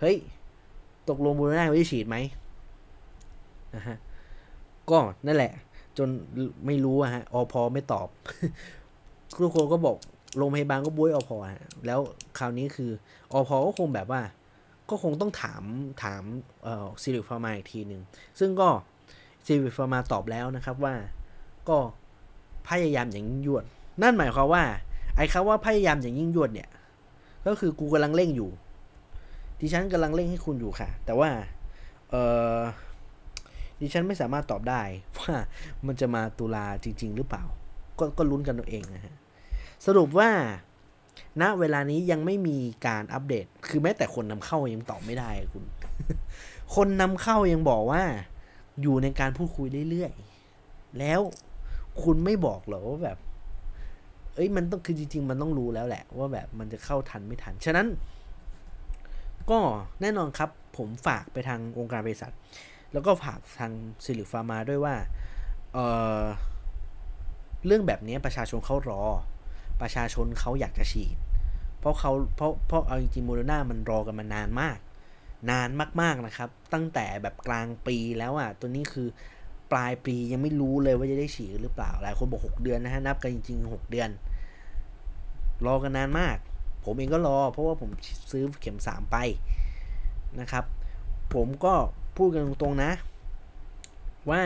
เฮ้ย ตกลงโมเดอร์นาไม่ได้ฉีดไหมนะฮะ ก็นั่นแหละ จนไม่รู้อะฮะอภ. ไม่ตอบทุกคนก็บอก โรงพยาบาลก็บุ้ยอภ.แล้วคราวนี้คืออภ. ก็คงแบบว่า ก็คงต้องถามถามเอ่อ Zuellig Pharma อีกทีหนึ่งซึ่งก็ Zuellig Pharma ตอบแล้วนะครับว่า ก็พยายามอย่างยิ่งยวด นั่นหมายความว่า ไอ้คำว่าพยายามอย่างยิ่งยวดเนี่ย ก็คือกูกำลังเร่งอยู่ ดิฉันกำลังเร่งให้คุณอยู่ค่ะ แต่ว่า เออดิฉันไม่สามารถตอบได้ว่ามันจะมาตุลาจริง ๆ หรือเปล่า ก็ก็ลุ้นกันตัวเองนะฮะ สรุปว่าณเวลานี้ยังไม่มีการอัปเดต คือแม้แต่คนนำเข้ายังตอบไม่ได้คุณ คนนำเข้ายังบอกว่า อยู่ในการพูดคุยเรื่อยๆ แล้วคุณไม่บอกหรอว่าแบบ เอ้ยมันต้องคือจริง ๆ มันต้องรู้แล้วแหละ ว่าแบบมันจะเข้าทันไม่ทัน ฉะนั้น ก็แน่นอนครับ ผมฝากไปทางองค์การเภสัช แล้วก็ฝากทาง Zuellig Pharma ด้วยว่าเรื่องแบบนี้ประชาชนเขารอ ประชาชนเขาอยากจะฉีด เพราะเขาเพราะเพราะเอาจริงๆโมเดอร์นามันรอกันมานานมาก นานมากๆนะครับ ตั้งแต่แบบกลางปีแล้วอะ่ะตัวนี้คือปลายปียังไม่รู้เลยว่าจะได้ฉีดหรือเปล่าหลายคนบอก6เดือนนะฮะนับกันจริงๆ 6 เดือน รอกันนานมาก ผมเองก็รอ เพราะว่าผมซื้อเข็ม 3 ไปนะครับ ผมก็พูดกันตรงๆนะ ว่า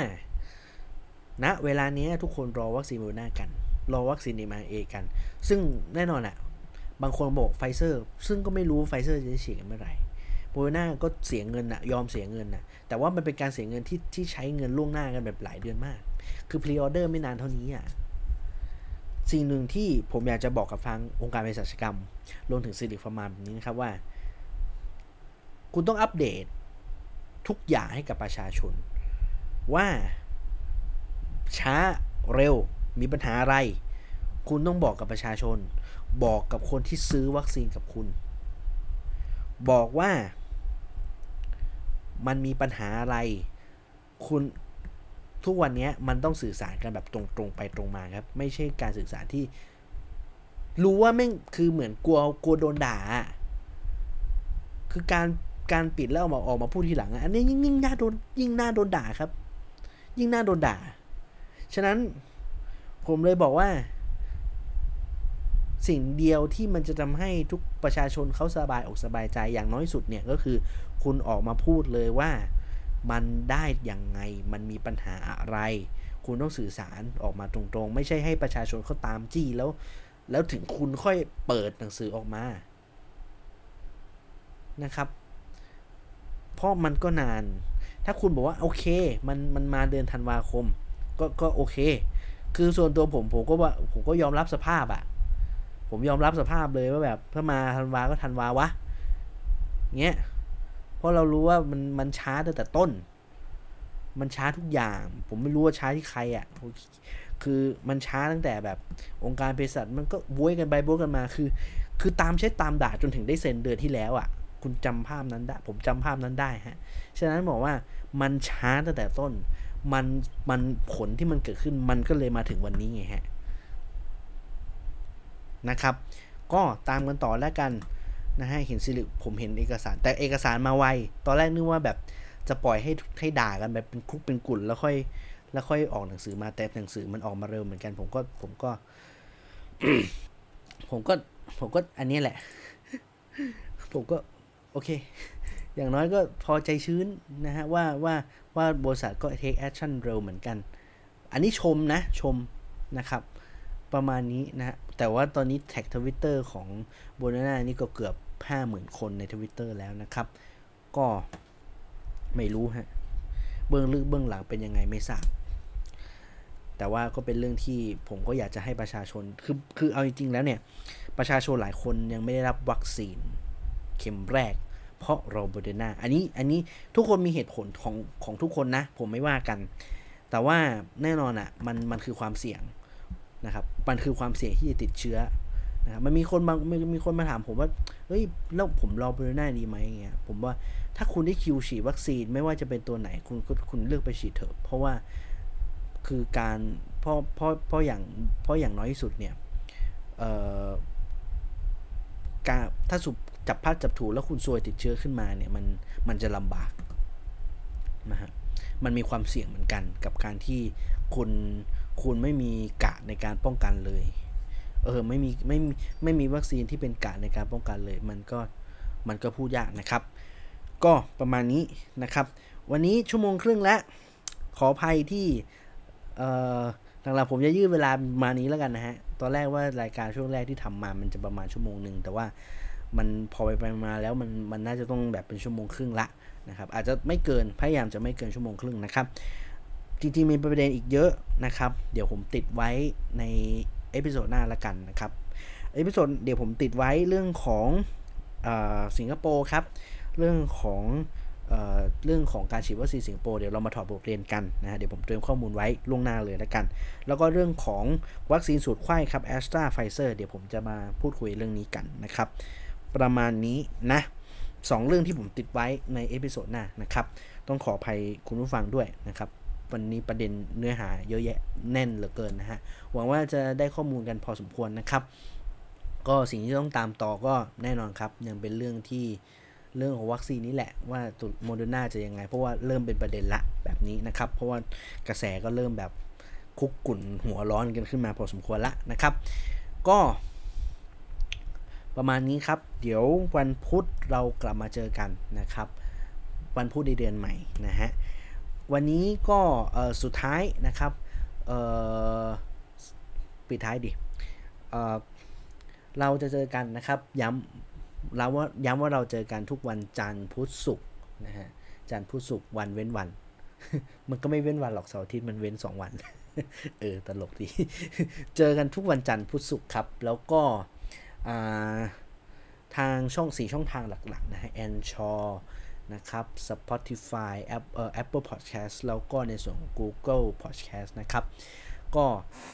ณนะเวลานี้ทุกคนรอวัคซีนโมเดอร์นากัน รอวัคซีนเอ็มเอกัน ซึ่งแน่นอนอะบางคนบอกไฟเซอร์ ซึ่งก็ไม่รู้ไฟเซอร์จะฉีดเมื่อไหร่โมเดอร์นาก็เสียเงินอะยอมเสียเงินอะแต่ว่ามันเป็นการเสียเงินที่ที่ใช้เงินล่วงหน้ากันแบบหลายเดือนมาก คือ pre-order ไม่นานเท่านี้อะสิ่งหนึ่งที่ผมอยากจะบอกกับฟังองค์การเภสัชกรรมรวมถึงซิลลิคฟาร์มาแบบนี้นะครับว่า คุณต้องอัปเดตทุกอย่างให้กับประชาชน ว่าช้าเร็ว มีปัญหาอะไร คุณต้องบอกกับประชาชน บอกกับคนที่ซื้อวัคซีนกับคุณ บอกว่า มันมีปัญหาอะไร คุณทุกวันนี้มันต้องสื่อสารกันแบบตรงๆไปตรงมาครับ ไม่ใช่การสื่อสารที่ รู้ว่าแม่งคือเหมือนกลัวกลัวโดนด่า คือการการปิดแล้วออกมาออกมาพูดทีหลัง อันนี้ยิ่งยิ่งน่าโดนยิ่งน่าโดนด่าครับ ยิ่งน่าโดนด่า ฉะนั้น ผมเลยบอกว่า สิ่งเดียวที่มันจะทำให้ทุกประชาชนเขาสบายอกสบายใจอย่างน้อยสุดเนี่ยก็คือคุณออกมาพูดเลยว่ามันได้อย่างไงมันมีปัญหาอะไร คุณต้องสื่อสารออกมาตรงๆ ไม่ใช่ให้ประชาชนเขาตามจี้แล้ว แล้วถึงคุณค่อยเปิดหนังสือออกมานะครับ เพราะมันก็นาน ถ้าคุณบอกว่าโอเค มันมันมาเดือนธันวาคม ก็ก็โอเค คือส่วนตัวผมผมก็ว่าผมก็ยอมรับสภาพอะผมยอมรับสภาพเลยว่าแบบถ้ามาธันวาก็ธันวาวะเงี้ยเพราะเรารู้ว่ามันมันช้าตั้งแต่ต้น มันช้าทุกอย่าง ผมไม่รู้ว่าช้าที่ใครอะ่ะคือมันช้าตั้งแต่แบบองค์การเภสัชมันก็บวยกันไปบวยกันมาคือ คือตามใช้ตามด่าจนถึงได้เซ็นเดือนที่แล้วอะ่ะ คุณจำภาพนั้นได้ ผมจำภาพนั้นได้ฮะ ฉะนั้นบอกว่ามันช้าตั้งแต่ต้น มันมันผลที่มันเกิดขึ้นมันก็เลยมาถึงวันนี้ไงฮะนะครับ ก็ตามกันต่อแล้วกันนะฮะเห็นสิริผมเห็นเอกสาร แต่เอกสารมาไว ตอนแรกนึกว่าแบบจะปล่อยให้ให้ด่ากันแบบเป็นคุกเป็นกุ่นแล้วค่อย แล้วค่อยออกหนังสือมาแต่หนังสือมันออกมาเร็วเหมือนกัน ผมก็ผมก็ ผมก็ผมก็อันนี้แหละ ผมก็ โอเค อย่างน้อยก็พอใจชื้นนะฮะว่าว่า ว่าบริษัทก็ take action เร็วเหมือนกัน อันนี้ชมนะ ชมนะครับ ประมาณนี้นะฮะแต่ว่าตอนนี้แท็กทวิตเตอร์ของโมเดอร์นานี่ก็เกือบ 50,000 คนในทวิตเตอร์แล้วนะครับ ก็ไม่รู้ฮะ เบื้องลึกเบื้องหลังเป็นยังไงไม่ทราบ แต่ว่าก็เป็นเรื่องที่ผมก็อยากจะให้ประชาชน คือ คือเอาจริงๆแล้วเนี่ย ประชาชนหลายคนยังไม่ได้รับวัคซีนเข็มแรก เพราะเราโมเดอร์นาอันนี้อันนี้ทุกคนมีเหตุผลของของทุกคนนะ ผมไม่ว่ากัน แต่ว่าแน่นอนอะ่ะมันมันคือความเสี่ยงนะครับ มันคือความเสี่ยงที่จะติดเชื้อนะครับมันมีคนบางมีคนมาถามผมว่าเฮ้ยแล้วผมรอเบอร์นาดีไหมเงี้ยผมว่าถ้าคุณได้คิวฉีดวัคซีนไม่ว่าจะเป็นตัวไหนคุณคุณเลือกไปฉีดเถอะ เพราะว่าคือการเพราะเพราะเพราะอย่างเพราะอย่างน้อยที่สุดเนี่ยเอ่อการถ้าสุบ จับพัดจับถูแล้วคุณซวยติดเชื้อขึ้นมาเนี่ยมันมันจะลำบากนะฮะมันมีความเสี่ยงเหมือนกันกับการที่คุณคุณไม่มีกะในการป้องกันเลยเออไม่มีไม่ไม่มีวัคซีนที่เป็นกะในการป้องกันเลย มันก็มันก็พูดยากนะครับ ก็ประมาณนี้นะครับ วันนี้ชั่วโมงครึ่งแล้ว ขออภัยที่เอ่อหลังๆผมจะยืดเวลามานี้แล้วกันนะฮะ ตอนแรกว่ารายการช่วงแรกที่ทำมามันจะประมาณชั่วโมงหนึ่งแต่ว่า มันพอไปไปมาแล้วมันมันน่าจะต้องแบบเป็นชั่วโมงครึ่งละนะครับอาจจะไม่เกินพยายามจะไม่เกินชั่วโมงครึ่งนะครับจริงๆมีประเด็นอีกเยอะนะครับ เดี๋ยวผมติดไว้ใน episode หน้าละกันนะครับ episode เดี๋ยวผมติดไว้เรื่องของอสิงคโปร์ครับ เรื่องของเอเรื่องของการฉีดวัคซีนสิงคโปร์เดี๋ยวเรามาถอดบทเรียนกันนะฮะเดี๋ยวผมเตรียมข้อมูลไว้ล่วงหน้าเลยละกัน แล้วก็เรื่องของวัคซีนสูตรไขว้ครับแอสตราไฟเซอร์เดี๋ยวผมจะมาพูดคุยเรื่องนี้กันนะครับ ประมาณนี้นะสองเรื่องที่ผมติดไว้ใน episode หน้านะครับ ต้องขออภัยคุณผู้ฟังด้วยนะครับ วันนี้ประเด็นเนื้อหาเยอะแยะแน่นเหลือเกินนะฮะ หวังว่าจะได้ข้อมูลกันพอสมควรนะครับ ก็สิ่งที่ต้องตามต่อก็แน่นอนครับ ยังเป็นเรื่องที่เรื่องของวัคซีนนี้แหละว่าตัวโมเดอร์นาจะยังไง เพราะว่าเริ่มเป็นประเด็นละแบบนี้นะครับ เพราะว่ากระแสก็เริ่มแบบคุกกุ่นหัวร้อนกันขึ้นมาพอสมควรละนะครับ ก็ ประมาณนี้ครับ เดี๋ยววันพุธเรากลับมาเจอกันนะครับ วันพุธในเดือนใหม่นะฮะ วันนี้ก็สุดท้ายนะครับปิดท้ายดิเเราจะเจอกันนะครับ ย้ำเราว่าย้ำว่าเราเจอกันทุกวันจันทร์พุธศุกร์นะฮะ จันทร์พุธศุกร์วันเว้นวัน มันก็ไม่เว้นวันหรอกเสาร์อาทิตย์มันเว้น 2 วัน เออ ตลกดี เจอกันทุกวันจันทร์พุธศุกร์ครับ แล้วก็ ทางช่อง 4 ช่องทางหลักๆนะฮะแอนชอนะครับ Spotify Apple Podcast แล้วก็ในส่วนของ Google Podcast นะครับ ก็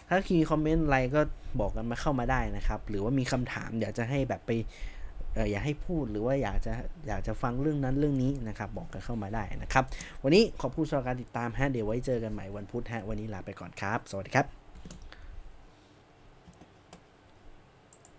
ถ้ามีคอมเมนต์อะไรก็บอกกันมาเข้ามาได้นะครับ หรือว่ามีคำถามอยากจะให้แบบไปอยากให้พูดหรือว่าอยากจะอยากจะฟังเรื่องนั้นเรื่องนี้นะครับ บอกกันเข้ามาได้นะครับ วันนี้ขอบคุณสำหรับการติดตามฮะเดี๋ยวไว้เจอกันใหม่วันพุธฮะวันนี้ลาไปก่อนครับ สวัสดีครับ